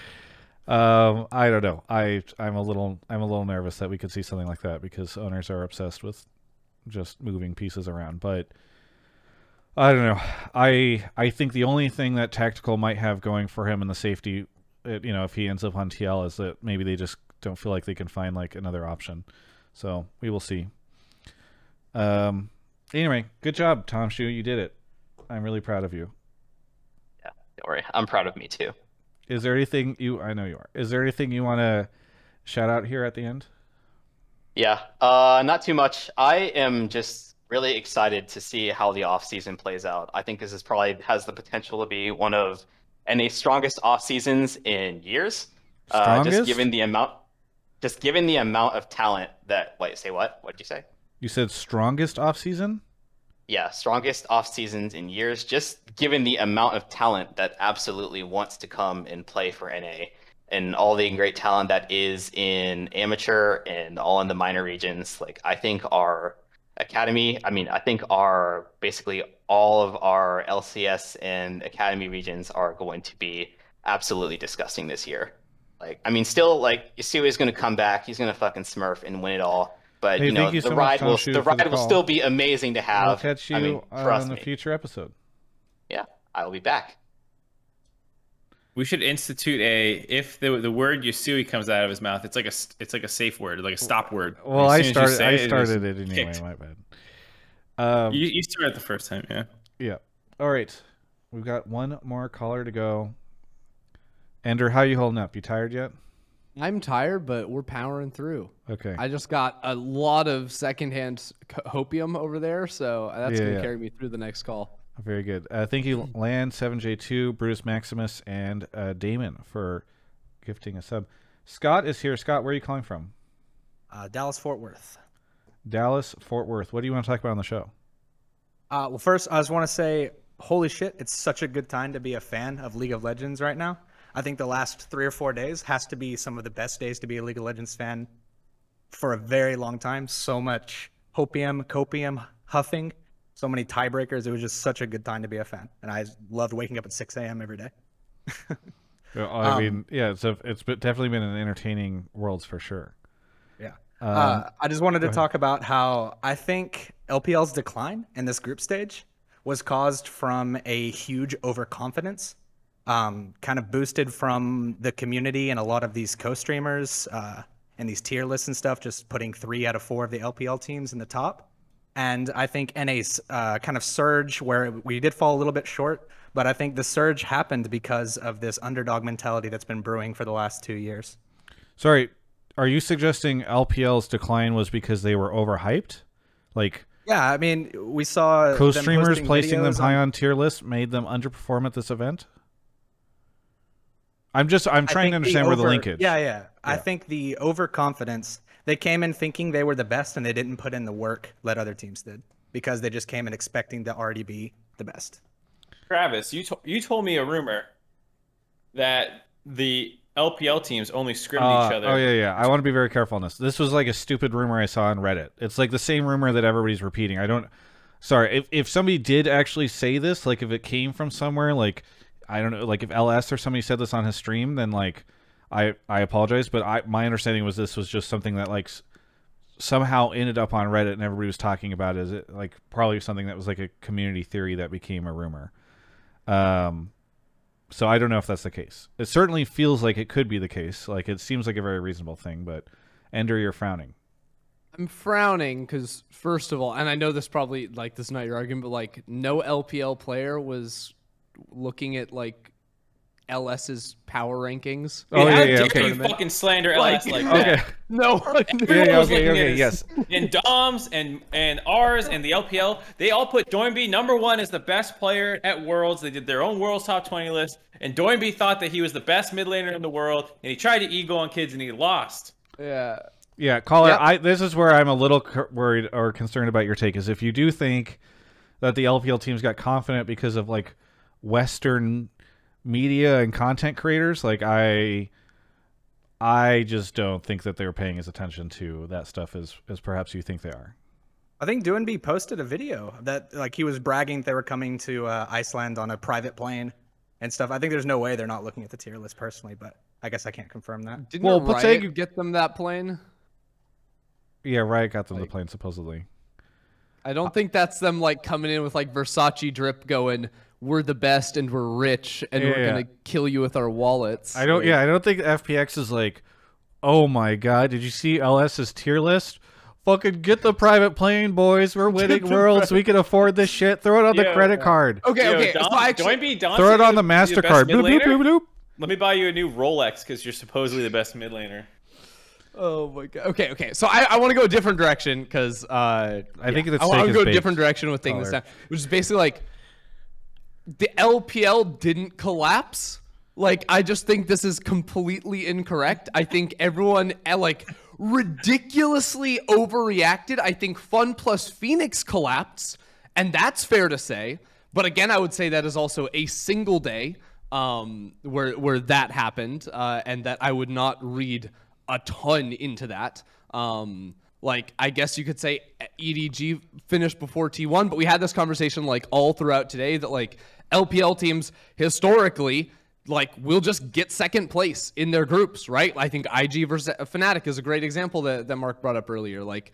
um, I don't know. I I'm a little I'm a little nervous that we could see something like that because owners are obsessed with just moving pieces around. But I don't know. I I think the only thing that tactical might have going for him in the safety, you know, if he ends up on TL, is that maybe they just don't feel like they can find like another option. So we will see. Um. Anyway, good job, Tom Shu. You did it. I'm really proud of you. Don't worry, I'm proud of me too. Is there anything you? I know you are. Is there anything you want to shout out here at the end? Yeah, uh, not too much. I am just really excited to see how the off season plays out. I think this is probably has the potential to be one of NA's strongest off seasons in years. Uh, just given the amount, just given the amount of talent that. Wait, say what? What did you say? You said strongest off season. Yeah, strongest off seasons in years. Just given the amount of talent that absolutely wants to come and play for NA, and all the great talent that is in amateur and all in the minor regions. Like I think our academy. I mean, I think our basically all of our LCS and academy regions are going to be absolutely disgusting this year. Like, I mean, still like Yasui is going to come back. He's going to fucking smurf and win it all. But Hey, you know, thank you the so much, ride Tom will Shu, the for the ride will call. still be amazing to have. I'll catch you I mean, uh, on the future episode. Yeah, I will be back. We should institute a if the the word Yasui comes out of his mouth, it's like a s- it's like a safe word, like a stop word. Well, I soon as you started. say I it, it started is it anyway. kicked. My bad. Um, You, you started the first time, yeah. yeah. All right. We've got one more caller to go. Ender, how you holding up? You tired yet? I'm tired, but we're powering through. Okay. I just got a lot of secondhand s- c- hopium over there, so that's Yeah, gonna yeah. carry me through the next call. Very good. Uh, thank you, Land Seven J Two, Brutus Maximus, and uh, Damon for gifting a sub. Scott is here. Scott, where are you calling from? Uh, Dallas Fort Worth. Dallas, Fort Worth. What do you want to talk about on the show? Uh, well, first, I just want to say, holy shit, it's such a good time to be a fan of League of Legends right now. I think the last three or four days has to be some of the best days to be a League of Legends fan for a very long time. So much hopium, copium, huffing, so many tiebreakers. It was just such a good time to be a fan, and I loved waking up at 6 a.m. every day. Yeah, I Um, mean, yeah, it's a, it's definitely been an entertaining worlds for sure. Yeah. Um, uh, I just wanted to ahead. talk about how I think LPL's decline in this group stage was caused from a huge overconfidence, um, kind of boosted from the community and a lot of these co-streamers uh, and these tier lists and stuff, just putting three out of four of the LPL teams in the top. And I think NA's uh, kind of surge where we did fall a little bit short, but I think the surge happened because of this underdog mentality that's been brewing for the last two years. Sorry, are you suggesting LPL's decline was because they were overhyped? Like Yeah, I mean, we saw co-streamers placing them high on tier lists made them underperform at this event? I'm just I'm trying to think understand where the over- linkage. Yeah, yeah, I think the overconfidence. They came in thinking they were the best, and they didn't put in the work that other teams did because they just came in expecting to already be the best. Travis, you to- you told me a rumor that the LPL teams only scrimmed Uh, each other. Oh yeah, yeah. I want to be very careful on this. This was like a stupid rumor I saw on Reddit. It's like the same rumor that everybody's repeating. I don't. Sorry, if if somebody did actually say this, like if it came from somewhere, like I don't know, like if LS or somebody said this on his stream, then like I I apologize, but I my understanding was this was just something that like s- somehow ended up on Reddit and everybody was talking about it as it like probably something that was like a community theory that became a rumor. Um, so I don't know if that's the case. It certainly feels like it could be the case. Like it seems like a very reasonable thing, but Ender, you're frowning. I'm frowning because first of all, and I know this probably like this is not your argument, but like no LPL player was looking at like LS's power rankings. Oh, yeah, How yeah, dare okay. you fucking slander LS like Okay. that? No, Yeah, yeah, okay, okay, at us. yes. And Doms and and ours and the LPL, they all put Doinby number one as the best player at Worlds. They did their own Worlds top 20 list, and Doinby thought that he was the best mid laner in the world, and he tried to ego on kids and he lost. yeah. Yeah, caller. Yep. I this is where I'm a little worried or concerned about your take. Is if you do think that the LPL teams got confident because of like Western media and content creators, like I, I just don't think that they're paying as attention to that stuff as as perhaps you think they are. I think Doinby posted a video that like he was bragging they were coming to uh, Iceland on a private plane and stuff. I think there's no way they're not looking at the tier list personally, but I guess I can't confirm that. Didn't Well, well, Pateg- Riot get them that plane? Yeah, Riot got them the plane supposedly. I don't think that's them like coming in with like Versace drip going, we're the best and we're rich and we're Yeah. gonna kill you with our wallets. I don't. Like, Yeah, I don't think FPX is like, oh my god, did you see LS's tier list? Fucking get the private plane, boys. We're winning worlds. We can afford this shit. Throw it on the Yeah. credit card. Okay, Yo, okay. Dom, so actually, Doinby, Dom Throw it on the would be best Mastercard. mid Bloop, bloop, laner. bloop, bloop. Let me buy you a new Rolex because you're supposedly the best mid laner. Oh my god. Okay, okay. So I, I want to go a different direction because uh, I think the I want to go a different direction with taking this caller. down, which is basically like the LPL didn't collapse. Like I just think this is completely incorrect. I think everyone uh, like ridiculously overreacted. I think Fun plus Phoenix collapsed, and that's fair to say. But again, I would say that is also a single day um, where where that happened, uh, and that I would not read a ton into that. Um, like I guess you could say EDG finished before T1, but we had this conversation like all throughout today that like LPL teams historically like will just get second place in their groups, right? I think IG versus Fnatic is a great example that, that Mark brought up earlier. Like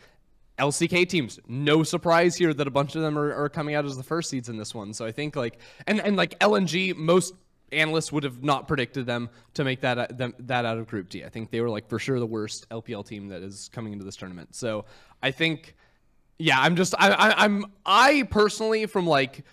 LCK teams, no surprise here that a bunch of them are, are coming out as the first seeds in this one. So I think like and and like LNG, most analysts would have not predicted them to make that uh, them, that out of Group D. I think they were like for sure the worst LPL team that is coming into this tournament. So I think, yeah, I'm just I, I I'm I personally from like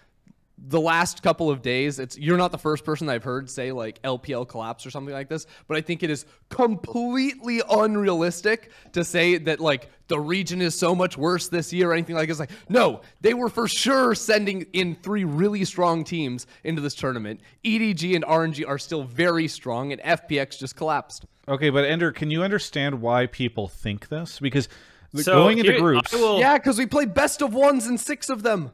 the last couple of days, it's you're not the first person I've heard say like LPL collapse or something like this, but I think it is completely unrealistic to say that like the region is so much worse this year or anything like this. Like, no, they were for sure sending in three really strong teams into this tournament. EDG and RNG are still very strong, and FPX just collapsed. Okay, but Ender, can you understand why people think this? Because So going into here- groups, will, Yeah, because we played best of ones and six of them,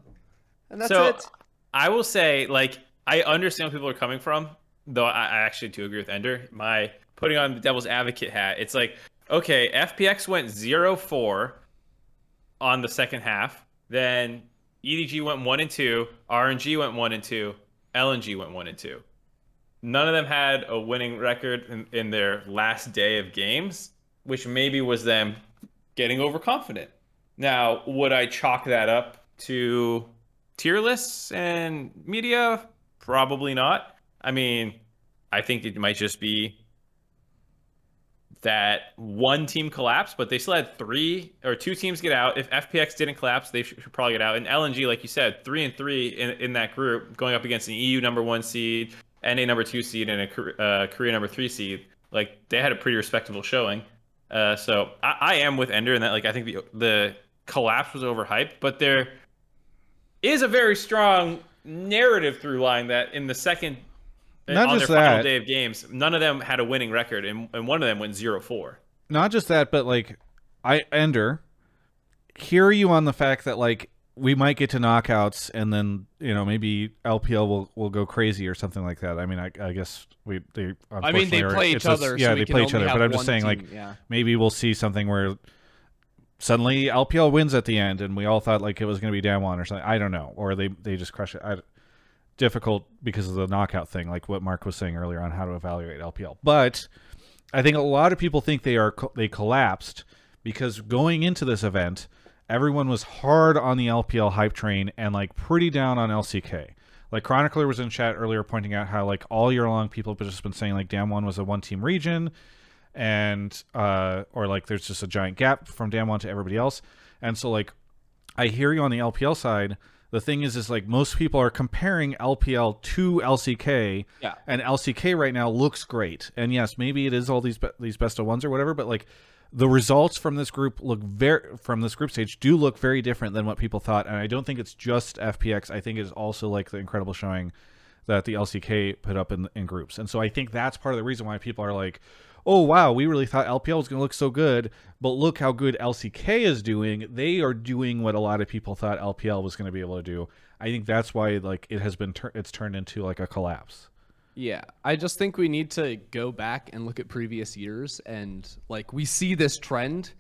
and that's so it. I will say, like, I understand where people are coming from, though I, I actually do agree with Ender. My putting on the devil's advocate hat, it's like, okay, FPX went 0 4 on the second half. Then EDG went one and two, RNG went one and two, LNG went one and two. None of them had a winning record in, in their last day of games, which maybe was them getting overconfident. Now, would I chalk that up to tier lists and media? Probably not. I mean, I think it might just be that one team collapsed, but they still had three or two teams get out. If FPX didn't collapse, they should probably get out. And LNG, like you said, three and three in, in that group, going up against an EU number one seed, NA number two seed, and a uh, Korea number three seed. Like they had a pretty respectable showing. Uh, so I, I am with Ender in that. Like I think the the collapse was overhyped, but there is a very strong narrative through line that in the second Not on just their final that. day of games, none of them had a winning record, and, and one of them went 0-4. not just that, but like I Ender hear you on the fact that like we might get to knockouts and then you know maybe LPL will will go crazy or something like that. I mean, I, I guess we they. I mean, they unfortunately are- play each it's a- other, yeah, so they play each other. But I'm just one saying, like yeah. maybe we'll see something where suddenly LPL wins at the end, and we all thought like it was going to be Damwon or something. I don't know, or they they just crush it. I, difficult because of the knockout thing, like what Mark was saying earlier on how to evaluate LPL. But I think a lot of people think they are they collapsed because going into this event, everyone was hard on the LPL hype train and like pretty down on LCK. Like Chronicler was in chat earlier pointing out how like all year long people have just been saying like Damwon was a one team region and uh or like there's just a giant gap from Damwon to everybody else. And so like I hear you on the LPL side. The thing is, is like most people are comparing LPL to LCK, Yeah. and LCK right now looks great. And yes, maybe it is all these be- these best of ones or whatever, but like the results from this group look very from this group stage do look very different than what people thought. And I don't think it's just FPX. I think it's also like the incredible showing that the LCK put up in in groups. And so I think that's part of the reason why people are like, "Oh wow, we really thought LPL was going to look so good, but look how good LCK is doing. They are doing what a lot of people thought LPL was going to be able to do." I think that's why like it has been tur- it's turned into like a collapse. Yeah, I just think we need to go back and look at previous years, and like we see this trend.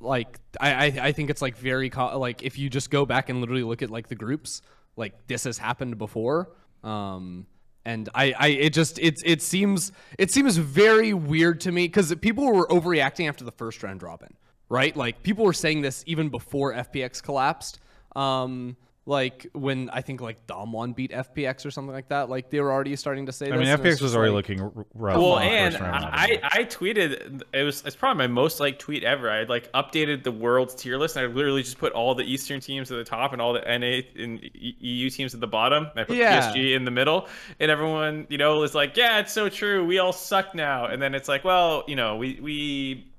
Like I, I, I think it's like very co- like if you just go back and literally look at like the groups, like this has happened before. Um, and I, I, it just it it seems it seems very weird to me because people were overreacting after the first round robin, right? Like people were saying this even before FPX collapsed. Um, like when I think like Damwon beat FPX or something like that. Like they were already starting to say. I this, mean, FPX was already like- looking r- rough. Well, and first I, I tweeted it was it's probably my most like tweet ever. I like updated the world's tier list and I literally just put all the Eastern teams at the top and all the NA and EU teams at the bottom. I put Yeah. PSG in the middle, and everyone you know was like, "Yeah, it's so true. We all suck now." And then it's like, well, you know, we we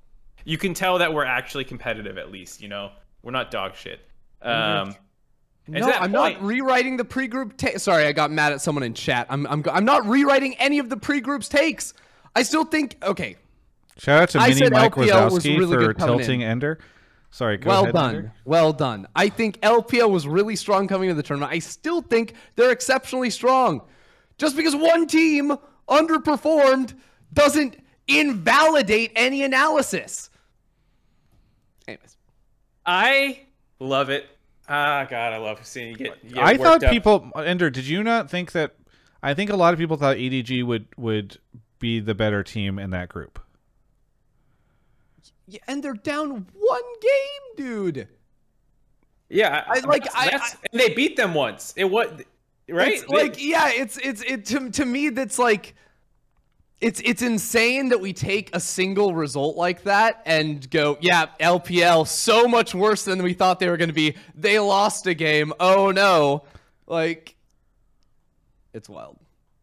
you can tell that we're actually competitive at least. You know, we're not dog shit. Um, and to No, I'm point- not rewriting the pre-group. Ta- Sorry, I got mad at someone in chat. I'm, I'm, I'm not rewriting any of the pre-groups takes. I still think. Okay, Shout out to I Mini Mike LPL Wazowski really for tilting in. Ender. Sorry, go well ahead, done, Ender. well done. I think LPL was really strong coming into the tournament. I still think they're exceptionally strong. Just because one team underperformed doesn't invalidate any analysis. Anyways, I love it. Ah, God, I love seeing you get. You get I worked thought up. people Ender, did you not think that I think a lot of people thought EDG would would be the better team in that group. yeah, and they're down one game, dude. Yeah, I- like, that's- I- that's- and they beat them once. It was right. It's like yeah, it's it's it to to me that's like it's it's insane that we take a single result like that and go, yeah, LPL so much worse than we thought they were going to be. They lost a game. Oh no. Like it's wild.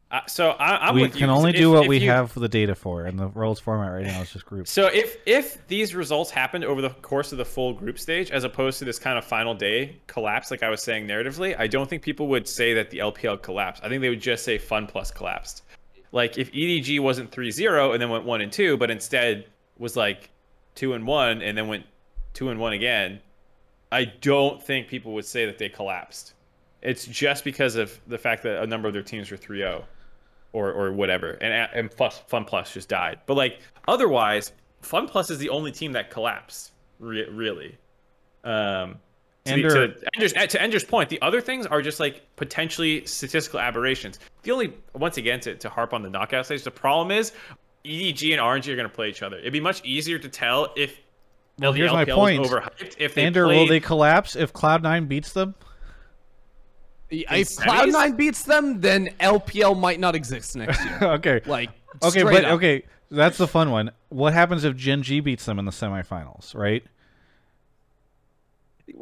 Uh, so I, I'm we with you. can only If- do what we you- have the data for, and the world's format right now is just groups. So if if these results happened over the course of the full group stage, as opposed to this kind of final day collapse, like I was saying narratively, I don't think people would say that the LPL collapsed. I think they would just say Fun Plus collapsed. Like if EDG wasn't 3-0 and then went one and two, but instead was like two and one and then went two and one again, I don't think people would say that they collapsed. It's just because of the fact that a number of their teams were 3-0 or or whatever, and and plus Fun Plus just died. But like otherwise, Fun Plus is the only team that collapsed. Re- really, Um, Ender- the, to, Ender's, eh, to Ender's point, the other things are just like potentially statistical aberrations. The only, once again, to, to harp on the knockout stage, the problem is EDG and RNG are going to play each other. It'd be much easier to tell if Well, the here's my LPL is point. overhyped. If they Ender, played, will they collapse if Cloud9 beats them? If? Cloud9 beats them, then LPL might not exist next year. okay. like, Okay, but up. okay, that's the fun one. What happens if Gen G beats them in the semifinals, right?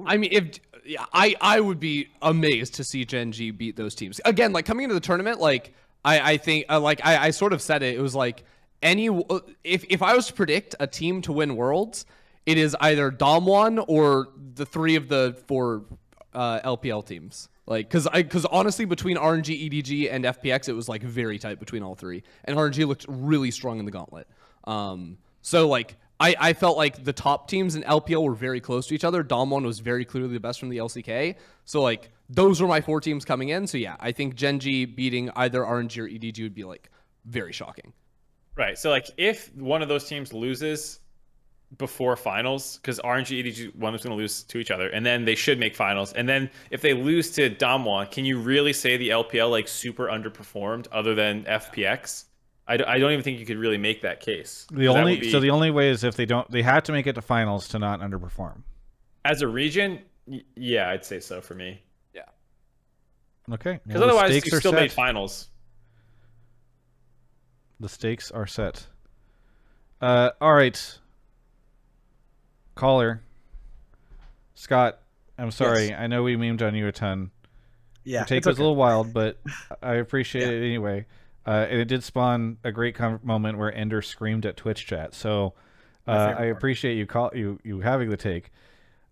I mean, if yeah, I I would be amazed to see Gen G beat those teams again. Like coming into the tournament, like I I think uh, like I I sort of said it. It was like any uh, if if I was to predict a team to win Worlds, it is either Damwon or the three of the four uh, LPL teams. Like, cause I, cause honestly, between RNG, EDG, and FPX, it was like very tight between all three, and RNG looked really strong in the gauntlet. Um, so like, I, I felt like the top teams in LPL were very close to each other. Damwon was very clearly the best from the LCK. So like, those were my four teams coming in. So yeah, I think Gen G beating either RNG or EDG would be like very shocking. Right. So like if one of those teams loses before finals, because RNG EDG one is going to lose to each other, and then they should make finals, and then if they lose to Damwon, can you really say the LPL like super underperformed other than FPX? I, d- I don't even think you could really make that case. The only be- so the only way is if they don't they have to make it to finals to not underperform. as a region, y- yeah, I'd say so for me. Yeah. Okay. Because well, otherwise, you still set. made finals. The stakes are set. Uh, all right. Caller. Scott, I'm sorry. Yes. I know we memed on you a ton. Yeah, Your take was okay. a little wild, but I appreciate Yeah. it anyway. Uh, and it did spawn a great com- moment where Ender screamed at Twitch chat. So uh, I appreciate you call you you having the take.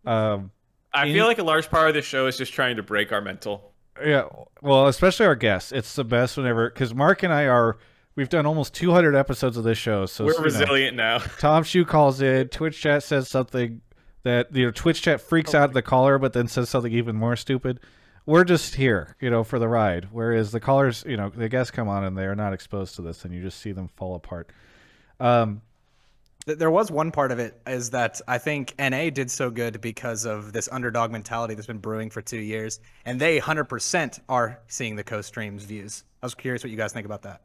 Um, I In- feel like a large part of the show is just trying to break our mental. Yeah, well, especially our guests. It's the best whenever because Mark and I are we've done almost 200 episodes of this show, so We're you know, resilient now. Tom Shu calls in, Twitch chat says something that you know Twitch chat freaks out the caller, but then says something even more stupid. We're just here, you know, for the ride. Whereas the callers, you know, the guests come on and they are not exposed to this, and you just see them fall apart. Um, There was one part of it is that I think NA did so good because of this underdog mentality that's been brewing for two years, and they 100% are seeing the co-streams views. I was curious what you guys think about that.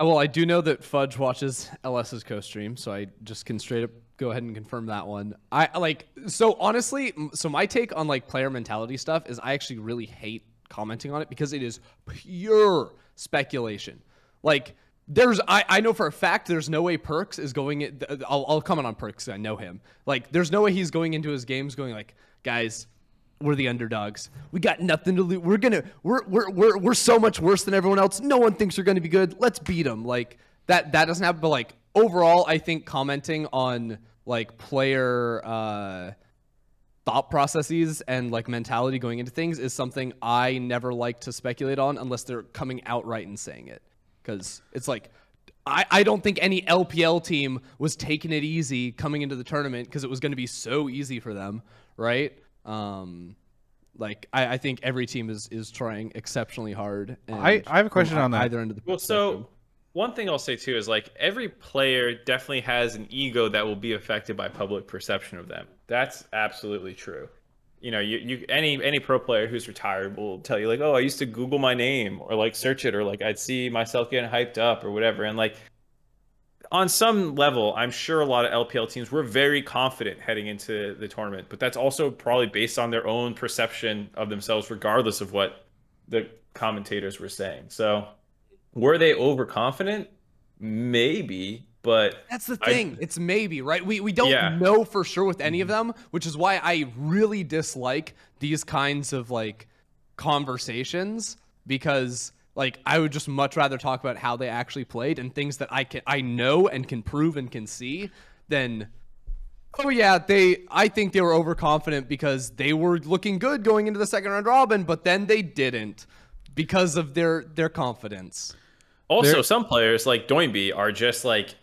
Uh, Well, I do know that Fudge watches LS's co-stream, so I just can straight up go ahead and confirm that one. I like so honestly, so my take on like player mentality stuff is I actually really hate commenting on it because it is pure speculation. Like there's I, I know for a fact there's no way Perkz is going I'll I'll comment on Perkz I know him. Like there's no way he's going into his games going like, guys, we're the underdogs. We got nothing to lose. We're gonna we're we're we're we're so much worse than everyone else. No one thinks we're gonna be good. Let's beat them. Like that that doesn't happen. But like overall, I think commenting on like player uh thought processes and like mentality going into things is something I never like to speculate on unless they're coming outright and saying it. Because it's like I, I don't think any LPL team was taking it easy coming into the tournament because it was going to be so easy for them, right? Um, like I, I think every team is is trying exceptionally hard. And I- I have a question on that. Either end of the Well, spectrum. so one thing I'll say too is like every player definitely has an ego that will be affected by public perception of them. That's absolutely true. You know, you, you any any pro player who's retired will tell you like, oh, I used to Google my name or like search it or like I'd see myself getting hyped up or whatever. And like on some level, I'm sure a lot of LPL teams were very confident heading into the tournament, but that's also probably based on their own perception of themselves, regardless of what the commentators were saying. So were they overconfident? Maybe, but That's the I- thing. it's maybe, right? We we don't Yeah. know for sure with any of them, which is why I really dislike these kinds of like conversations because like I would just much rather talk about how they actually played and things that I can I know and can prove and can see than Oh yeah, they I think they were overconfident because they were looking good going into the second round robin, but then they didn't because of their their confidence. also There- some players like Doinby are just like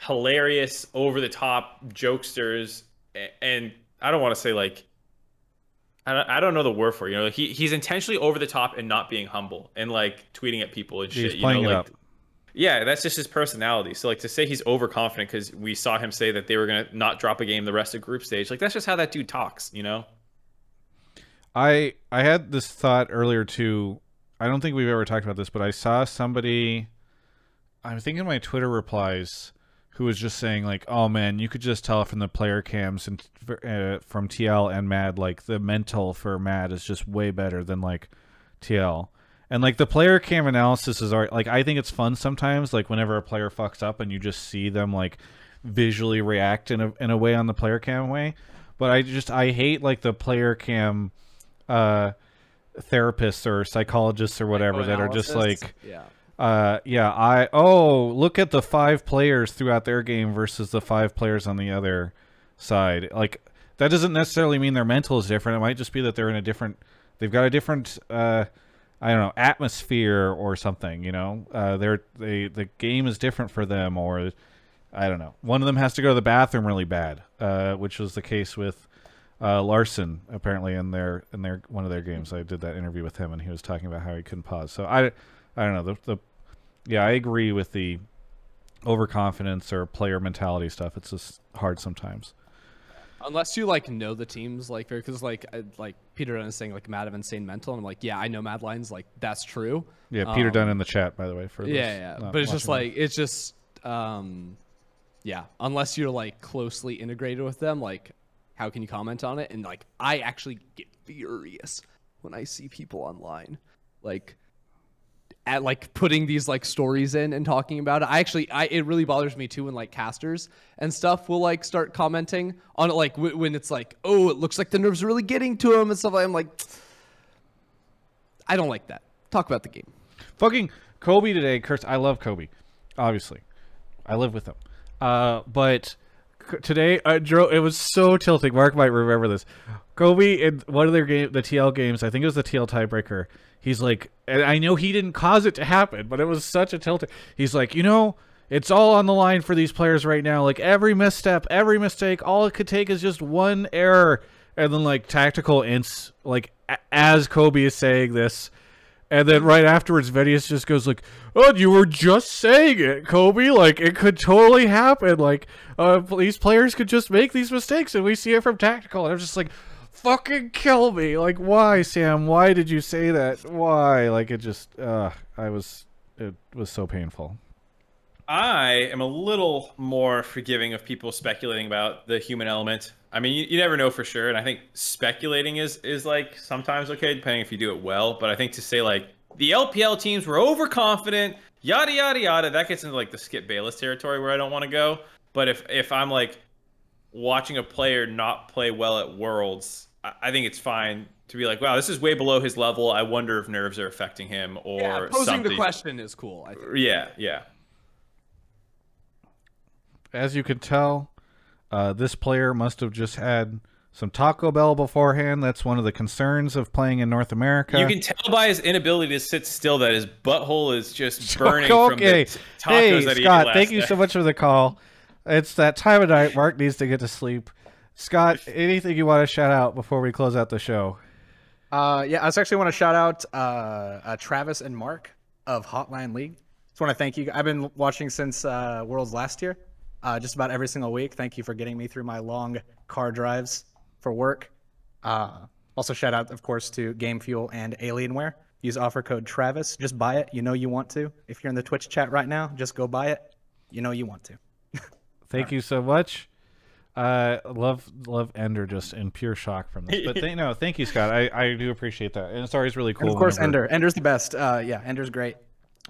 hilarious, over the top jokesters, and I don't want to say like I don't, know the word for it. You know, he he's intentionally over the top and not being humble and like tweeting at people and He's shit. You playing know, it like up. Yeah, that's just his personality. So like to say he's overconfident because we saw him say that they were gonna not drop a game the rest of group stage. Like that's just how that dude talks, you know. I I had this thought earlier too. I don't think we've ever talked about this, but I saw somebody. I'm thinking my Twitter replies who was just saying like, "Oh man, you could just tell from the player cams and uh, from TL and Mad like the mental for Mad is just way better than like TL." And like the player cam analysis is art. Like I think it's fun sometimes. Like whenever a player fucks up and you just see them like visually react in a in a way on the player cam way. But I just I hate like the player cam uh therapists or psychologists or whatever that are just like yeah. Uh yeah i oh look at the five players throughout their game versus the five players on the other side. Like that doesn't necessarily mean their mental is different. It might just be that they're in a different they've got a different uh i don't know atmosphere or something you know? Uh they're they the game is different for them or i don't know. One of them has to go to the bathroom really bad uh which was the case with uh, Larssen apparently in their in their one of their games. I did that interview with him, and he was talking about how he couldn't pause. So I, I don't know. The the, yeah, I agree with the overconfidence or player mentality stuff. It's just hard sometimes. Unless you like know the teams like because like I- like Peter Dunn is saying like Mad of Insane Mental and I'm like yeah I know Mad Lions like that's true. Yeah, Peter Um, Dunn in the chat, by the way. For yeah yeah, but it's just like it's just um yeah unless you're like closely integrated with them like how can you comment on it and like I actually get furious when I see people online like at like putting these like stories in and talking about it. I actually, I it really bothers me too when like casters and stuff will like start commenting on it, like w- when it's like, oh, it looks like the nerves are really getting to him and stuff. like I'm like, I don't like that. Talk about the game. fucking Kobe today. Curse. I love Kobe, obviously. I live with him. Uh, but today I drove. It was so tilting. Mark might remember this. Kobe in one of their game, the TL games. I think it was the TL tiebreaker. He's like, and I know he didn't cause it to happen, but it was such a tilt. He's like, you know. It's all on the line for these players right now. Like every misstep, every mistake, all it could take is just one error. And then like tactical ints, like a- as Kobe is saying this, and then right afterwards, Vedius just goes like, "Oh, you were just saying it, Kobe. Like it could totally happen. Like uh, these players could just make these mistakes, and we see it from tactical." And I'm just like, "Fucking kill me! Like why, Sam? Why did you say that? Why? Like it just, uh, I was, it was so painful." I am a little more forgiving of people speculating about the human element. I mean, you, you never know for sure, and I think speculating is is like sometimes okay, depending if you do it well. But I think to say like the LPL teams were overconfident, yada yada yada, that gets into like the Skip Bayless territory where I don't want to go. But if if I'm like watching a player not play well at Worlds, I, I think it's fine to be like, wow, this is way below his level. I wonder if nerves are affecting him or yeah, posing something. the question is cool. I think. Yeah, yeah. As you can tell, uh, this player must have just had some Taco Bell beforehand. That's one of the concerns of playing in North America. You can tell by his inability to sit still that his butthole is just burning okay. from the tacos hey, that he Scott, ate last thank you night. so much for the call. It's that time of night. Mark needs to get to sleep. Scott, anything you want to shout out before we close out the show? Uh, yeah, I just actually want to shout out uh, uh, Travis and Mark of Hotline League. Just want to thank you. I've been watching since uh, Worlds last year, uh, just about every single week. Thank you for getting me through my long car drives for work. Uh, also, shout out, of course, to Game Fuel and Alienware. Use offer code Travis. Just buy it. You know you want to. If you're in the Twitch chat right now, just go buy it. You know you want to. Thank you so much. Uh, love love Ender just in pure shock from this. But th- no, thank you, Scott. I, I do appreciate that, and it's always really cool. And of course, whenever- Ender. Ender's the best. Uh, yeah, Ender's great.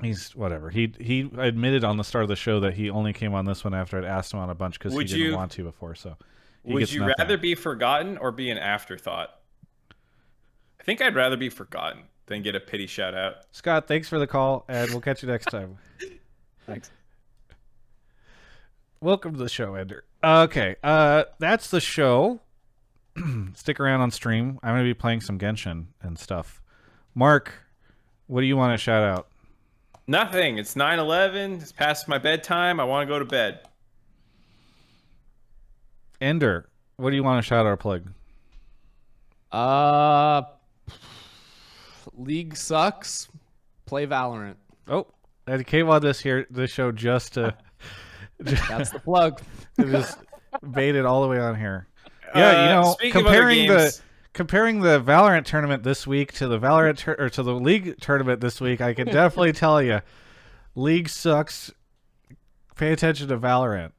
He's whatever. He he admitted on the start of the show that he only came on this one after I'd asked him on a bunch because he didn't you- want to before. So he Would gets you nothing. rather be forgotten or be an afterthought? I think I'd rather be forgotten than get a pity shout out. Scott, thanks for the call, and we'll catch you next time. Thanks. Welcome to the show, Ender. Okay, uh, that's the show. Stick around on stream. I'm gonna be playing some Genshin and stuff. Mark, what do you want to shout out? Nothing. It's 9-11. It's past my bedtime. I want to go to bed. Ender, what do you want to shout out or plug? Uh, League sucks. Play Valorant. Oh, I came on this here this show just to That's the plug. just bait it all the way on here. Yeah, you Uh, know, speaking of other comparing the comparing the Valorant tournament this week to the Valorant tur- or to the League tournament this week, I can definitely tell you, League sucks. Pay attention to Valorant.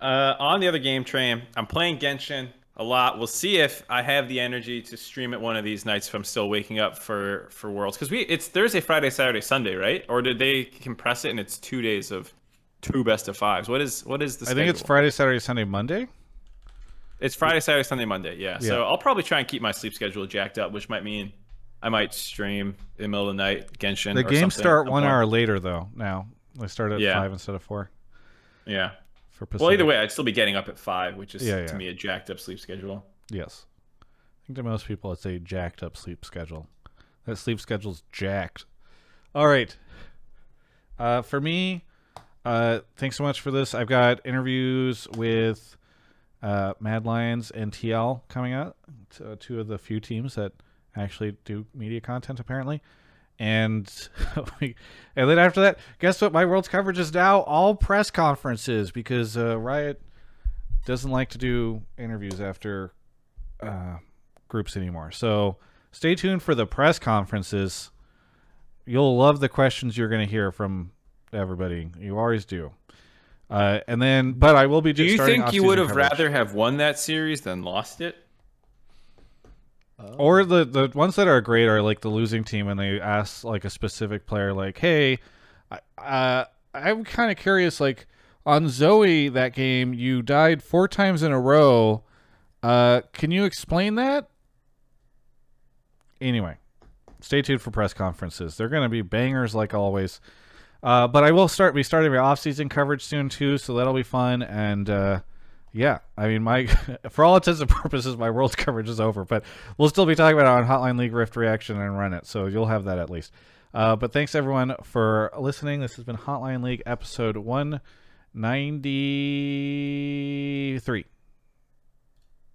Uh, on the other game train, I'm playing Genshin a lot. We'll see if I have the energy to stream it one of these nights if I'm still waking up for for Worlds because we it's Thursday, Friday, Saturday, Sunday, right? Or did they compress it and it's two days of two best of fives? What is what is the? I think it's? Friday, Saturday, Sunday, Monday. It's Friday, Saturday, Sunday, Monday. Yeah. Yeah. So I'll probably try and keep my sleep schedule jacked up, which might mean I might stream in the middle of the night Genshin. The games start one hour later though. Now they start at Yeah. five instead of four Yeah. for Pacific. Well, either way, I'd still be getting up at five, which is yeah. to me a jacked up sleep schedule. Yes. I think to most people it's a jacked up sleep schedule. That sleep schedule's jacked. All right. Uh, for me, uh, thanks so much for this. I've got interviews with uh, Mad Lions and TL coming out. Uh, two of the few teams that actually do media content, apparently. And and then after that, guess what? My world's coverage is now all press conferences because uh, Riot doesn't like to do interviews after uh, groups anymore. So stay tuned for the press conferences. You'll love the questions you're going to hear from everybody. You always do. Uh, and then, but I will be. Do you think you would have coverage. rather have won that series than lost it? Or the the ones that are great are like the losing team, and they ask like a specific player, like, "Hey, I- uh, I'm kind of curious. Like on Zoe that game, you died four times in a row. Uh, can you explain that?" Anyway, stay tuned for press conferences. They're going to be bangers like always. Uh, but I will start be starting my off-season coverage soon too, so that'll be fun. And uh, yeah, I mean, my for all intents and purposes, my world coverage is over. But we'll still be talking about it on Hotline League Rift Reaction and Run It, so you'll have that at least. Uh, but thanks everyone for listening. This has been Hotline League episode one ninety three.